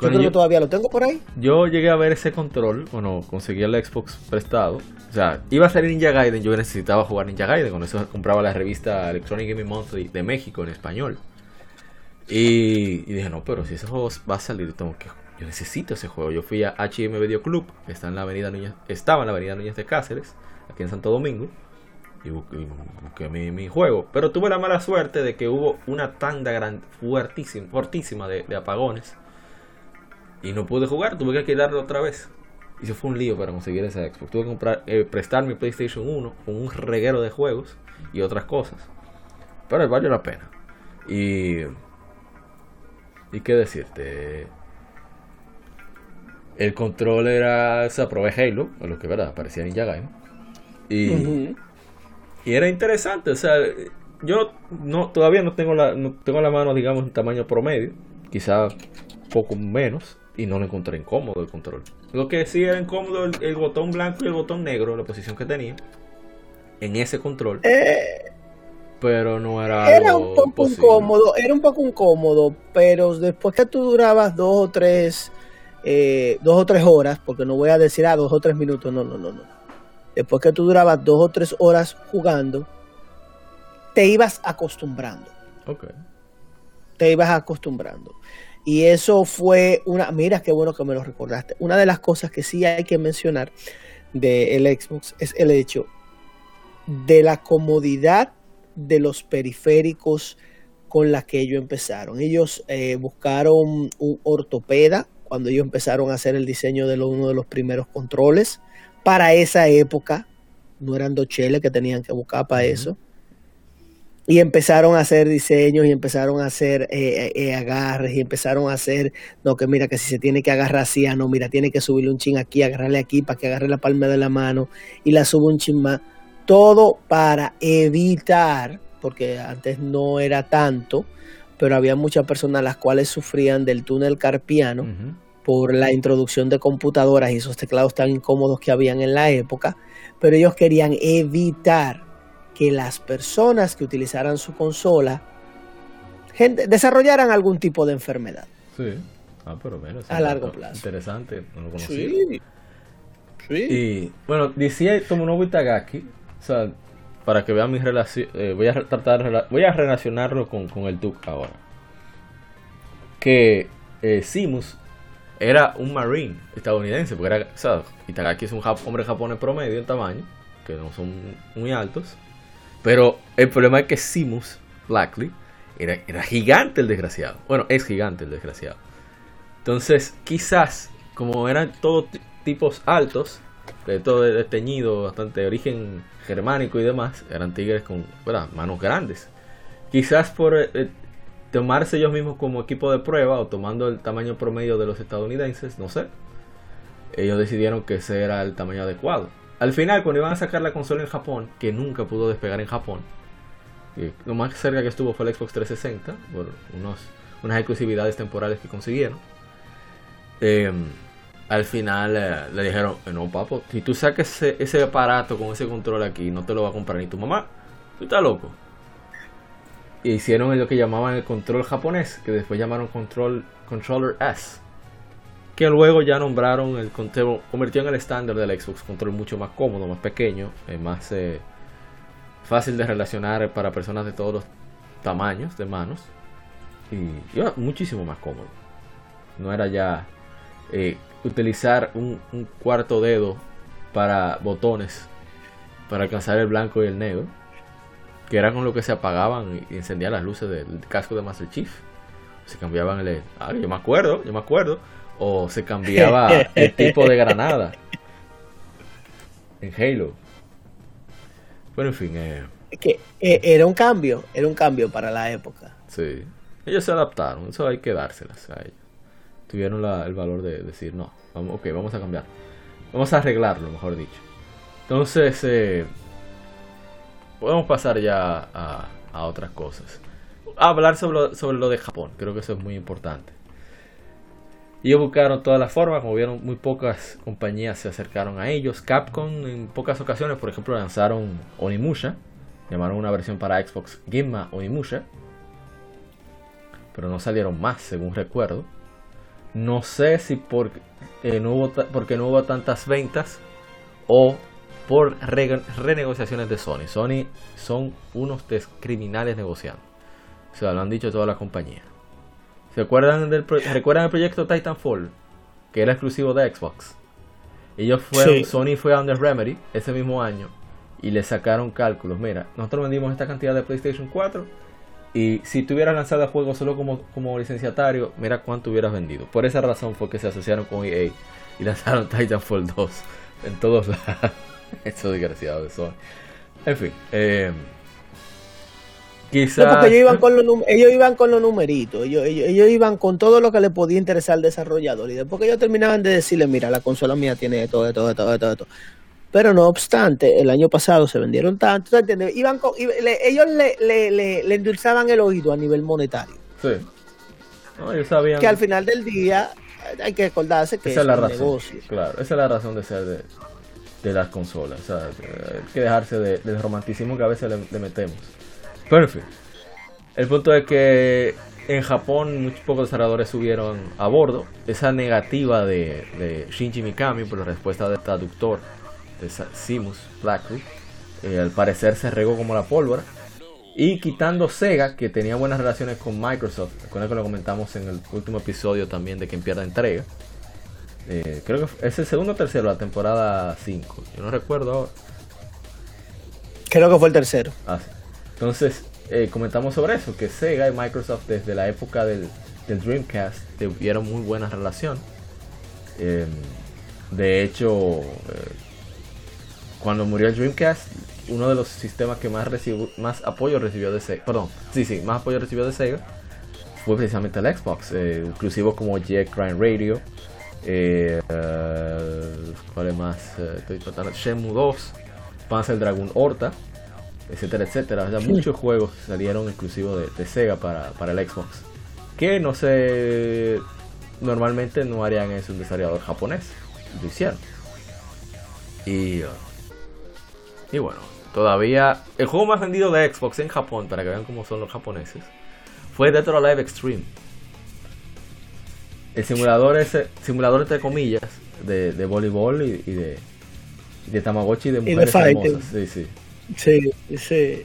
Yo creo que todavía lo tengo por ahí. Yo llegué a ver ese control cuando conseguí el Xbox prestado. O sea, iba a salir Ninja Gaiden, yo necesitaba jugar Ninja Gaiden. Con eso compraba la revista Electronic Gaming Monthly de México en español. Y, dije, no, pero si ese juego va a salir, tengo que, yo necesito ese juego. Yo fui a HM Video Club, que está en la avenida Núñez, estaba en la avenida Núñez de Cáceres, aquí en Santo Domingo. Y busqué, mi, juego. Pero tuve la mala suerte de que hubo una tanda gran, fuertísima, fortísima de apagones y no pude jugar, tuve que quedarlo otra vez. Y eso fue un lío para conseguir esa Xbox. Tuve que comprar, eh, prestar mi PlayStation 1 con un reguero de juegos y otras cosas. Pero valió la pena. Y. ¿Y qué decirte? El control era. Se aprobé Halo, a lo que verdad, parecía Ninja Gaiden. Y. Y era interesante, o sea, yo no todavía no tengo la, no tengo la mano, digamos, en tamaño promedio, quizá poco menos, y no lo encontré incómodo el control. Lo que sí era incómodo el, botón blanco y el botón negro, la posición que tenía en ese control. Eh, pero no era. Era un poco incómodo, era un poco incómodo, pero después que tú durabas dos o tres, eh, dos o tres horas, porque no voy a decir a ah, dos o tres minutos, no, no, no, no. Después que tú durabas dos o tres horas jugando, te ibas acostumbrando. Ok. Te ibas acostumbrando. Y eso fue una, mira qué bueno que me lo recordaste. Una de las cosas que sí hay que mencionar del Xbox es el hecho de la comodidad de los periféricos con la que ellos empezaron. Ellos eh, buscaron un ortopeda cuando ellos empezaron a hacer el diseño de uno de los primeros controles. Para esa época, no eran dos cheles que tenían que buscar para eso y empezaron a hacer diseños y empezaron a hacer eh, eh, eh, agarres y empezaron a hacer, no, que mira, que si se tiene que agarrar así, ah, no, mira, tiene que subirle un chin aquí, agarrarle aquí para que agarre la palma de la mano y la suba un chin más. Todo para evitar, porque antes no era tanto, pero había muchas personas las cuales sufrían del túnel carpiano por la introducción de computadoras y esos teclados tan incómodos que habían en la época, pero ellos querían evitar que las personas que utilizaran su consola gente, desarrollaran algún tipo de enfermedad. Sí. Ah, pero menos. A largo plazo. Interesante, no lo conocía. Sí. Sí. Y bueno, decía Tomonobu Itagaki, o sea, para que vean mi relación, eh, voy a tratar, voy a relacionarlo con, con el Duke ahora. Que eh, Simus era un marine estadounidense, porque era, o sea, Itagaki es un jap- hombre japonés promedio en tamaño, que no son muy altos, pero el problema es que Simus Blackley era, era gigante el desgraciado. Bueno, es gigante el desgraciado. Entonces, quizás, como eran todos ti- tipos altos, de todo de teñido, bastante origen germánico y demás, eran tigres con ¿verdad? manos grandes. Quizás por eh, eh, tomarse ellos mismos como equipo de prueba o tomando el tamaño promedio de los estadounidenses, no sé. Ellos decidieron que ese era el tamaño adecuado. Al final, cuando iban a sacar la consola en Japón, que nunca pudo despegar en Japón, y lo más cerca que estuvo fue el Xbox 360, por unas exclusividades temporales que consiguieron. Eh, al final eh, le dijeron, "Eh, no papo, si tú sacas ese, ese aparato con ese control aquí, no te lo va a comprar ni tu mamá. Tú estás loco. E hicieron lo que llamaban el control japonés, que después llamaron control, controller S. Que luego ya nombraron el control, convirtió en el estándar del Xbox, control mucho más cómodo, más pequeño, eh, más eh, fácil de relacionar para personas de todos los tamaños de manos. Y iba muchísimo más cómodo. No era ya eh, utilizar un, un cuarto dedo para botones para alcanzar el blanco y el negro que era con lo que se apagaban y encendían las luces del casco de Master Chief se cambiaban el ah, yo me acuerdo yo me acuerdo o se cambiaba el <laughs> tipo de granada en Halo. Bueno en fin eh, Que eh, era un cambio, era un cambio para la época. sí. Ellos se adaptaron eso hay que dárselas a ellos. Tuvieron la- el valor de decir no vamos ok vamos a cambiar. Vamos a arreglarlo mejor dicho. Entonces eh, podemos pasar ya a, a otras cosas. A hablar sobre lo, sobre lo de Japón creo que eso es muy importante ellos buscaron todas las formas como vieron muy pocas compañías se acercaron a ellos Capcom en pocas ocasiones por ejemplo lanzaron Onimusha llamaron una versión para Xbox Ginma Onimusha pero no salieron más según recuerdo no sé si por, eh, no hubo porque no hubo tantas ventas o por re- renegociaciones de Sony. Sony son unos criminales negociando. O sea, lo han dicho todas las compañías. ¿Se acuerdan del recuerdan el proyecto Titanfall? Que era exclusivo de Xbox. Ellos fueron, Sí. Sony fue a Under Remedy ese mismo año y le sacaron cálculos. Mira, nosotros vendimos esta cantidad de PlayStation 4 y si tú hubieras lanzado el juego solo como, como licenciatario, mira cuánto hubieras vendido. Por esa razón fue que se asociaron con EA y <laughs> lanzaron Titanfall 2 en todos lados. <laughs> Eso desgraciado de Sony. En fin, eh, No, porque ellos iban con los ellos iban con los numeritos, ellos, ellos, ellos iban con todo lo que le podía interesar al desarrollador. Y después que ellos terminaban de decirle, mira, la consola mía tiene esto, esto, esto, esto, esto. Pero no obstante, el año pasado se vendieron tanto, ¿tú entiendes? Iban con, le- ellos le, le, le, le endulzaban el oído a nivel monetario. Sí. No, ellos sabían. Que al final del día hay que acordarse que Esa es es la un razón. negocio. Claro, esa es la razón de ser de, de las consolas. O sea, hay que dejarse de- del romanticismo que a veces le, le metemos. Pero en fin. El punto es que en Japón muchos pocos desarrolladores subieron a bordo. Esa negativa de, de Shinji Mikami por la respuesta del traductor de Simus Blackley. eh, al parecer se regó como la pólvora. Y quitando Sega, que tenía buenas relaciones con Microsoft, recuerda que lo comentamos en el último episodio también de quien pierda entrega. Eh, creo que es el segundo o tercero, la temporada 5. Yo no recuerdo ahora. Creo que fue el tercero. Ah, sí. Entonces, eh, comentamos sobre eso, que Sega y Microsoft desde la época del, Dreamcast tuvieron muy buena relación. Eh, de hecho, eh, cuando murió el Dreamcast, uno de los sistemas que más, apoyo recibió de Sega, perdón, sí, sí, más apoyo recibió de Sega, fue precisamente el Xbox, eh, inclusive como Jet Crime Radio, eh, eh, ¿cuál es más? Estoy tratando, Shenmue 2, Panzer Dragon Horta, etcétera, etcétera. O sea, muchos juegos salieron exclusivos de, de Sega para, para el Xbox. Que no sé normalmente no harían eso un desarrollador japonés. Lo hicieron. Y, y bueno, todavía el juego más vendido de Xbox en Japón, para que vean cómo son los japoneses, fue Dead or Alive Extreme. El simulador ese, simulador entre comillas, de, de voleibol y, y de, y de Tamagotchi de Y de mujeres hermosas. Sí, sí. Sí, sí.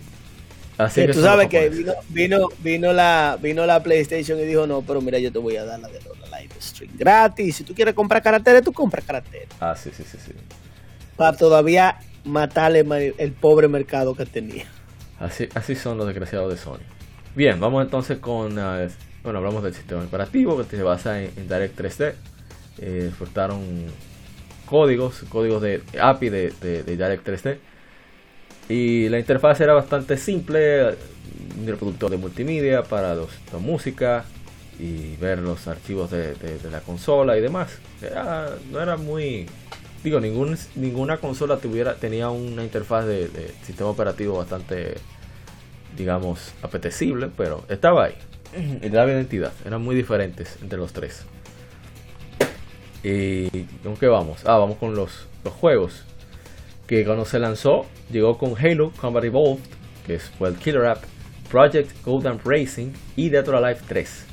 Así Que que tú sabes que vino, vino, vino, la, vino la PlayStation y dijo, no, pero mira, yo te voy a dar la de la Live Stream gratis. Si tú quieres comprar caracteres, tú compras caracteres. Ah, sí, sí, sí, sí. Para todavía matarle ma- el pobre mercado que tenía. Así, así son los desgraciados de Sony. Bien, vamos entonces con. ah, bueno, hablamos del sistema operativo que se basa en, en Direct 3D. Eh, exportaron códigos, códigos de API de, de- de Direct 3D. Y la interfaz era bastante simple. Un reproductor de multimedia para los, la música y ver los archivos de, de- de la consola y demás. Era- no era muy. Digo, ningún, ninguna consola tuviera, tenía una interfaz de, de sistema operativo bastante, digamos, apetecible, pero estaba ahí. Y daba identidad. Eran muy diferentes entre los tres. ¿Y con qué vamos? Ah, vamos con los, los juegos. Que cuando se lanzó, llegó con Halo Combat Evolved, que fue el Killer App, Project Golden Racing y Dead or Alive 3.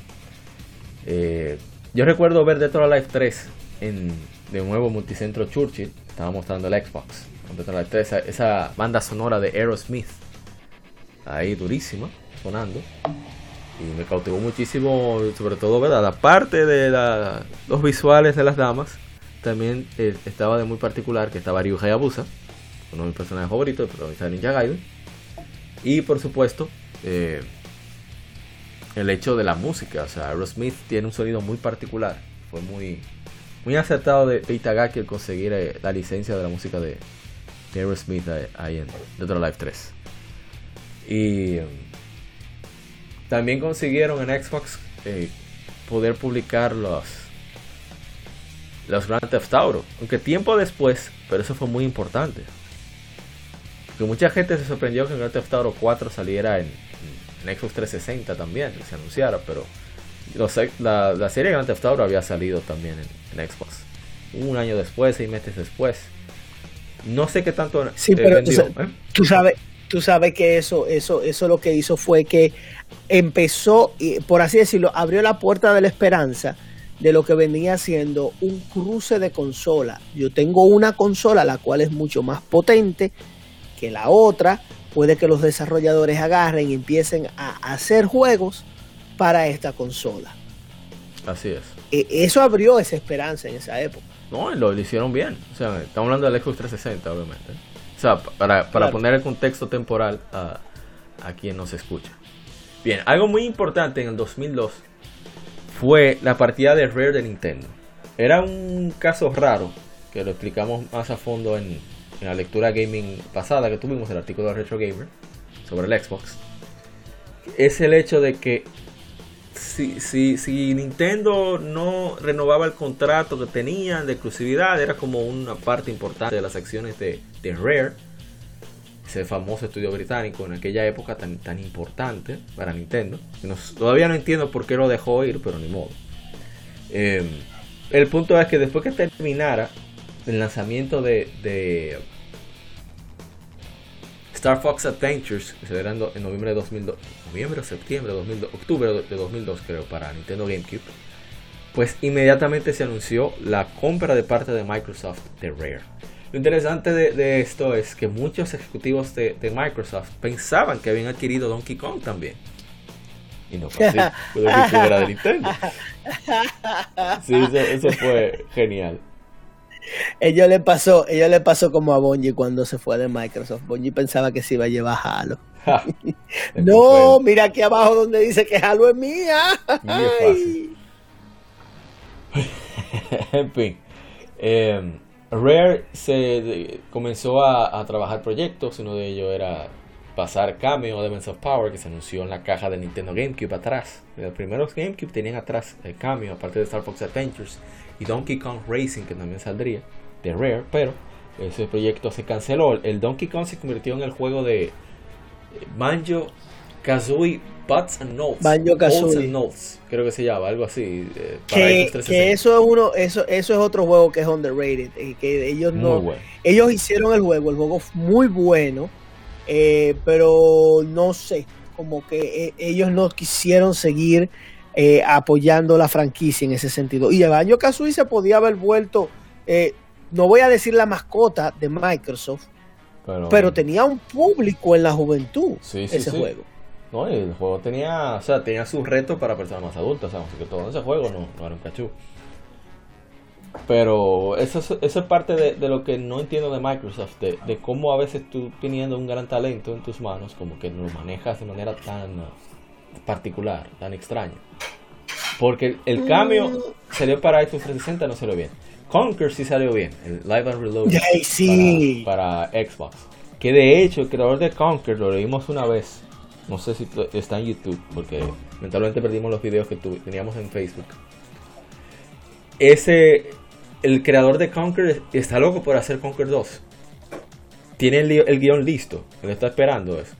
Eh, yo recuerdo ver Dead or Alive 3 en de nuevo Multicentro Churchill. Estaba mostrando el Xbox. Con Dead or Alive 3, esa, esa banda sonora de Aerosmith. Ahí durísima, sonando. Y me cautivó muchísimo, sobre todo, ¿verdad? Aparte de la- los visuales de las damas, también eh, estaba de muy particular que estaba Ryu Hayabusa, uno de mis personajes favoritos, el protagonista de Ninja Gaiden. Y por supuesto, eh, el hecho de la música, o sea, Aerosmith tiene un sonido muy particular. Fue muy, muy acertado de, de Itagaki el conseguir eh, la licencia de la música de, Aerosmith eh, ahí en Dead Alive 3. Y um, también consiguieron en Xbox poder publicar los los Grand Theft Auto, aunque tiempo después, pero eso fue muy importante. Que mucha gente se sorprendió que Grand Theft Auto 4 saliera en, en Xbox 360 también, que se anunciara, pero los- la, la serie Grand Theft Auto había salido también en, en Xbox. Un año después, seis meses después. No sé qué tanto Sí, eh, pero vendió, tú, sa- ¿eh? tú sabes, tú sabes que eso, eso, eso lo que hizo fue que empezó, y, por así decirlo, abrió la puerta de la esperanza de lo que venía siendo un cruce de consola. Yo tengo una consola la cual es mucho más potente que la otra. Puede que los desarrolladores agarren y empiecen a hacer juegos para esta consola. Así es. E- Eso abrió esa esperanza en esa época. No, lo, lo hicieron bien. O sea, estamos hablando del Xbox 360, obviamente. O sea, pa- para, para Claro. poner el contexto temporal a, a quien nos escucha. Bien, algo muy importante en el 2002 fue la partida de Rare de Nintendo. Era un caso raro, que lo explicamos más a fondo en, en la lectura gaming pasada que tuvimos, el artículo de Retro Gamer, sobre el Xbox. Es el hecho de que si, si, si Nintendo no renovaba el contrato que tenían de exclusividad, era como una parte importante de las acciones de, de Rare, ese famoso estudio británico en aquella época tan, tan importante para Nintendo. todavía no entiendo por qué lo dejó ir, pero ni modo. Eh, el punto es que después que terminara el lanzamiento de, de Star Fox Adventures, que se verá en, do- en noviembre de 2002, noviembre o septiembre de 2002, octubre de 2002 creo, para Nintendo GameCube, pues inmediatamente se anunció la compra de parte de Microsoft de Rare. Lo interesante de, de esto es que muchos ejecutivos de, de Microsoft pensaban que habían adquirido Donkey Kong también. Y no fue así. <laughs> Era de Nintendo. Sí, eso, eso fue genial. Ellos le pasó, ellos le pasó como a Bungie cuando se fue de Microsoft. Bungie pensaba que se iba a llevar Halo. Ja. <laughs> No, mira aquí abajo donde dice que Halo es mía. <laughs> En fin. eh, Rare se de- comenzó a, a trabajar proyectos. Uno de ellos era pasar Cameo Elements of Power, que se anunció en la caja de Nintendo GameCube atrás. Los primeros GameCube tenían atrás el Cameo, aparte de Star Fox Adventures y Donkey Kong Racing, que también saldría de Rare, pero ese proyecto se canceló. El Donkey Kong se convirtió en el juego de Banjo Kazooie Butts and Notes. Banjo Kazooie. and Notes, creo que se llama, algo así. eh, para Que, Xbox 360. que eso es uno, eso, eso es otro juego que es underrated. que ellos no, bueno. ellos hicieron el juego, el juego fue muy bueno, eh, pero no sé, como que eh, ellos no quisieron seguir eh, apoyando la franquicia en ese sentido. Y el año Kazooie se podía haber vuelto, eh, no voy a decir la mascota de Microsoft, Pero, pero tenía un público en la juventud Sí, sí, ese sí. juego. No, y el juego tenía, o sea, tenía sus retos para personas más adultas, sabemos que todo ese juego no, no era un cachú. Pero eso es, eso es parte de, de lo que no entiendo de Microsoft, de, de cómo a veces tú teniendo un gran talento en tus manos, como que lo manejas de manera tan particular, tan extraña. Porque el, cambio salió para Xbox 360, no salió bien. Conquer sí salió bien, el Live and Reload sí. para, para Xbox. Que de hecho el creador de Conquer lo leímos una vez. No sé si está en YouTube, porque lamentablemente perdimos los videos que teníamos en Facebook. Ese, el creador de Conquer está loco por hacer Conquer 2. Tiene el, el guion listo. Él está esperando eso.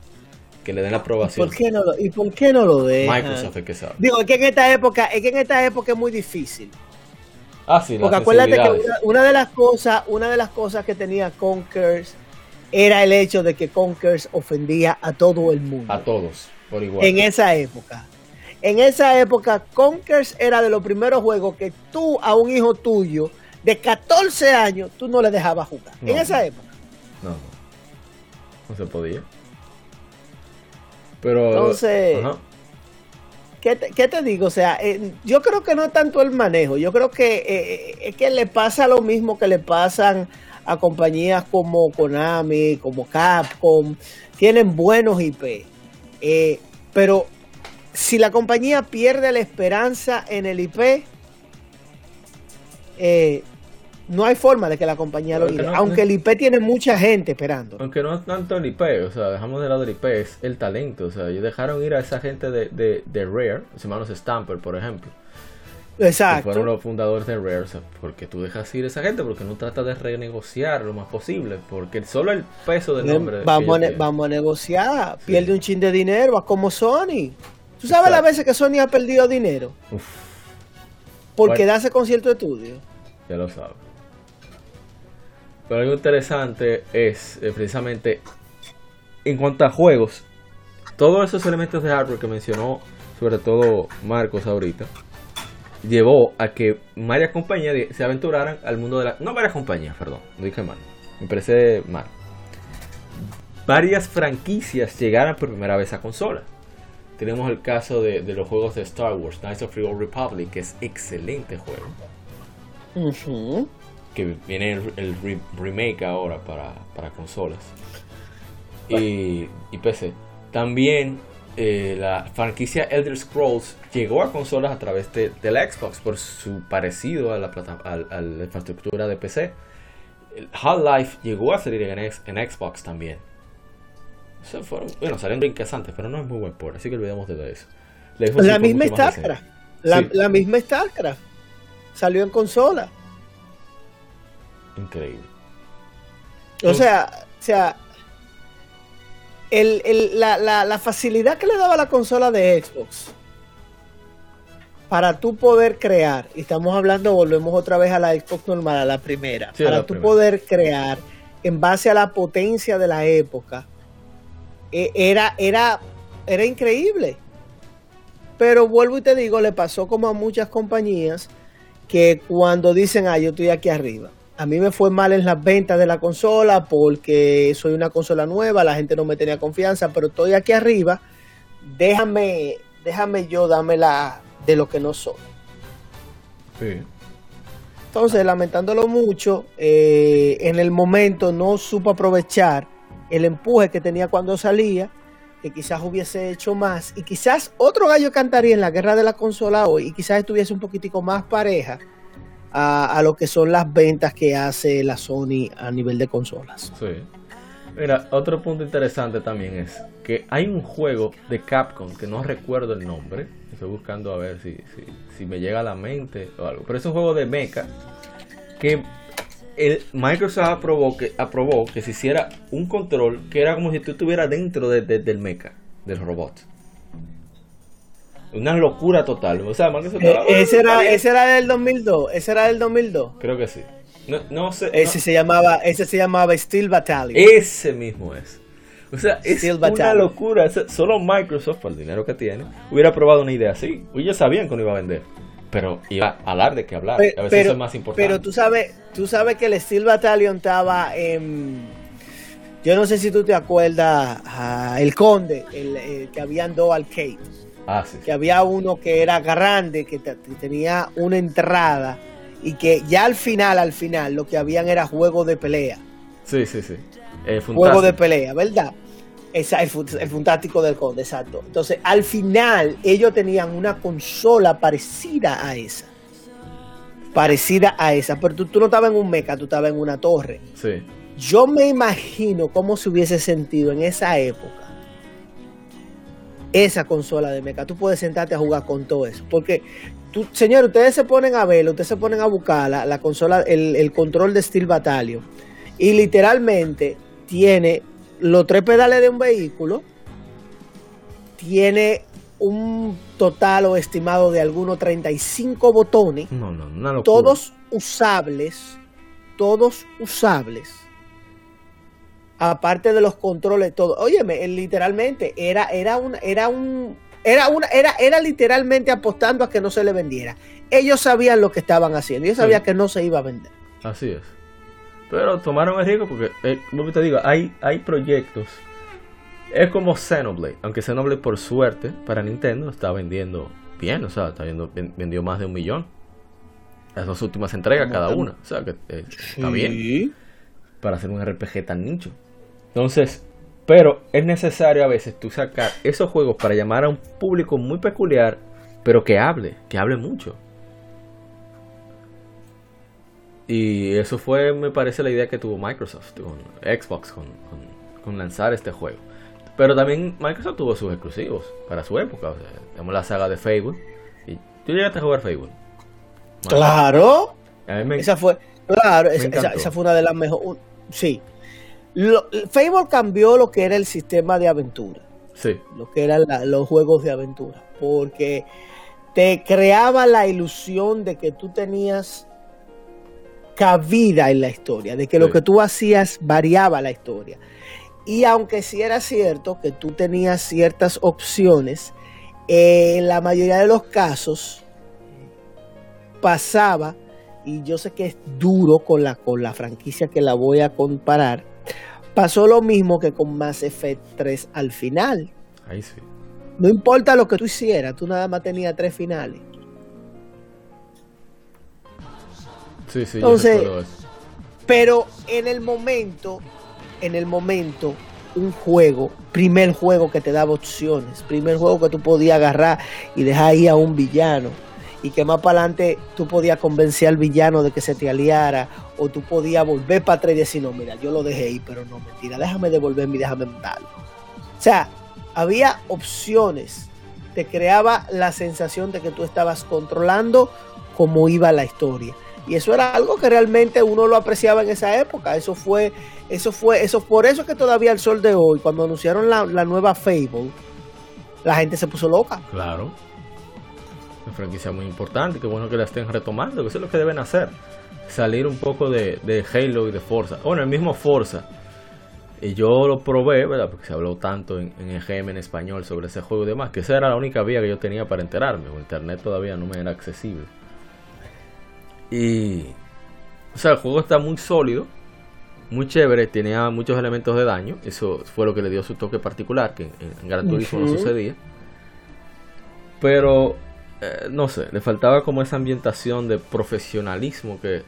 Que le den la aprobación. ¿Por qué no lo, ¿Y por qué no lo dejan? Microsoft es que sabe. Digo, es que en esta época, es que en esta época es muy difícil. Ah, sí, Porque acuérdate que una, una de las cosas, una de las cosas que tenía Conkers era el hecho de que Conkers ofendía a todo el mundo. A todos, por igual. en esa época. En esa época, Conkers era de los primeros juegos que tú a un hijo tuyo de 14 años tú no le dejabas jugar. No. En esa época. No, no. No se podía. Pero. Entonces- Ajá. ¿Qué te, qué te digo? O sea, eh, yo creo que no es tanto el manejo. Yo creo que eh, es que le pasa lo mismo que le pasan a compañías como Konami, como Capcom. Tienen buenos IP. Eh, pero si la compañía pierde la esperanza en el IP, eh, no hay forma de que la compañía lo Pero que diga. no- Aunque el IP tiene mucha gente esperando. Aunque no es tanto el IP, o sea, dejamos de lado el IP, es el talento. O sea, ellos dejaron ir a esa gente de, de, de Rare, los hermanos Stamper, por ejemplo. Que Exacto. fueron los fundadores de Rare. O sea, porque tú dejas ir a esa gente, porque no tratas de renegociar lo más posible. Porque solo el peso del nombre. que vamos, a vamos a negociar. Pierde un chin de dinero, va como Sony. ¿Tú sabes las veces que Sony ha perdido dinero? Uf, Por Bueno. quedarse con cierto estudio. ya lo sabes. Pero algo interesante es eh, precisamente en cuanto a juegos, todos esos elementos de hardware que mencionó, sobre todo Marcos ahorita, llevó a que varias compañías se aventuraran al mundo de la. No varias compañías, perdón, no dije mal, me parece mal. Varias franquicias llegaran por primera vez a consola. Tenemos el caso de, de los juegos de Star Wars, Knights of the Old Republic, que es excelente juego Ujú. Que viene el, el re- remake ahora para, para consolas y, y PC. También eh, la franquicia Elder Scrolls llegó a consolas a través de, de la Xbox por su parecido a la, plata- al- a la infraestructura de PC. Half-Life llegó a salir en, en Xbox también. O sea, fueron, bueno, salieron brincas antes, pero no es muy buen port, así que olvidemos de eso. La La misma StarCraft. La, Sí. la misma StarCraft. Salió en consola. Increíble. O sea, o sea el- el- la, la- la facilidad que le daba la consola de Xbox para tú poder crear, y estamos hablando, volvemos otra vez a la Xbox normal, a la primera, Sí, para la tú primera. poder crear en base a la potencia de la época, eh, era, era, era increíble. Pero vuelvo y te digo, le pasó como a muchas compañías que cuando dicen, ah, yo estoy aquí arriba. A mí me fue mal en las ventas de la consola porque soy una consola nueva, la gente no me tenía confianza, pero estoy aquí arriba. Déjame, déjame yo dámela de lo que no soy. Sí. Entonces, lamentándolo mucho, eh, en el momento no supo aprovechar el empuje que tenía cuando salía, que quizás hubiese hecho más, y quizás otro gallo cantaría en la guerra de la consola hoy, y quizás estuviese un poquitico más pareja a, lo que son las ventas que hace la Sony a nivel de consolas. Sí. Mira, otro punto interesante también es que hay un juego de Capcom que no recuerdo el nombre. Estoy buscando a ver si, si, me llega a la mente o algo. Pero es un juego de mecha que el Microsoft aprobó que, aprobó que se hiciera un control que era como si tú estuvieras dentro de- de- del mecha, del robot. Una locura total. O sea, eh, ese, era, ese era del 2002. Ese era del 2002. Creo que sí. No, no sé. Ese se llamaba, ese se llamaba Steel Battalion. Ese mismo es. O sea, es una locura. Solo Microsoft, por el dinero que tiene, hubiera probado una idea así. Ellos sabían que no iba a vender. Pero iba a hablar de qué hablar. a veces eso es más importante. Pero tú sabes, tú sabes que el Steel Battalion estaba en. Yo no sé si tú te acuerdas, el Conde, el, que habían dos arcades. Ah, sí. Que había uno que era grande, que tenía una entrada y que ya al final, al final, lo que habían era juego de pelea. Sí, sí, sí. Eh, juego de pelea, ¿verdad? Esa, el, el, Fantástico del Conde, exacto. Entonces, al final, ellos tenían una consola parecida a esa. Parecida a esa. Pero tú, no estabas en un mecha, tú estabas en una torre. Sí. Yo me imagino cómo se hubiese sentido en esa época esa consola de mecha. Tú puedes sentarte a jugar con todo eso. Porque, tú, señor, ustedes se ponen a verlo, ustedes se ponen a buscar la, la consola, el, el, control de Steel Battalion. Y literalmente tiene los tres pedales de un vehículo, tiene un total o estimado de algunos 35 botones, no, no, todos usables, todos usables. Aparte de los controles, todo. Óyeme, literalmente era, era un, era un, era una, era, era literalmente apostando a que no se le vendiera. Ellos sabían lo que estaban haciendo, ellos sabían que no se iba a vender. Así es. Pero tomaron el riesgo porque, eh, como te digo, hay, hay proyectos. Es como Xenoblade, aunque Xenoblade por suerte para Nintendo está vendiendo bien, o sea, está viendo, vendió más de un millón. Las dos últimas entregas cada una, o sea que eh, está bien para hacer un RPG tan nicho. Entonces, pero es necesario a veces tú sacar esos juegos para llamar a un público muy peculiar, pero que hable, que hable mucho. Y eso fue, me parece, la idea que tuvo Microsoft con Xbox, con, con, lanzar este juego. Pero también Microsoft tuvo sus exclusivos para su época. O sea, tenemos la saga de Fable. Y tú llegaste a jugar Fable. Claro. Esa fue, claro, esa, fue una de las mejores. Sí. Fable cambió lo que era el sistema de aventura. Sí. Lo que eran los juegos de aventura. Porque te creaba la ilusión de que tú tenías cabida en la historia, de que lo que tú hacías variaba la historia. Y aunque sí era cierto que tú tenías ciertas opciones, en la mayoría de los casos pasaba, y yo sé que es duro con la, con la franquicia que la voy a comparar, pasó lo mismo que con Mass Effect 3 al final. Ahí sí. No importa lo que tú hicieras, tú nada más tenías tres finales. Sí, sí, Entonces, pero en el momento, en el momento, un juego, primer juego que te daba opciones, primer juego que tú podías agarrar y dejar ahí a un villano y que más para adelante tú podías convencer al villano de que se te aliara o tú podías volver para atrás y decir, no, mira, yo lo dejé ahí, pero no, mentira, déjame devolverme y déjame matarlo. O sea, había opciones, te creaba la sensación de que tú estabas controlando cómo iba la historia. Y eso era algo que realmente uno lo apreciaba en esa época. Eso fue, eso fue, eso por eso que todavía el sol de hoy, cuando anunciaron la, nueva Fable, la gente se puso loca. Claro. Una franquicia muy importante, qué bueno que la estén retomando, que eso es lo que deben hacer. Salir un poco de, de Halo y de Forza. Bueno, el mismo Forza. Y yo lo probé, ¿verdad? Porque se habló tanto en, en EGM en español sobre ese juego y demás, que esa era la única vía que yo tenía para enterarme. O internet todavía no me era accesible. Y. O sea, el juego está muy sólido, muy chévere, tenía muchos elementos de daño. Eso fue lo que le dio su toque particular, que en, Gran Turismo no sucedía. Pero, eh, no sé, le faltaba como esa ambientación de profesionalismo que.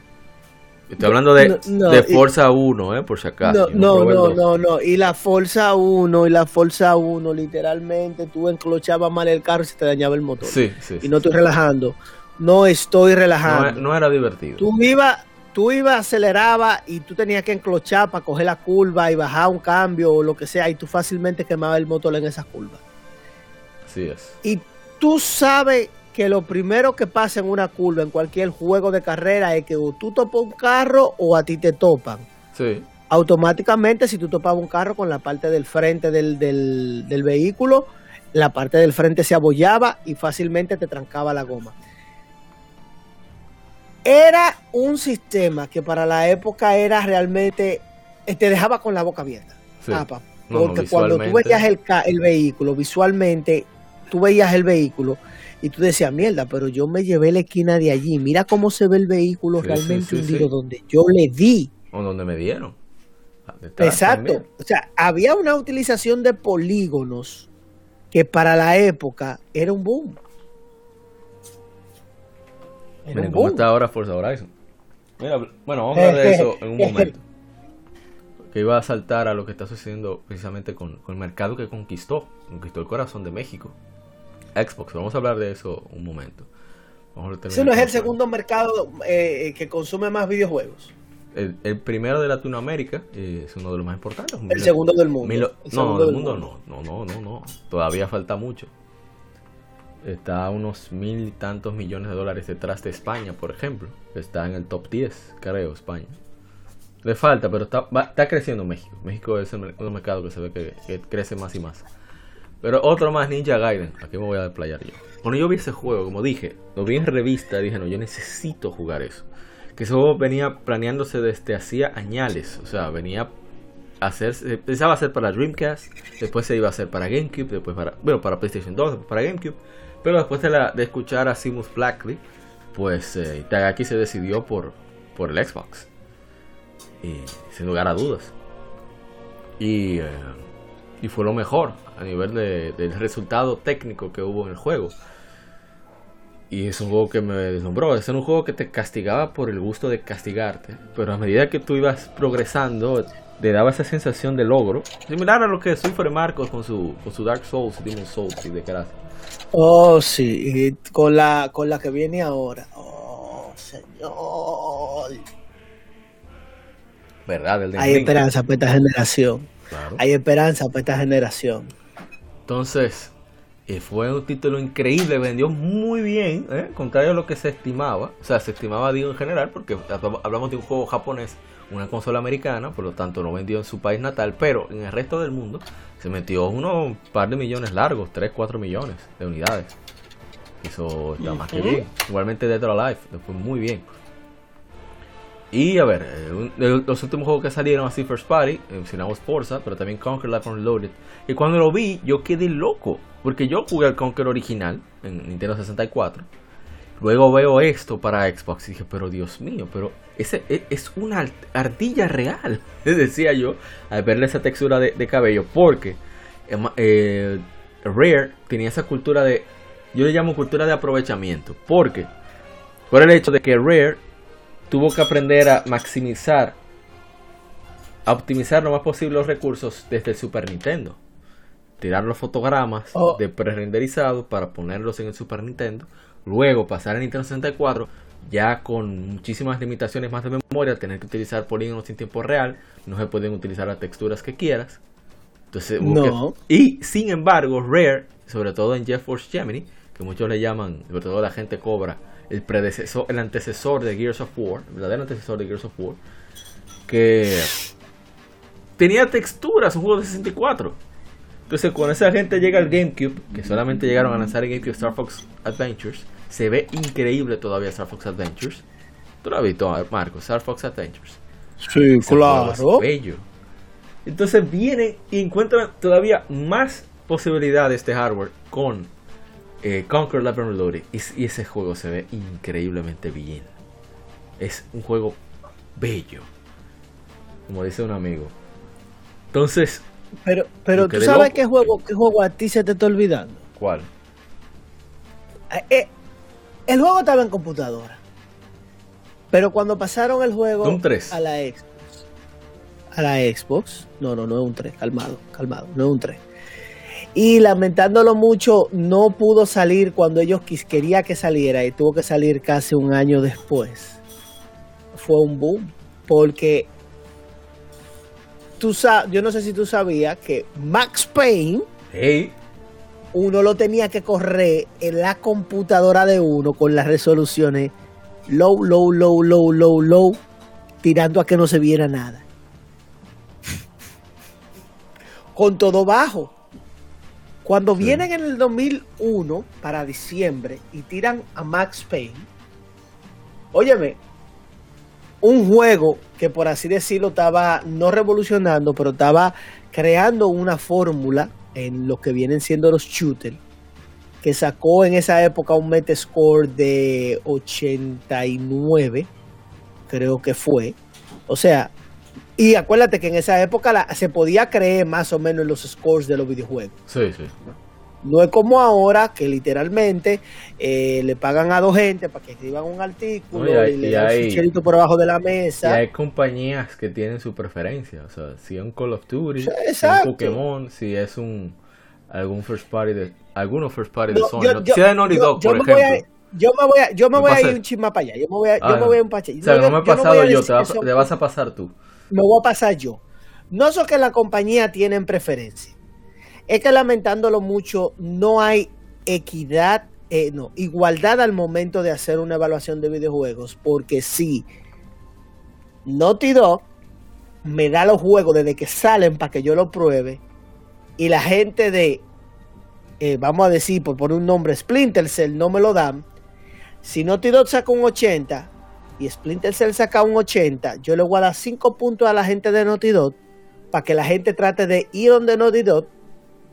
Estoy hablando de, de Forza 1, eh, por si acaso. No, no, no, no, Y la Forza 1 y la Forza 1, literalmente tú enclochabas mal el carro y se te dañaba el motor. Sí, sí. Y no estoy relajando no estoy relajando. No, era divertido. Tú ibas, tú ibas, aceleraba y tú tenías que enclochar para coger la curva y bajar un cambio o lo que sea, y tú fácilmente quemabas el motor en esas curvas. Así es. Y tú sabes que lo primero que pasa en una curva, en cualquier juego de carrera, es que o tú topas un carro o a ti te topan. Sí. Automáticamente, si tú topabas un carro con la parte del frente del, del, del vehículo, la parte del frente se abollaba y fácilmente te trancaba la goma. Era un sistema que para la época era realmente, eh, te dejaba con la boca abierta. Sí. Apa, No, no, porque cuando tú veías el, el vehículo, visualmente, tú veías el vehículo y tú decías, mierda, pero yo me llevé la esquina de allí, mira cómo se ve el vehículo Sí, realmente sí, sí, hundido donde yo le di. O donde me dieron. Exacto. también. O sea, había una utilización de polígonos que para la época era un boom. Era Miren un cómo boom. está ahora Forza Horizon. Mira, bueno, vamos a hablar de eso en un <laughs> momento. Que iba a saltar a lo que está sucediendo precisamente con, con el mercado que conquistó. Conquistó el corazón de México. Xbox, vamos a hablar de eso un momento. Vamos a terminar Ese no es el segundo mercado eh, que consume más videojuegos. El, el primero de Latinoamérica eh, es uno de los más importantes. El segundo del mundo. Milo- El no, del mundo, mundo. no. No, no, no, no. Todavía falta mucho. Está a unos mil y tantos millones de dólares detrás de España, por ejemplo. Está en el top 10, creo, España. Le falta, pero está, va- está creciendo México. México es un mercado que se ve que, que crece más y más. Pero otro más, Ninja Gaiden. Aquí me voy a desplayar yo. Cuando yo vi ese juego, como dije, lo vi en revista, dije, no, yo necesito jugar eso. Que ese juego venía planeándose desde hacía añales. O sea, venía a hacerse, pensaba hacer para Dreamcast, después se iba a hacer para GameCube, después para, bueno, para PlayStation 2, después para GameCube. Pero después de, la, de escuchar a Simus Blackley, pues eh, Itagaki se decidió por, por el Xbox. Y sin lugar a dudas. Y, eh, y fue lo mejor a nivel de- del resultado técnico que hubo en el juego. Y es un juego que me deslumbró. Es un juego que te castigaba por el gusto de castigarte. Pero a medida que tú ibas progresando, te daba esa sensación de logro. Similar a lo que Super Marcos con su, con su Dark Souls, Demon Souls y de gracia. Oh, sí, y con la, con la que viene ahora. Oh, señor. ¿Verdad? El de Hay esperanza para esta generación. Claro. Hay esperanza para esta generación. Entonces, eh, fue un título increíble, vendió muy bien, ¿eh? contrario a lo que se estimaba. O sea, se estimaba, digo, en general, porque habl- hablamos de un juego japonés, una consola americana, por lo tanto no vendió en su país natal, pero en el resto del mundo se metió unos par de millones largos, 3, 4 millones de unidades. Eso está más que bien. Igualmente Dead or Alive, fue muy bien. Y a ver, eh, los últimos juegos que salieron así First Party, eh, mencionamos Forza, pero también Conquer Life Unloaded. Y cuando lo vi, yo quedé loco, porque yo jugué al Conquer original en Nintendo 64. Luego veo esto para Xbox y dije, pero Dios mío, pero ese e- es una ardilla real, <laughs> decía yo, al verle esa textura de, cabello, porque eh, eh, Rare tenía esa cultura de, yo le llamo cultura de aprovechamiento, porque por el hecho de que Rare tuvo que aprender a maximizar, a optimizar lo más posible los recursos desde el Super Nintendo. Tirar los fotogramas Oh. de pre-renderizados para ponerlos en el Super Nintendo. Luego pasar a Nintendo 64 ya con muchísimas limitaciones más de memoria, tener que utilizar polígonos en tiempo real, no se pueden utilizar las texturas que quieras. Entonces, No. y sin embargo, Rare, sobre todo en GeForce Gemini, que muchos le llaman, sobre todo la gente cobra, el predecesor, el antecesor de Gears of War, el verdadero antecesor de Gears of War, que tenía texturas, un juego de 64. Entonces, cuando esa gente llega al GameCube, que solamente llegaron a lanzar el GameCube Star Fox Adventures, se ve increíble todavía Star Fox Adventures. Tú lo has visto, Marco, Star Fox Adventures. Sí, Ese es bello. Entonces vienen y encuentran todavía más posibilidades de hardware con eh, Conquer Live and Reloaded. Y, y ese juego se ve increíblemente bien. Es un juego bello. Como dice un amigo. Entonces, Pero, pero tú sabes loco. qué juego, qué juego a ti se te está olvidando. ¿cuál? Eh, eh, el juego estaba en computadora. Pero cuando pasaron el juego Doom 3. a la Xbox. A la Xbox. No, no, no es un 3. Calmado, calmado. No es un 3. Y lamentándolo mucho, no pudo salir cuando ellos quería que saliera y tuvo que salir casi un año después. Fue un boom. Porque tú yo no sé si tú sabías que Max Payne Hey, uno lo tenía que correr en la computadora de uno con las resoluciones low, low, low, low, low, low, tirando a que no se viera nada. Con todo bajo. Cuando vienen en el 2001 para diciembre y tiran a Max Payne, óyeme, un juego que por así decirlo estaba no revolucionando, pero estaba creando una fórmula en lo que vienen siendo los shooters, que sacó en esa época un Metascore de 89, creo que fue. O sea, y acuérdate que en esa época se podía creer más o menos en los scores de los videojuegos. Sí, sí. No es como ahora que literalmente eh, le pagan a dos gente para que escriban un artículo y, le dan un ficherito por abajo de la mesa. Y hay compañías que tienen su preferencia. O sea, si es un Call of Duty, si es un Pokémon, si es un algún first party de algunos first party de Sony. Yo, si es de Naughty Dog, por ejemplo. Yo me voy a, yo me voy a ir un chisme para allá. Yo me voy a, yo me voy a un pache. O sea, no me he pasado yo, te, te vas a pasar tú. Me voy a pasar yo. No es que la compañía tienen preferencia. Es que lamentándolo mucho, no hay equidad, eh, no, igualdad al momento de hacer una evaluación de videojuegos. Porque si Naughty Dog me da los juegos desde que salen para que yo los pruebe, y la gente de, eh, vamos a decir, por poner un nombre, Splinter Cell no me lo dan, si Naughty Dog saca un 80 y Splinter Cell saca un 80, yo le voy a dar 5 puntos a la gente de Naughty Dog para que la gente trate de ir donde Naughty Dog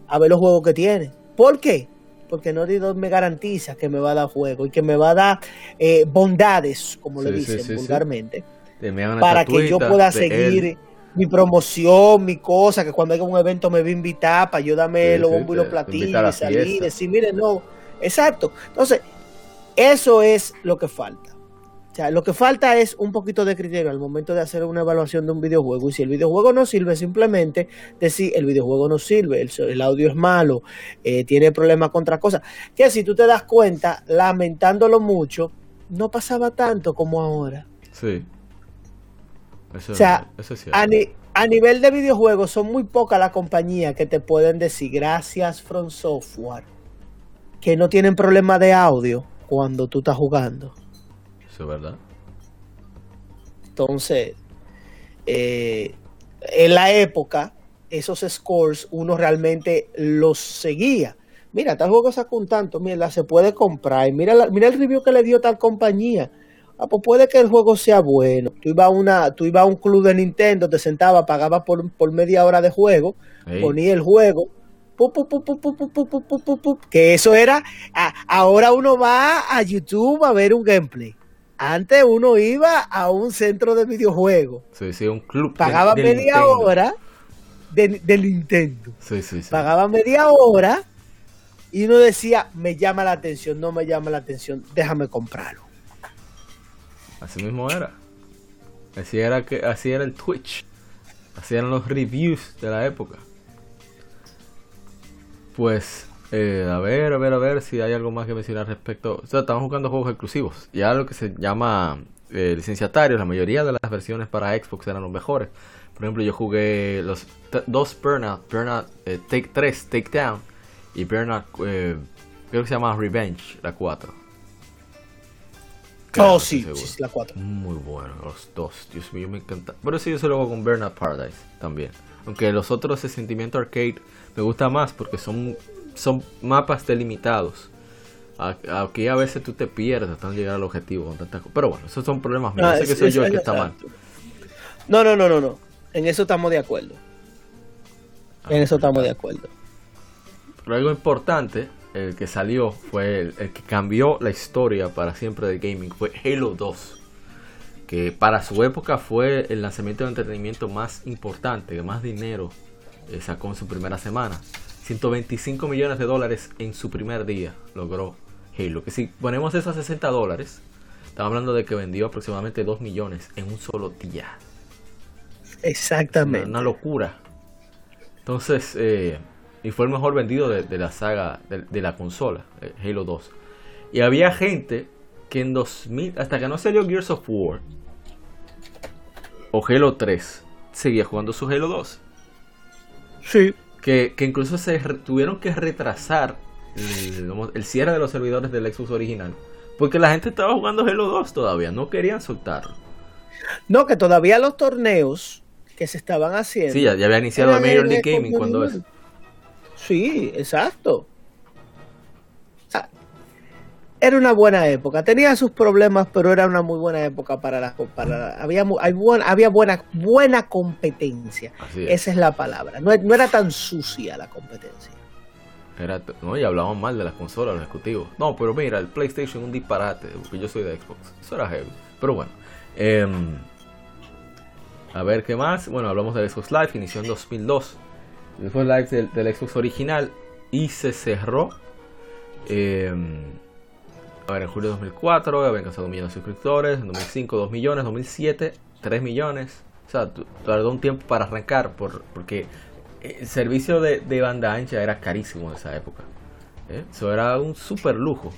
a ver los juegos que tiene. ¿Por qué? Porque Naughty Dog me garantiza que me va a dar juego y que me va a dar eh, bondades, como le dicen vulgarmente, para que yo pueda seguir mi promoción, mi cosa, que cuando haya un evento me va a invitar para ayudarme los bombos y los platillos, y salir, y decir, mire, no, exacto. Entonces, eso es lo que falta. O sea, lo que falta es un poquito de criterio al momento de hacer una evaluación de un videojuego. Y si el videojuego no sirve, simplemente decir el videojuego no sirve, el, audio es malo, eh, tiene problemas con otras cosas. Que si tú te das cuenta, lamentándolo mucho, no pasaba tanto como ahora. Sí. Eso, o sea, a, a, nivel de videojuegos, son muy pocas las compañías que te pueden decir gracias From Software que no tienen problema de audio cuando tú estás jugando. Eso es verdad. Entonces, eh, en la época, esos scores uno realmente los seguía. Mira, tal juego sacó un tanto, mira, se puede comprar. Mira, mira el review que le dio tal compañía. Ah, pues puede que el juego sea bueno. Tú ibas a, una, tú ibas a un club de Nintendo, te sentabas, pagabas por, por media hora de juego, ponía el juego, que eso era, ahora uno va a YouTube a ver un gameplay. Antes uno iba a un centro de videojuegos. Sí, sí, un club. Pagaba media hora de, Nintendo. Sí, sí, sí. Pagaba media hora y uno decía, me llama la atención, no me llama la atención, déjame comprarlo. Así mismo era. Así era, que, así era el Twitch. Así eran los reviews de la época. Pues, eh, a ver, a ver, a ver si hay algo más que mencionar respecto. O sea, estamos jugando juegos exclusivos. Ya lo que se llama eh, licenciatarios, la mayoría de las versiones para Xbox eran los mejores. Por ejemplo, yo jugué los dos Burnout, Burnout eh, Take 3, Take Down y Burnout, creo que se llama Revenge, la 4 oh, sí, sí, la 4. Muy bueno, los dos. Dios mío, me encanta. Pero sí, yo se lo hago con Bernard Paradise también. Aunque los otros de Sentimiento Arcade me gusta más porque son, son mapas delimitados. Aquí a veces tú te pierdes hasta llegar al objetivo con tantas Pero bueno, esos son problemas míos. Ah, sé que soy yo el que está mal. No, no, no, no, no. En eso estamos de acuerdo. Ah, en eso estamos de acuerdo. Pero algo importante el que salió fue el, que cambió la historia para siempre del gaming, fue Halo 2. Que para su época fue el lanzamiento de entretenimiento más importante, que más dinero sacó en su primera semana. 125 millones de dólares en su primer día logró Halo. Que si ponemos eso a 60 dólares, estamos hablando de que vendió aproximadamente 2 millones en un solo día. Exactamente. Una, locura. Entonces, eh, y fue el mejor vendido de, la saga de, la consola, eh, Halo 2. Y había gente que en 2000, hasta que no salió Gears of War o Halo 3, seguía jugando su Halo 2. Sí. Que, incluso se tuvieron que retrasar el, el, cierre de los servidores del Xbox original. Porque la gente estaba jugando Halo 2 todavía, no querían soltarlo. No, que todavía los torneos que se estaban haciendo. Sí, ya, había iniciado el Major League Gaming cuando eso. Sí, exacto. Era una buena época. Tenía sus problemas, pero era una muy buena época para las para había había buena buena competencia. Esa es la palabra. No, no, era tan sucia la competencia. Era, no, y hablaban mal de las consolas, los ejecutivos. No, pero mira, el PlayStation un disparate, porque yo soy de Xbox. Eso era heavy. Pero bueno. Em, a ver qué más. Bueno, hablamos del Xbox Live, inició en 2002. Después Live del, del Xbox original y se cerró. Eh, a ver, en julio de 2004 habían alcanzado un millón de suscriptores, en 2005 2 millones, en 2007 3 millones. O sea, tardó un tiempo para arrancar por, porque el servicio de, banda ancha era carísimo en esa época. ¿eh? Eso era un super lujo.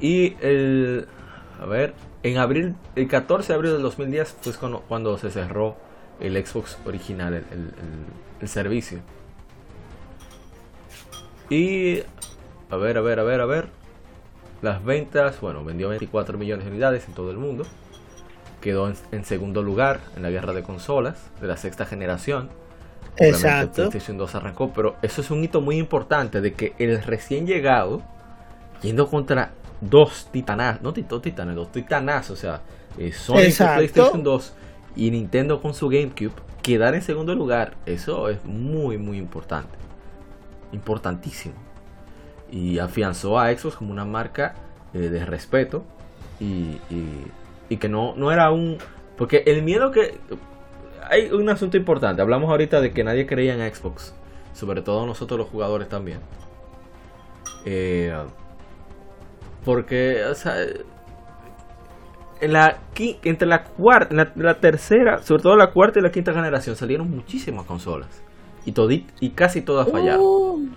Y el... A ver, en abril, el 14 de abril del 2010 fue cuando, cuando se cerró el Xbox original, el servicio. Y... A ver, a ver, a ver, a ver. Las ventas, bueno, vendió 24 millones de unidades en todo el mundo. Quedó en, segundo lugar en la guerra de consolas de la sexta generación. Exacto. PlayStation 2 arrancó, pero eso es un hito muy importante de que el recién llegado, yendo contra dos titanas, no dos titanes, dos titanas, o sea, eh, Sony con PlayStation 2 y Nintendo con su GameCube, quedar en segundo lugar, eso es muy, muy importante. Importantísimo y afianzó a Xbox como una marca eh, de respeto y, y, que no, no era un... Porque el miedo que... Hay un asunto importante, hablamos ahorita de que nadie creía en Xbox, sobre todo nosotros los jugadores también. Eh, porque, o sea, en la, entre la cuarta, la, tercera, sobre todo la cuarta y la quinta generación, salieron muchísimas consolas. Y, todit, y casi todas fallaron. Uh,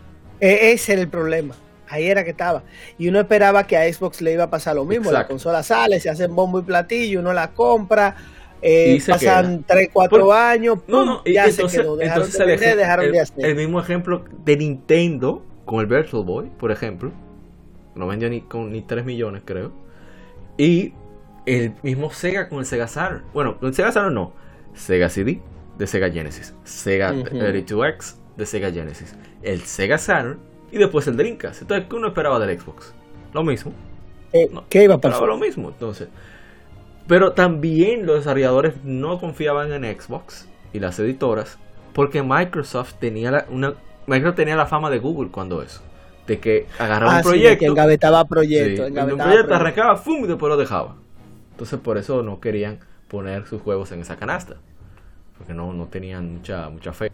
e-, ese era el problema. Ahí era que estaba. Y uno esperaba que a Xbox le iba a pasar lo mismo. La consola sale, se hacen bombo y platillo, uno la compra, eh, pasan 3, 4 años, no, no, ya se quedó. Dejaron de vender, dejaron de hacer. El mismo ejemplo de Nintendo con el Virtual Boy, por ejemplo. No vendió ni, con, ni 3 millones, creo. Y el mismo Sega con el Sega Saturn. Bueno, el Sega Saturn no. Sega CD de Sega Genesis. Sega 32X de Sega Genesis. El Sega Saturn y después el Dreamcast. Entonces, ¿qué uno esperaba del Xbox? Lo mismo. Eh, ¿Qué iba a pasar? Lo mismo, entonces. Pero también los desarrolladores no confiaban en Xbox y las editoras porque Microsoft tenía la, una Microsoft tenía la fama de Google cuando eso. De que agarraba un ah, proyecto. Sí, que engavetaba proyectos. un proyecto arrancaba, ¡fum! y después lo dejaba. Entonces por eso no querían poner sus juegos en esa canasta. Porque no, no tenían mucha, mucha fe.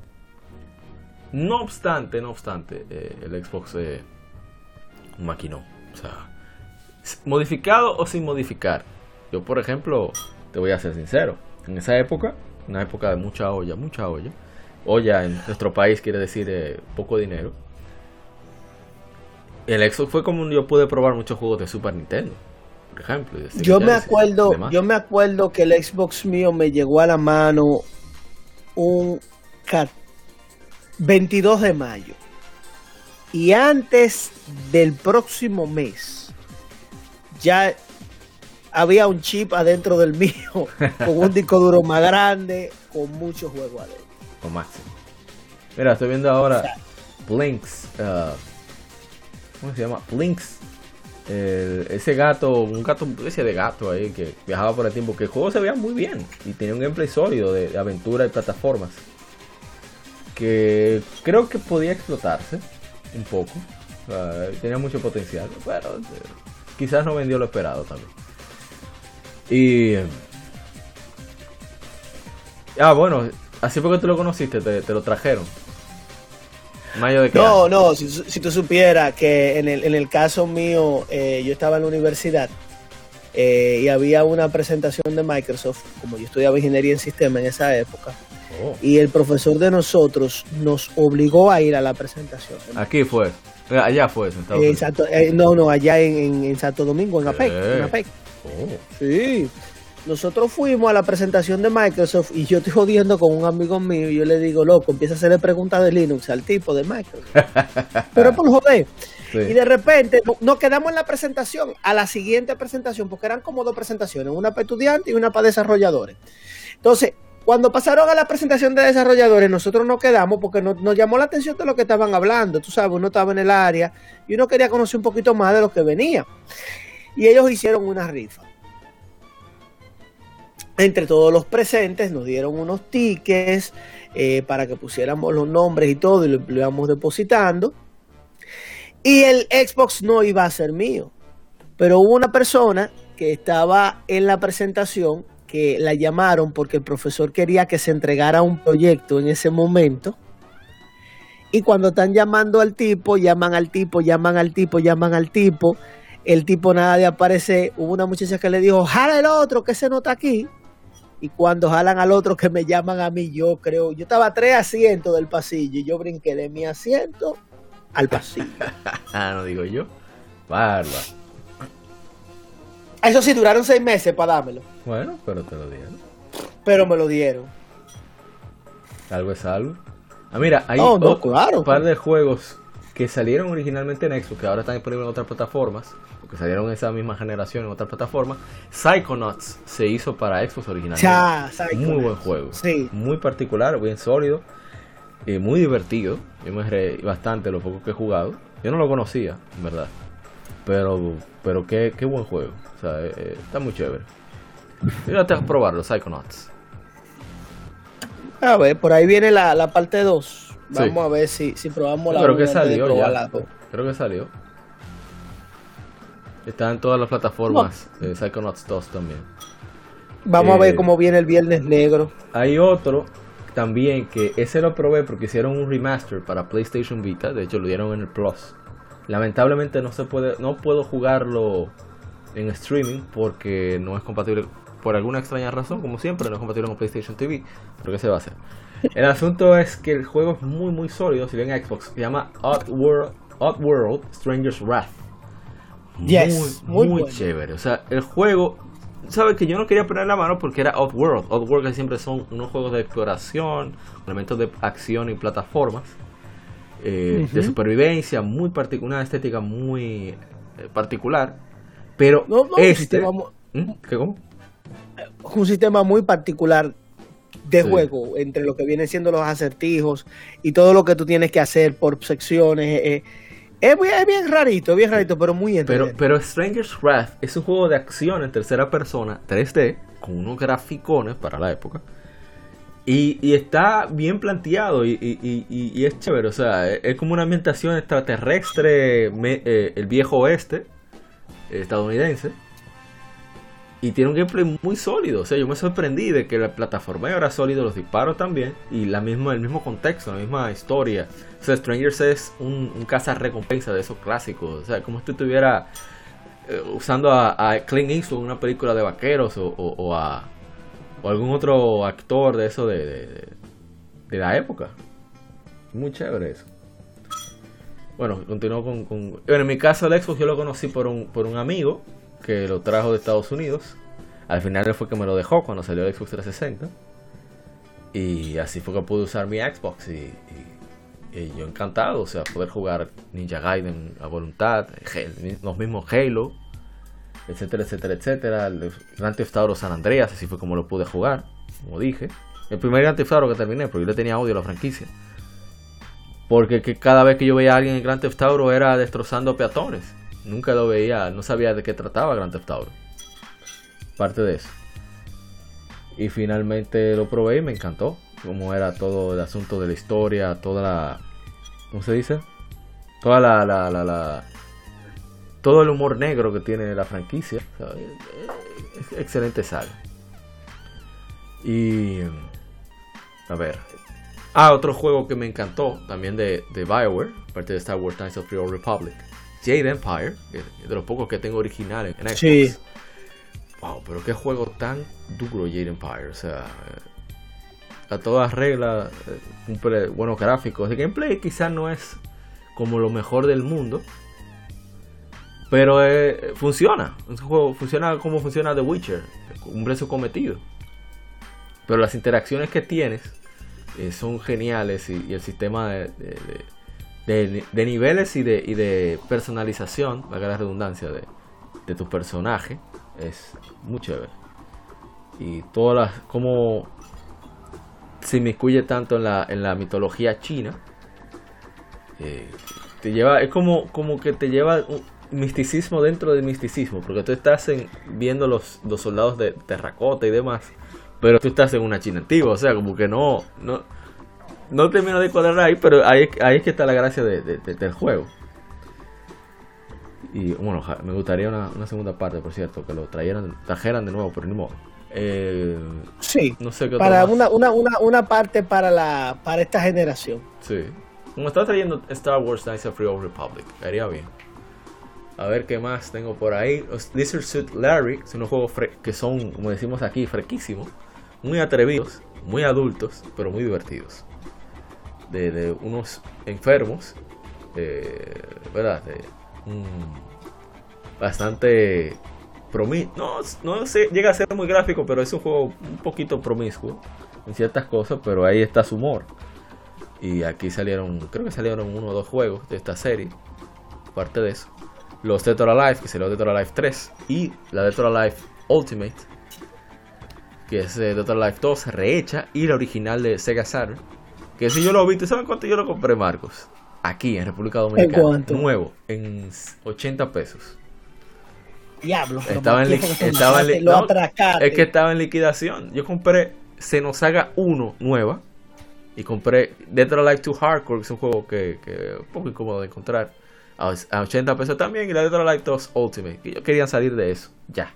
No obstante, no obstante, eh, el Xbox eh, maquinó. O sea, modificado o sin modificar. Yo, por ejemplo, te voy a ser sincero. En esa época, una época de mucha olla, mucha olla. Olla en nuestro país quiere decir eh, poco dinero. El Xbox fue como yo pude probar muchos juegos de Super Nintendo, por ejemplo. Yo me acuerdo, yo me acuerdo que el Xbox mío me llegó a la mano un 22 de mayo. Y antes del próximo mes, ya había un chip adentro del mío, <laughs> con un disco duro más grande, con muchos juegos adentro. Con máximo. Mira, estoy viendo ahora Blinks. Uh, ¿Cómo se llama? Blinks. ese gato, un gato, ese de gato ahí que viajaba por el tiempo, que el juego se veía muy bien y tenía un gameplay sólido de aventura y plataformas que creo que podía explotarse un poco. tenía mucho potencial, pero eh, quizás no vendió lo esperado también. Y. Ah, bueno, así porque tú lo conociste, te, lo trajeron. Mayo de no, no, si, si, tú supieras que en el, en el caso mío, eh, yo estaba en la universidad eh, y había una presentación de Microsoft, como yo estudiaba ingeniería en sistemas en esa época, Oh. Y el profesor de nosotros nos obligó a ir a la presentación. Aquí fue. Eh, allá fue, Exacto. Eh, no, no, allá en, Santo Domingo, en APEC. En oh. Sí. Nosotros fuimos a la presentación de Microsoft y yo estoy jodiendo con un amigo mío y yo le digo, loco, empieza a hacerle preguntas de Linux al tipo de Microsoft. <laughs> Pero por joder. Y de repente nos quedamos en la presentación, a la siguiente presentación, porque eran como dos presentaciones, una para estudiantes y una para desarrolladores. Entonces, Cuando pasaron a la presentación de desarrolladores, nosotros nos quedamos porque nos, llamó la atención de lo que estaban hablando. Tú sabes, uno estaba en el área y uno quería conocer un poquito más de lo que venía. Y ellos hicieron una rifa. Entre todos los presentes nos dieron unos tickets eh, para que pusiéramos los nombres y todo y lo íbamos depositando. Y el Xbox no iba a ser mío. Pero hubo una persona que estaba en la presentación que la llamaron porque el profesor quería que se entregara un proyecto en ese momento. Y cuando están llamando al tipo, llaman al tipo, llaman al tipo, llaman al tipo. El tipo nada de aparecer. Hubo una muchacha que le dijo, jala el otro, que se nota aquí. Y cuando jalan al otro que me llaman a mí, yo creo, yo estaba a tres asientos del pasillo y yo brinqué de mi asiento al pasillo. <laughs> ah, no digo yo. Barba. Eso sí, duraron seis meses para dármelo. Bueno, pero te lo dieron. Pero me lo dieron. Algo es algo. Ah, mira, hay no, otro- claro. un par de juegos que salieron originalmente en Xbox, que ahora están disponibles en otras plataformas, porque salieron en esa misma generación en otras plataformas. Psychonauts se hizo para Xbox originalmente. Ya. Muy buen juego. Sí. Muy particular, bien sólido, y muy divertido. Yo me reí bastante lo poco que he jugado. Yo no lo conocía, en verdad. Pero, pero qué, qué buen juego. Sea, eh, eh, está muy chévere. Fíjate a probarlo, Psychonauts. A ver, por ahí viene la, la parte 2. Vamos Sí. a ver si, si probamos la Creo que salió ya. la. Creo que salió. Está en todas las plataformas. eh, Psychonauts 2 también. Vamos a ver Eh, cómo viene el Viernes Negro. Hay otro también que ese lo probé porque hicieron un remaster para PlayStation Vita. De hecho, lo dieron en el Plus. Lamentablemente no se puede, no puedo jugarlo en streaming porque no es compatible por alguna extraña razón, como siempre, no es compatible con PlayStation TV. Pero qué se va a hacer. El asunto es que el juego es muy muy sólido. Si ven Xbox, se llama Oddworld, Oddworld Stranger's Wrath. Yes, muy, muy muy bueno. chévere. O sea, el juego, sabes que yo no quería poner la mano porque era Oddworld. Oddworld que siempre son unos juegos de exploración, elementos de acción y plataformas, eh, de supervivencia, muy partic- una estética muy eh, particular. Pero No, este, sistema ¿Mm? ¿Qué cómo? un sistema muy particular de Sí. juego entre lo que vienen siendo los acertijos y todo lo que tú tienes que hacer por secciones. eh, es, bien, es bien rarito, es bien rarito, pero muy Pero, entretenido. pero Stranger's Wrath es un juego de acción en tercera persona, 3D, con unos graficones para la época. Y, y está bien planteado y, y- y- es chévere. O sea, es, como una ambientación extraterrestre, me- eh, el viejo oeste eh, estadounidense. Y tiene un gameplay muy sólido. O sea, yo me sorprendí de que la plataforma era sólido, los disparos también. Y la misma, el mismo contexto, la misma historia. O sea, Strangers es un, un recompensa de esos clásicos. O sea, como si estuviera eh, usando a, a Clint Eastwood en una película de vaqueros o, o- a o algún otro actor de eso de, de- de la época. Muy chévere eso. Bueno, continuó con, con- Bueno, en mi caso el Xbox yo lo conocí por un, por un amigo que lo trajo de Estados Unidos. Al final fue que me lo dejó cuando salió el Xbox 360. Y así fue que pude usar mi Xbox y, y- y yo encantado, o sea, poder jugar Ninja Gaiden a voluntad, los mismos Halo, etcétera, etcétera, etcétera. El Grand Theft Auto San Andreas, así fue como lo pude jugar, como dije. El primer Grand Theft Auto que terminé, porque yo le tenía odio a la franquicia. Porque que cada vez que yo veía a alguien en Grand Theft Auto era destrozando peatones. Nunca lo veía, no sabía de qué trataba Grand Theft Auto. Parte de eso. Y finalmente lo probé y me encantó. Cómo era todo el asunto de la historia, toda la... ¿Cómo se dice? Toda la... la, la, la- todo el humor negro que tiene la franquicia. Excelente saga. Y... A ver. Ah, otro juego que me encantó, también de, de Bioware, parte de Star Wars Knights of the Old Republic. Jade Empire, de los pocos que tengo original en, Xbox. Sí. Wow, pero qué juego tan duro Jade Empire. O sea, eh, a todas reglas, eh, cumple buenos gráficos. El gameplay quizás no es como lo mejor del mundo. Pero eh, funciona. Un juego funciona como funciona The Witcher. Cumple su cometido. Pero las interacciones que tienes eh, son geniales y, el sistema de, de- niveles y de, y de personalización, valga la redundancia, de, de tu personaje es muy chévere. Y todas las. como se inmiscuye tanto en la, en la mitología china. Eh, te lleva, es como, como que te lleva un misticismo dentro del misticismo, porque tú estás en, viendo los, los soldados de terracota y demás, pero tú estás en una China antigua, o sea, como que no, no, no termino de cuadrar ahí, pero ahí, ahí es que está la gracia de, de- de- del juego. Y bueno, me gustaría una, una segunda parte, por cierto, que lo trajeran, trajeran de nuevo, pero ni modo. Eh, Sí. no sé qué Para una, una, una, una parte para la para esta generación. Sí. Como está trayendo Star Wars Knights of the Old Republic, haría bien. A ver qué más tengo por ahí. Los Lizard Suit Larry son unos juegos que son, como decimos aquí, frequísimos. Muy atrevidos, muy adultos, pero muy divertidos. De, unos enfermos, eh, ¿verdad? Bastante promi no, no sé, llega a ser muy gráfico, pero es un juego un poquito promiscuo en ciertas cosas, pero ahí está su humor. Y aquí salieron, creo que salieron uno o dos juegos de esta serie. Aparte de eso, los Dead or Alive, que Dead or Alive 3, y la Dead or Alive Ultimate, que es eh, Dead or Alive 2 rehecha, y la original de Sega Saturn. Que si yo lo vi, ¿tú sabes cuánto yo lo compré, Marcos? Aquí en República Dominicana. cuánto? Nuevo, en 80 pesos. Diablo. Estaba en, estaba en no, es que estaba en liquidación. Yo compré Xenosaga 1 nueva. Y compré Dead or Alive 2 Hardcore, que es un juego que, que es un poco incómodo de encontrar. A, a 80 pesos también. Y la Dead or Alive 2 Ultimate. Que yo quería salir de eso. Ya.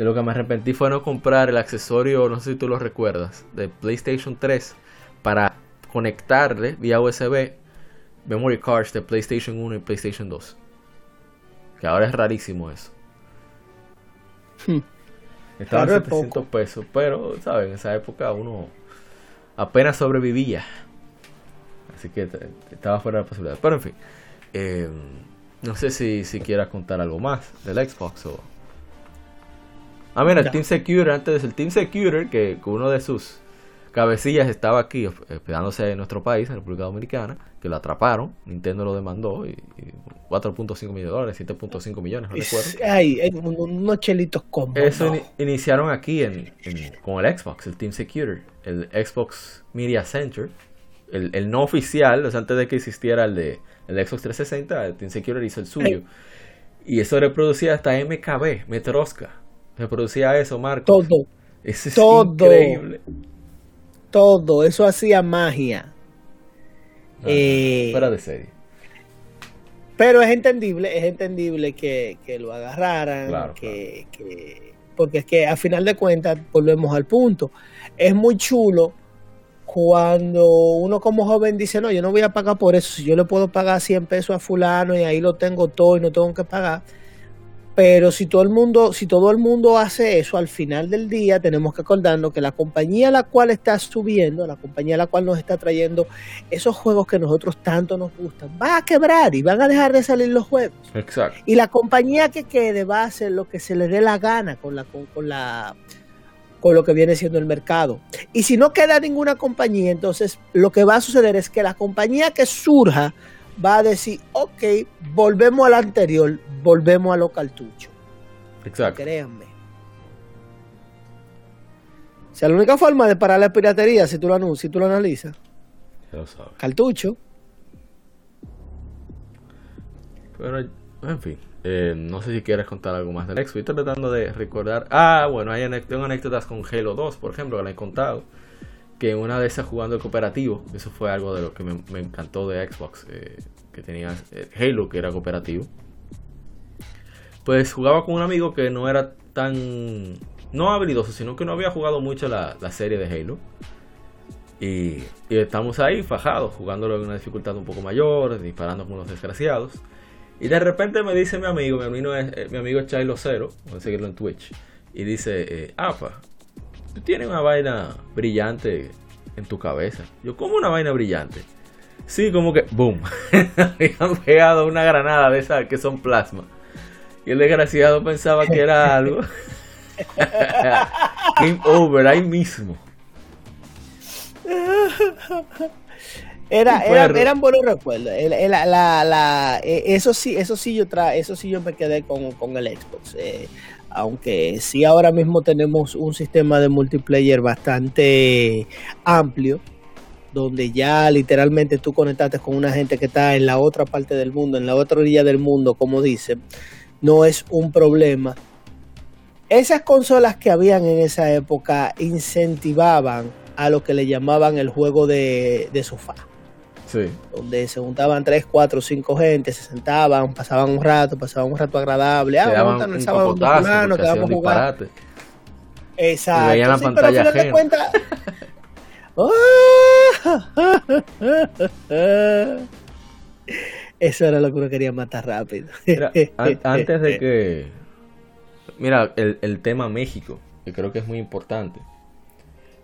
De lo que me arrepentí fue no comprar el accesorio, no sé si tú lo recuerdas, de PlayStation 3 para conectarle vía USB memory cards de PlayStation 1 y PlayStation 2. Que ahora es rarísimo eso. Hmm. Estaba Claro, en es 700 pesos, pero, ¿sabes? En esa época uno apenas sobrevivía. Así que estaba fuera de la posibilidad. Pero en fin, eh, no sé si, si quieras contar algo más del Xbox o. Ah, mira, el Ya. Team Secure, antes del Team Secure, que, uno de sus cabecillas estaba aquí hospedándose en nuestro país, en República Dominicana, que lo atraparon, Nintendo lo demandó y, y 4.5 millones de dólares, 7.5 millones, no recuerdo. Ay, unos chelitos combos. Eso no. iniciaron aquí en, en- con el Xbox, el Team Secure, el Xbox Media Center, el, el no oficial, o sea, antes de que existiera el de el Xbox 360, el Team Secure hizo el suyo. Y eso reproducía hasta MKB, Metroska. Reproducía eso, Marco. Todo, Eso es todo. increíble. todo. Eso hacía magia. No, no, Eh, Fuera de serie. Pero es entendible, es entendible que, que lo agarraran, Claro, que, que- porque es que a final de cuentas volvemos al punto. Es muy chulo cuando uno como joven dice, no, yo no voy a pagar por eso, si yo le puedo pagar 100 pesos a fulano y ahí lo tengo todo y no tengo que pagar. Pero si todo el mundo, si todo el mundo hace eso, al final del día tenemos que acordarnos que la compañía a la cual está subiendo, la compañía a la cual nos está trayendo esos juegos que nosotros tanto nos gustan, va a quebrar y van a dejar de salir los juegos. Exacto. Y la compañía que quede va a hacer lo que se le dé la gana con la con, con la con lo que viene siendo el mercado. Y si no queda ninguna compañía, entonces lo que va a suceder es que la compañía que surja va a decir, ok, volvemos al anterior, volvemos a los cartuchos. Exacto. Créanme. O sea, la única forma de parar la piratería, si tú lo, si tú lo analizas, Ya lo sabes. cartucho. Pero, en fin, eh, no sé si quieres contar algo más del Xbox. Estoy tratando de recordar. Ah, bueno, hay tengo anécdotas con Halo 2, por ejemplo, que le he contado. Que una de esas jugando el cooperativo, eso fue algo de lo que me, me encantó de Xbox, eh, que tenía eh, Halo, que era cooperativo. Pues jugaba con un amigo que no era tan. No habilidoso, sino que no había jugado mucho la, la serie de Halo. Y, y estamos ahí fajados, jugándolo en una dificultad un poco mayor, disparando como los desgraciados. Y de repente me dice mi amigo, mi amigo es, eh, mi amigo Chilo Cero, voy a seguirlo en Twitch, y dice, eh, Apa, tú tienes una vaina brillante en tu cabeza. Yo, ¿cómo una vaina brillante? Sí, como que, boom, <laughs> habían pegado una granada de esas que son plasma. Y el desgraciado pensaba que era algo. <laughs> Game over, ahí mismo. Era, era, eran buenos recuerdos. La, la, la, eh, eso sí, eso sí yo tra eso sí yo me quedé con, con el Xbox. Eh, aunque sí ahora mismo tenemos un sistema de multiplayer bastante amplio, donde ya literalmente tú conectaste con una gente que está en la otra parte del mundo, en la otra orilla del mundo, como dicen, no es un problema. Esas consolas que habían en esa época incentivaban a lo que le llamaban el juego de, de sofá. Donde se juntaban tres, cuatro, cinco gente, se sentaban, pasaban un rato, pasaban un rato agradable. Ah, vamos a el sábado plano, que vamos a jugar. Exacto. Y la pantalla ajena. Cuenta... <laughs> <laughs> <laughs> Eso era lo que uno quería matar rápido. <laughs> antes de que. Mira, el, el tema México, que creo que es muy importante.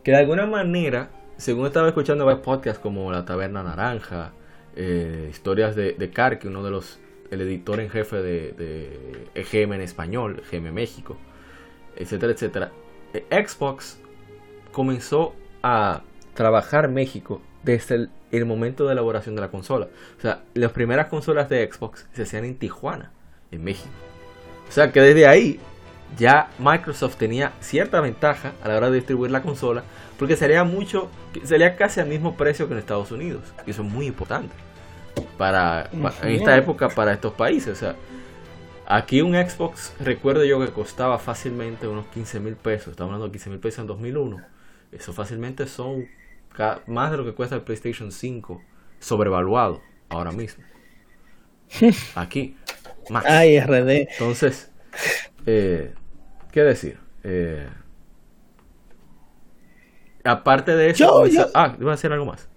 Que de alguna manera según estaba escuchando varios podcasts como La Taberna Naranja, eh, historias de, de Karki, uno de los, el editor en jefe de, de EGM en español, EGM México, etcétera, etcétera. Eh, Xbox comenzó a trabajar México desde el, momento de elaboración de la consola. O sea, las primeras consolas de Xbox se hacían en Tijuana, en México. O sea que desde ahí ya Microsoft tenía cierta ventaja a la hora de distribuir la consola porque sería mucho, sería casi al mismo precio que en Estados Unidos. Y eso es muy importante para, en esta época para estos países. O sea, aquí un Xbox, recuerdo yo que costaba fácilmente unos 15 mil pesos. Estamos hablando de 15 mil pesos en 2001. Eso fácilmente son más de lo que cuesta el PlayStation 5 sobrevaluado ahora mismo. <laughs> Aquí, más. Ay, RD. Entonces, eh, ¿qué decir? Eh, aparte de eso, ah, iba a decir algo más.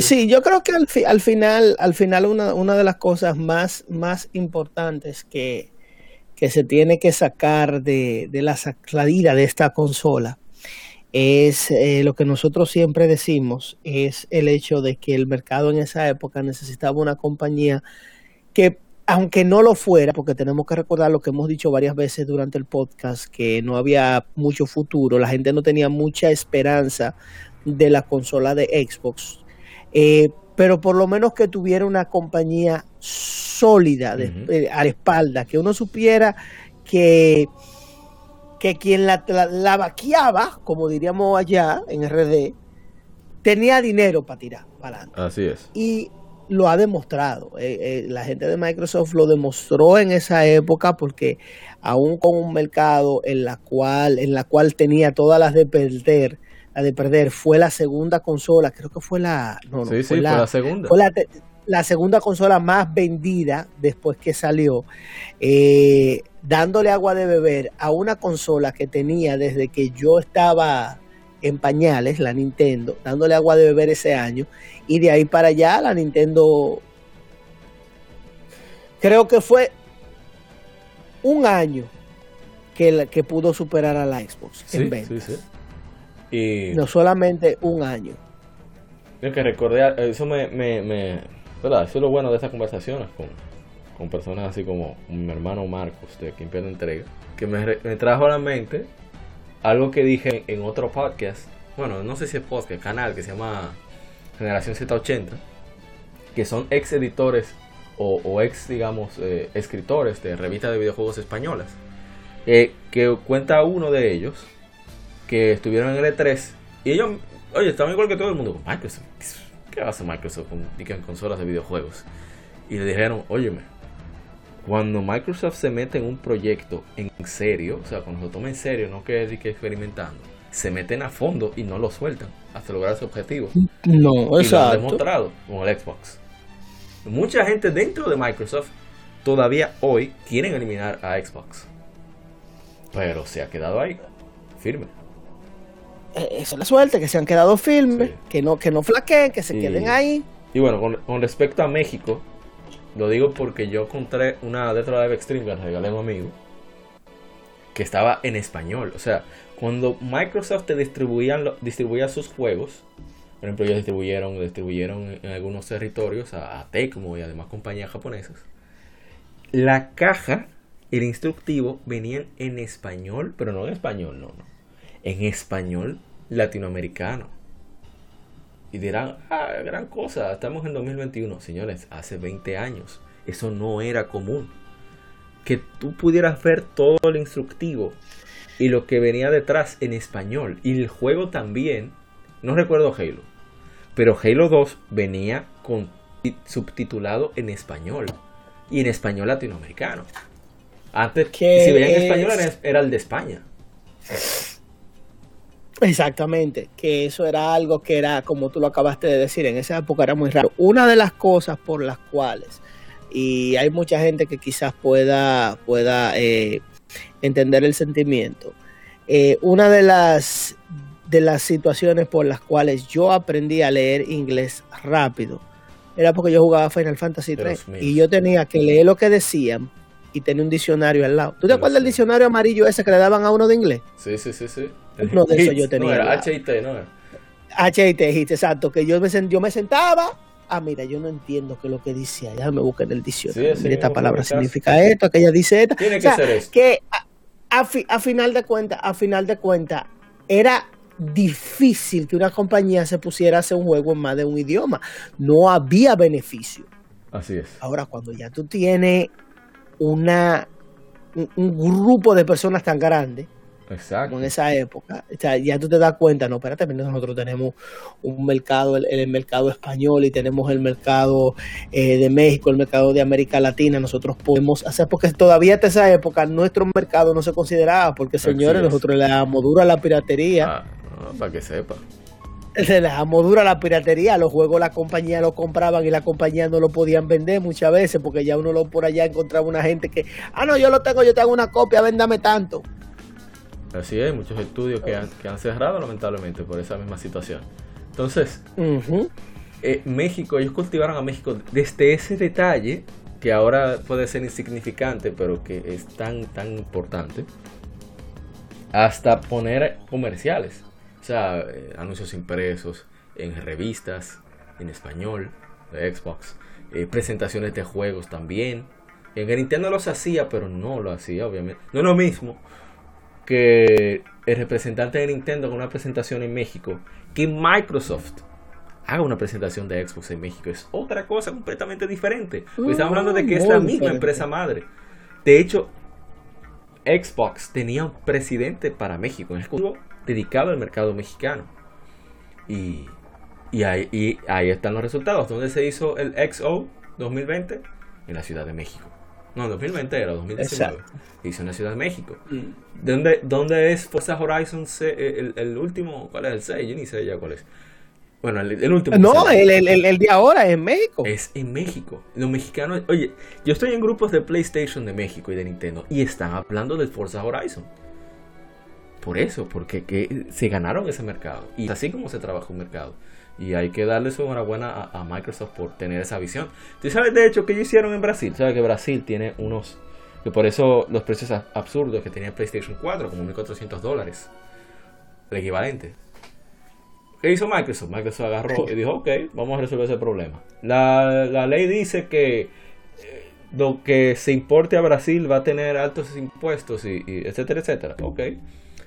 Sí, yo creo que al, al final, al final una, una, de las cosas más, más importantes que, que se tiene que sacar de, de la salida de esta consola es eh, lo que nosotros siempre decimos, es el hecho de que el mercado en esa época necesitaba una compañía que aunque no lo fuera, porque tenemos que recordar lo que hemos dicho varias veces durante el podcast, que no había mucho futuro, la gente no tenía mucha esperanza de la consola de Xbox, eh, pero por lo menos que tuviera una compañía sólida eh, a la espalda, que uno supiera que, que quien la, la, vaqueaba, como diríamos allá en RD, tenía dinero para tirar para adelante. Así es. Y lo ha demostrado. Eh, eh, la gente de Microsoft lo demostró en esa época porque aún con un mercado en la cual, en la cual tenía todas las de perder, la de perder fue la segunda consola, creo que fue la, no, no, fue, la, segunda. Fue la, segunda consola más vendida después que salió, eh, dándole agua de beber a una consola que tenía desde que yo estaba en pañales, la Nintendo, dándole agua de beber ese año. Y de ahí para allá, la Nintendo, creo que fue un año que, que pudo superar a la Xbox en ventas. Y no solamente un año. Yo que recordé, eso me, me, me, ¿verdad? Eso es lo bueno de estas conversaciones con, con personas así como mi hermano Marcos de Quien Pierde Entrega, que me, me trajo a la mente algo que dije en otro podcast, bueno, no sé si es podcast, canal que se llama Generación Z80, que son ex editores o, ex, digamos, eh, escritores de revistas de videojuegos españolas, eh, que cuenta uno de ellos que estuvieron en el E3 y ellos, oye, estaban igual que todo el mundo, Microsoft, ¿qué hacer Microsoft con, con consolas de videojuegos? Y le dijeron, óyeme, cuando Microsoft se mete en un proyecto en serio, o sea, cuando se toma en serio, no que es que experimentando, se meten a fondo y no lo sueltan hasta lograr su objetivo. No, y lo han demostrado con el Xbox. Mucha gente dentro de Microsoft todavía hoy quieren eliminar a Xbox. Pero se ha quedado ahí, firme. Eh, Eso es la suerte, que se han quedado firmes, que no que no flaqueen, que se queden ahí. Y bueno, con, con respecto a México, lo digo porque yo encontré una Retro Live Extreme que regalé a un amigo que estaba en español. O sea, cuando Microsoft te distribuían, distribuía sus juegos, por ejemplo, ellos distribuyeron, distribuyeron en algunos territorios a, Tecmo y además compañías japonesas. La caja, el instructivo, venían en español, pero no en español, no, no. En español latinoamericano. Y dirán, ah, gran cosa, estamos en 2021. Señores, hace 20 años eso no era común. Que tú pudieras ver todo el instructivo y lo que venía detrás en español. Y el juego también, no recuerdo Halo, pero Halo 2 venía con subtitulado en español y en español latinoamericano. Antes, que si veían en español era el de España. Exactamente, que eso era algo que era, como tú lo acabaste de decir, en esa época era muy raro. Una de las cosas por las cuales, y hay mucha gente que quizás pueda, pueda eh, entender el sentimiento, eh, una de las, de las situaciones por las cuales yo aprendí a leer inglés rápido era porque yo jugaba Final Fantasy 3 y yo tenía que leer lo que decían y tenía un diccionario al lado. ¿Tú te acuerdas del diccionario amarillo ese que le daban a uno de inglés? Sí, sí, sí, sí. Uno de esos yo tenía. No, era HIT, ¿no? HIT, exacto, que yo me, yo me sentaba ah, mira, yo no entiendo qué es lo que dice allá, me busqué en el diccionario. mira, esta palabra significa esto, aquella dice esto. Tiene que ser esto. Que a, a, final de cuentas, a final de cuentas, era difícil que una compañía se pusiera a hacer un juego en más de un idioma. No había beneficio. Así es. Ahora, cuando ya tú tienes una, un, grupo de personas tan grande, Exacto. Como en esa época. O sea, ya tú te das cuenta, no, espérate, nosotros tenemos un mercado, el, mercado español y tenemos el mercado eh, de México, el mercado de América Latina. Nosotros podemos hacer, porque todavía hasta esa época nuestro mercado no se consideraba, porque señores, nosotros le damos duro a la piratería. Ah, para que sepa se les amodura la piratería, los juegos la compañía lo compraban y la compañía no lo podían vender muchas veces porque ya uno lo por allá encontraba una gente que, ah no, yo lo tengo, yo tengo una copia, véndame tanto. Así es, muchos estudios que han, que han cerrado lamentablemente por esa misma situación. Entonces, eh, México, ellos cultivaron a México desde ese detalle, que ahora puede ser insignificante, pero que es tan, tan importante, hasta poner comerciales. O sea, eh, anuncios impresos en revistas, en español, de Xbox, eh, presentaciones de juegos también. En el Nintendo los hacía, pero no lo hacía, obviamente. No es lo mismo que el representante de Nintendo haga una presentación en México que Microsoft haga una presentación de Xbox en México. Es otra cosa completamente diferente. estamos hablando de que es la misma empresa madre. De hecho, Xbox tenía un presidente para México, un exclusivo dedicado al mercado mexicano. Y, y, ahí, ahí están los resultados. ¿Dónde se hizo el XO 2020? En la Ciudad de México. No, 2020 era, 2019. Hizo en la Ciudad de México. Mm. ¿Dónde, ¿Dónde, es Forza Horizon el, el, último? ¿Cuál es el 6? Yo ni sé ya cuál es. Bueno, el, último. No, el, el, el, de ahora es en México. Es en México. Los mexicanos. Oye, yo estoy en grupos de PlayStation de México y de Nintendo y están hablando del Forza Horizon. Por eso, porque que se ganaron ese mercado. Y así como se trabaja un mercado. Y hay que darle su enhorabuena a, Microsoft por tener esa visión. ¿Tú sabes de hecho ellos hicieron en Brasil? ¿Sabes que Brasil tiene unos... que por eso los precios absurdos que tenía PlayStation 4, como 1.400 dólares. El equivalente. ¿Qué hizo Microsoft? Microsoft agarró y dijo, ok, vamos a resolver ese problema. La, la ley dice que eh, lo que se importe a Brasil va a tener altos impuestos y, y etcétera, etcétera. Ok.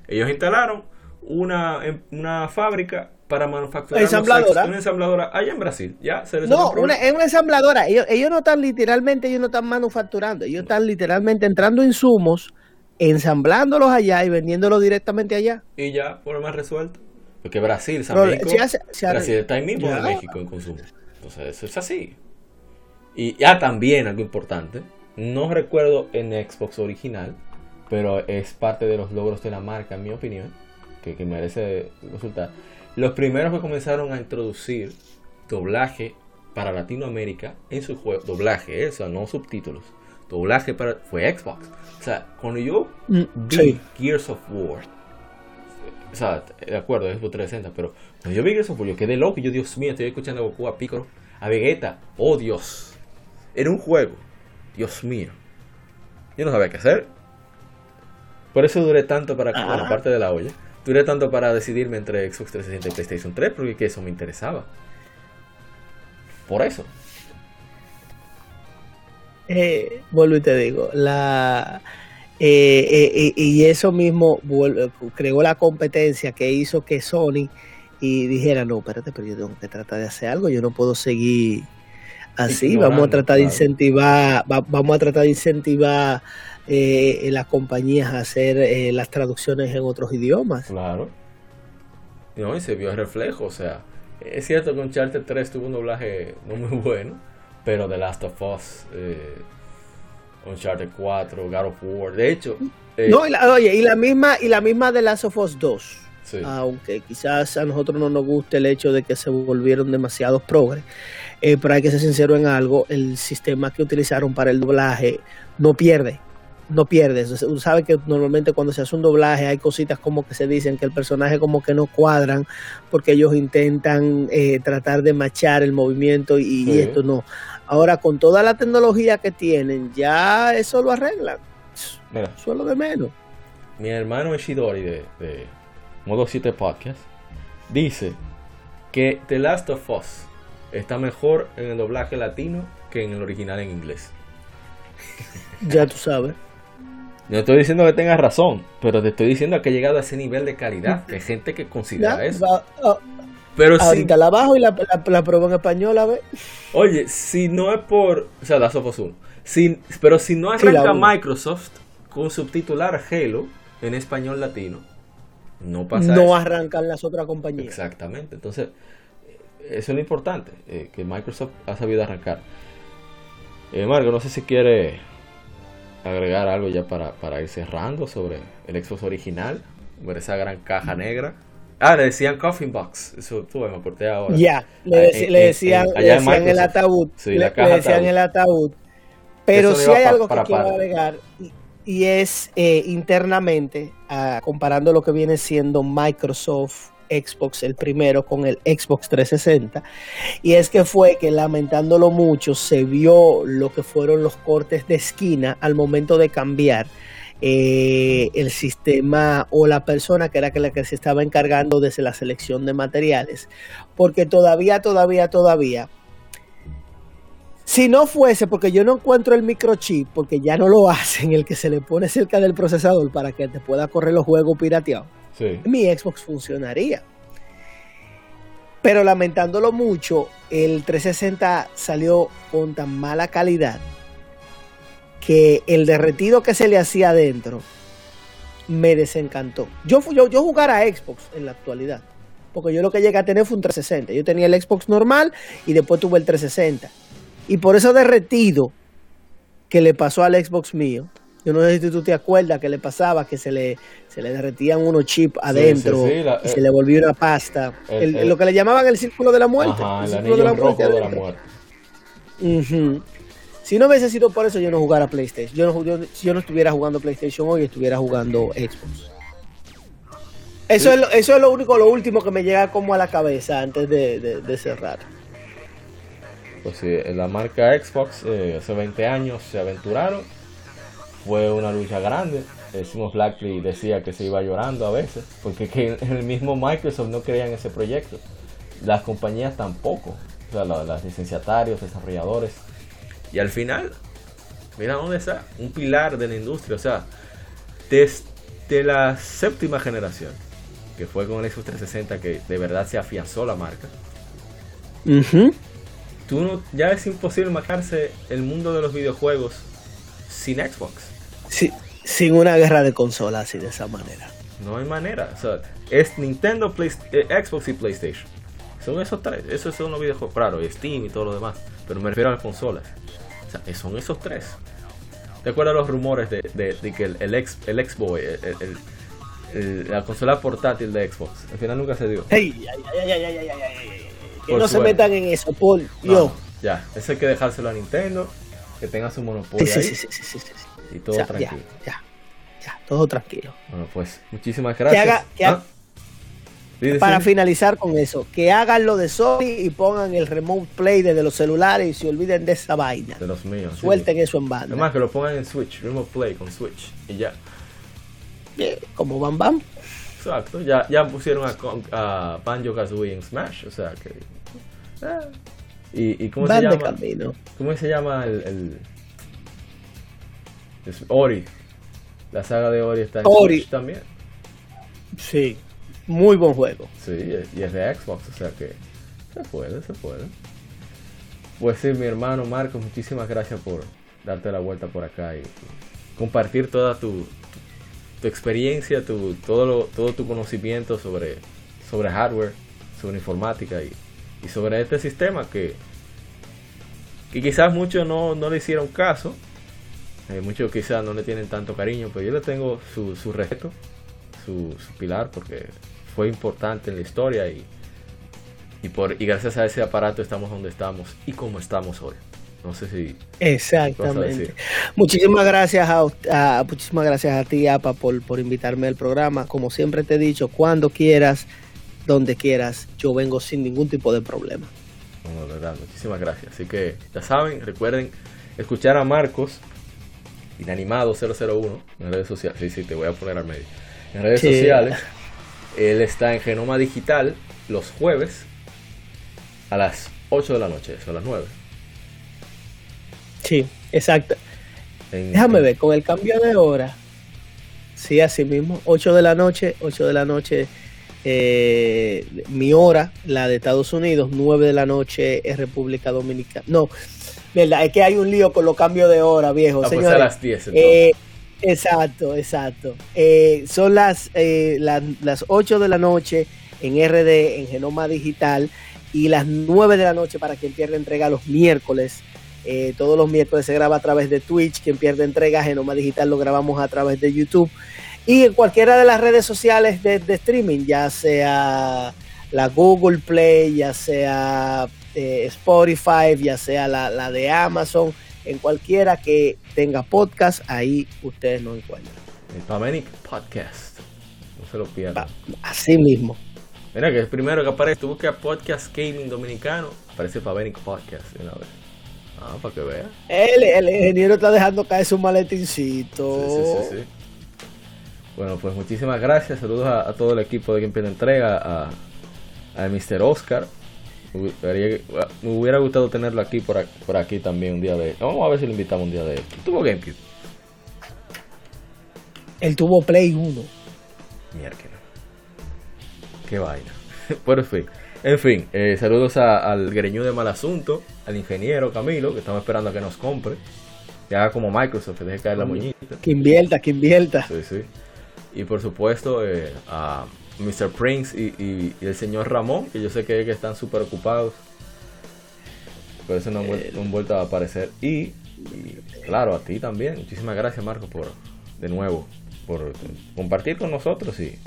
Ellos instalaron una, una fábrica para manufacturar ensambladora. una ensambladora allá en Brasil. Ya se no, una, es una ensambladora. Ellos, ellos no están literalmente, ellos no están manufacturando, ellos están literalmente entrando insumos, ensamblándolos allá y vendiéndolos directamente allá. Y ya, por más resuelto. Porque Brasil, San México, Brasil está ahí mismo en México en consumo. Entonces, eso es así. Y ya también algo importante, no recuerdo en Xbox original, pero es parte de los logros de la marca, en mi opinión, que, que merece resultar los primeros que comenzaron a introducir doblaje para Latinoamérica en su juego, doblaje, eso, no subtítulos, doblaje para, fue Xbox. O sea, cuando yo mm, vi Gears of War, o sea, de acuerdo, es Xbox 360, pero cuando yo vi Gears of War, yo quedé loco, yo, Dios mío, estoy escuchando a Goku, a Piccolo, a Vegeta, oh Dios, era un juego, Dios mío, yo no sabía qué hacer. Por eso duré tanto para la parte de la olla duré tanto para decidirme entre Xbox 360 y PlayStation 3 porque eso me interesaba. Por eso. Eh, vuelvo y te digo, la eh, eh, y eso mismo creó la competencia que hizo que Sony y dijera, no, espérate, pero yo tengo que tratar de hacer algo, yo no puedo seguir así, vamos a tratar de incentivar, vamos a tratar de incentivar eh, las compañías a hacer eh, las traducciones en otros idiomas. Claro. No, y se vio el reflejo, o sea, es cierto que Uncharted 3 tuvo un doblaje no muy bueno, pero The Last of Us, eh, Uncharted 4, God of War, de hecho... Eh, no, y la, oye, y la misma y la misma The Last of Us 2. Aunque quizás a nosotros no nos guste el hecho de que se volvieron demasiados progres, eh, pero hay que ser sincero en algo, el sistema que utilizaron para el doblaje no pierde no pierdes. Uno sabe que normalmente cuando se hace un doblaje hay cositas como que se dicen que el personaje como que no cuadran porque ellos intentan eh, tratar de machar el movimiento y, esto no. Ahora con toda la tecnología que tienen ya eso lo arreglan. Mira, Solo de menos. Mi hermano Ishidori de, de Modo 7 Podcast dice que The Last of Us está mejor en el doblaje latino que en el original en inglés. Ya tú sabes. No estoy diciendo que tengas razón, pero te estoy diciendo que ha llegado a ese nivel de calidad. Que hay gente que considera eso. Ah, pero ahorita la bajo y la, la, pruebo en español, a ver. Oye, si no es por. O sea, la Sofos 1. pero si no arranca Microsoft con subtitular Halo en español latino, no pasa No arrancan las otras compañías. Exactamente. Entonces, eso es lo importante, eh, que Microsoft ha sabido arrancar. Eh, Marco, no sé si quiere agregar algo ya para, para ir cerrando sobre el Xbox original, ver esa gran caja negra. Ah, le decían Coffin Box, eso tuve, me aporté ahora. Ya, le, ah, le, decían, le decían el ataúd. Sí, le, decían el ataúd. Pero si hay algo que quiero agregar, y, es eh, internamente, uh, comparando lo que viene siendo Microsoft Xbox, el primero, con el Xbox 360. Y es que fue que lamentándolo mucho, se vio lo que fueron los cortes de esquina al momento de cambiar. Eh, el sistema o la persona que era la que se estaba encargando de la selección de materiales. Porque todavía, todavía, todavía, si no fuese porque yo no encuentro el microchip, porque ya no lo hacen, el que se le pone cerca del procesador para que te pueda correr los juegos pirateados mi Xbox funcionaría. Pero lamentándolo mucho, el 360 salió con tan mala calidad que el derretido que se le hacía adentro me desencantó. Yo, yo, yo jugar a Xbox en la actualidad, porque yo lo que llegué a tener fue un 360. Yo tenía el Xbox normal y después tuve el 360. Y por eso derretido que le pasó al Xbox mío, yo no sé si tú te acuerdas que le pasaba que se le, se le derretían unos chips adentro y se le volvió una pasta. lo que le llamaban el círculo de la muerte. el, círculo de la muerte. De la muerte. Si no hubiese sido por eso, yo no jugara PlayStation. Yo no, si yo no estuviera jugando PlayStation hoy, estuviera jugando Xbox. Eso, es lo, eso es lo único, lo último que me llega como a la cabeza antes de, cerrar. Pues sí, la marca Xbox eh, hace 20 años se aventuraron fue una lucha grande. El Simon Blackley decía que se iba llorando a veces, porque que <laughs> el mismo Microsoft no creía en ese proyecto. Las compañías tampoco, o sea, los, licenciatarios, desarrolladores. Y al final, mira dónde está, un pilar de la industria, o sea, desde la séptima generación, que fue con el Xbox 360 que de verdad se afianzó la marca. Tú no, ya es imposible marcarse el mundo de los videojuegos sin Xbox sin una guerra de consolas así de esa manera. No hay manera. O sea, es Nintendo, eh, Xbox y PlayStation. Son esos tres. Esos son los videojuegos. Claro, y Steam y todo lo demás. Pero me refiero a las consolas. O sea, son esos tres. ¿Te acuerdas los rumores de, que el, el, el Xbox, el, la consola portátil de Xbox, al final nunca se dio? Hey, que no se metan en eso, Paul. yo. Ya, eso hay que dejárselo a Nintendo, que tenga su monopolio. Sí, sí, sí, sí, sí, y todo tranquilo. Ya, ya, todo tranquilo. Bueno, pues muchísimas gracias. Ah. para finalizar con eso, que hagan lo de Sony y pongan el Remote Play desde los celulares y se olviden de esa vaina. De los míos. Suelten eso en banda. Además que lo pongan en Switch, Remote Play con Switch y ya. como Bam Bam. Exacto, ya, ya pusieron a, a Banjo Kazooie en Smash, o sea que. Eh. ¿Y, y cómo se llama? ¿Cómo se llama el Ori. La saga de Ori está en Ori. también. Sí. Muy buen juego. Sí, y es de Xbox, o sea que se puede, se puede. Pues sí, mi hermano Marcos, muchísimas gracias por darte la vuelta por acá y, compartir toda tu, tu, experiencia, tu, todo, lo, todo tu conocimiento sobre, sobre hardware, sobre informática y, y sobre este sistema que, que quizás muchos no, no le hicieron caso, eh, muchos quizás no le tienen tanto cariño, pero yo le tengo su, su respeto, su, su, pilar, porque fue importante en la historia y, y, por, y gracias a ese aparato estamos donde estamos y como estamos hoy. No sé si. Exactamente. Muchísimas gracias a, muchísimas gracias a ti, APA, por, por invitarme al programa. Como siempre te he dicho, cuando quieras, donde quieras, yo vengo sin ningún tipo de problema. No, verdad, muchísimas gracias. Así que ya saben, recuerden escuchar a Marcos, Inanimado 001, en redes sociales. Sí, sí, te voy a poner al medio. En redes sociales. Él está en Genoma Digital los jueves a las 8 de la noche, son las 9. Sí, exacto. Déjame ver, con el cambio de hora. Sí, así mismo. 8 de la noche, 8 de la noche eh, mi hora, la de Estados Unidos, 9 de la noche es República Dominicana. No, verdad, es que hay un lío con los cambios de hora, viejo. Ah, pues a las 10 eh, exacto, exacto. Eh, son las, las, las 8 de la noche en RD, en Genoma Digital, y las 9 de la noche para quien pierde entrega los miércoles. todos los miércoles se graba a través de Twitch. Quien pierde entrega, Genoma Digital lo grabamos a través de YouTube y en cualquiera de las redes sociales de, streaming, ya sea la Google Play, ya sea eh, Spotify, ya sea la, de Amazon, en cualquiera que tenga podcast, ahí ustedes lo encuentran. El Pamenic Podcast. No se lo pierdan. Así mismo. Mira que es primero que aparece, tú buscas podcast gaming dominicano, aparece Pamenic Podcast una vez. Ah, para que vean. El, el ingeniero está dejando caer su maletincito. Sí, sí, sí. sí. Bueno, pues muchísimas gracias. Saludos a, todo el equipo de Game Pen Entrega, a, a Mr. Oscar. Me hubiera gustado tenerlo aquí por, por aquí también un día de. Vamos a ver si lo invitamos un día de. ¿Tuvo GameCube? Él tuvo Play 1. Mierda. Qué vaina. <laughs> por fin. En fin, eh, saludos al greñú de mal asunto, al ingeniero Camilo, que estamos esperando a que nos compre. Que haga como Microsoft, que deje caer la moñita. Que invierta, que invierta. Sí, sí y por supuesto eh, a Mr. Prince y, el señor Ramón, que yo sé que, están súper ocupados. Por eso no han, vuelto, a aparecer. Y, claro, a ti también. Muchísimas gracias, Marco, por de nuevo, por compartir con nosotros y,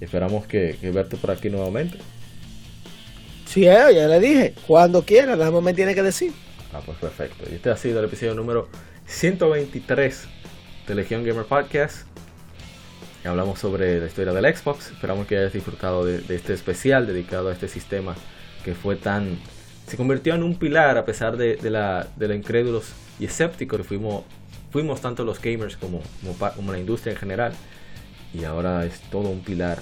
esperamos que, verte por aquí nuevamente. Sí, eh, ya le dije, cuando quiera, nada más me tiene que decir. Ah, pues perfecto. Y este ha sido el episodio número 123 de Legion Gamer Podcast hablamos sobre la historia del Xbox. Esperamos que hayas disfrutado de, este especial dedicado a este sistema que fue tan... Se convirtió en un pilar a pesar de, de la incrédulos y escépticos que fuimos, fuimos tanto los gamers como, como, la industria en general. Y ahora es todo un pilar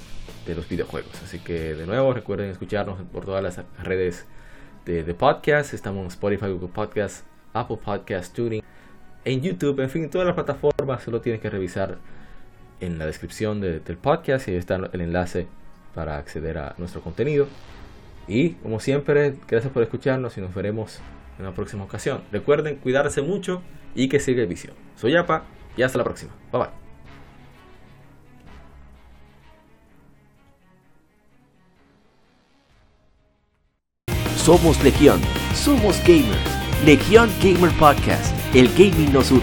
de los videojuegos. Así que de nuevo recuerden escucharnos por todas las redes de, de podcast. Estamos en Spotify, Google Podcast, Apple Podcast, Tuning, en YouTube, en fin, todas las plataformas. Solo tienes que revisar en la descripción del podcast y ahí está el enlace para acceder a nuestro contenido. Y como siempre, gracias por escucharnos y nos veremos en la próxima ocasión. Recuerden cuidarse mucho y que siga el vicio. Soy Apa y hasta la próxima. Bye bye. Somos Legión, somos gamers. Legión Gamer Podcast, el gaming nos une.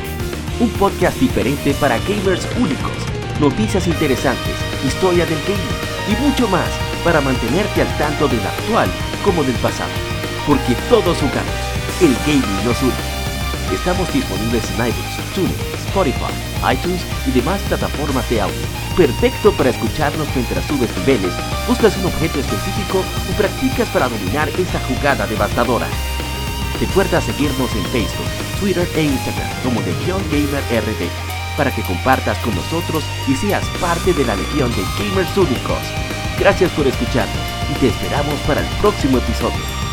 Un podcast diferente para gamers únicos noticias interesantes, historia del gaming y mucho más para mantenerte al tanto del actual como del pasado. Porque todos jugamos, el gaming nos une. Estamos disponibles en iTunes, TuneIn, Spotify, iTunes y demás plataformas de audio. Perfecto para escucharnos mientras subes niveles, buscas un objeto específico o practicas para dominar esa jugada devastadora. Recuerda seguirnos en Facebook, Twitter e Instagram como Legion Gamer para que compartas con nosotros y seas parte de la legión de gamers únicos. Gracias por escucharnos y te esperamos para el próximo episodio.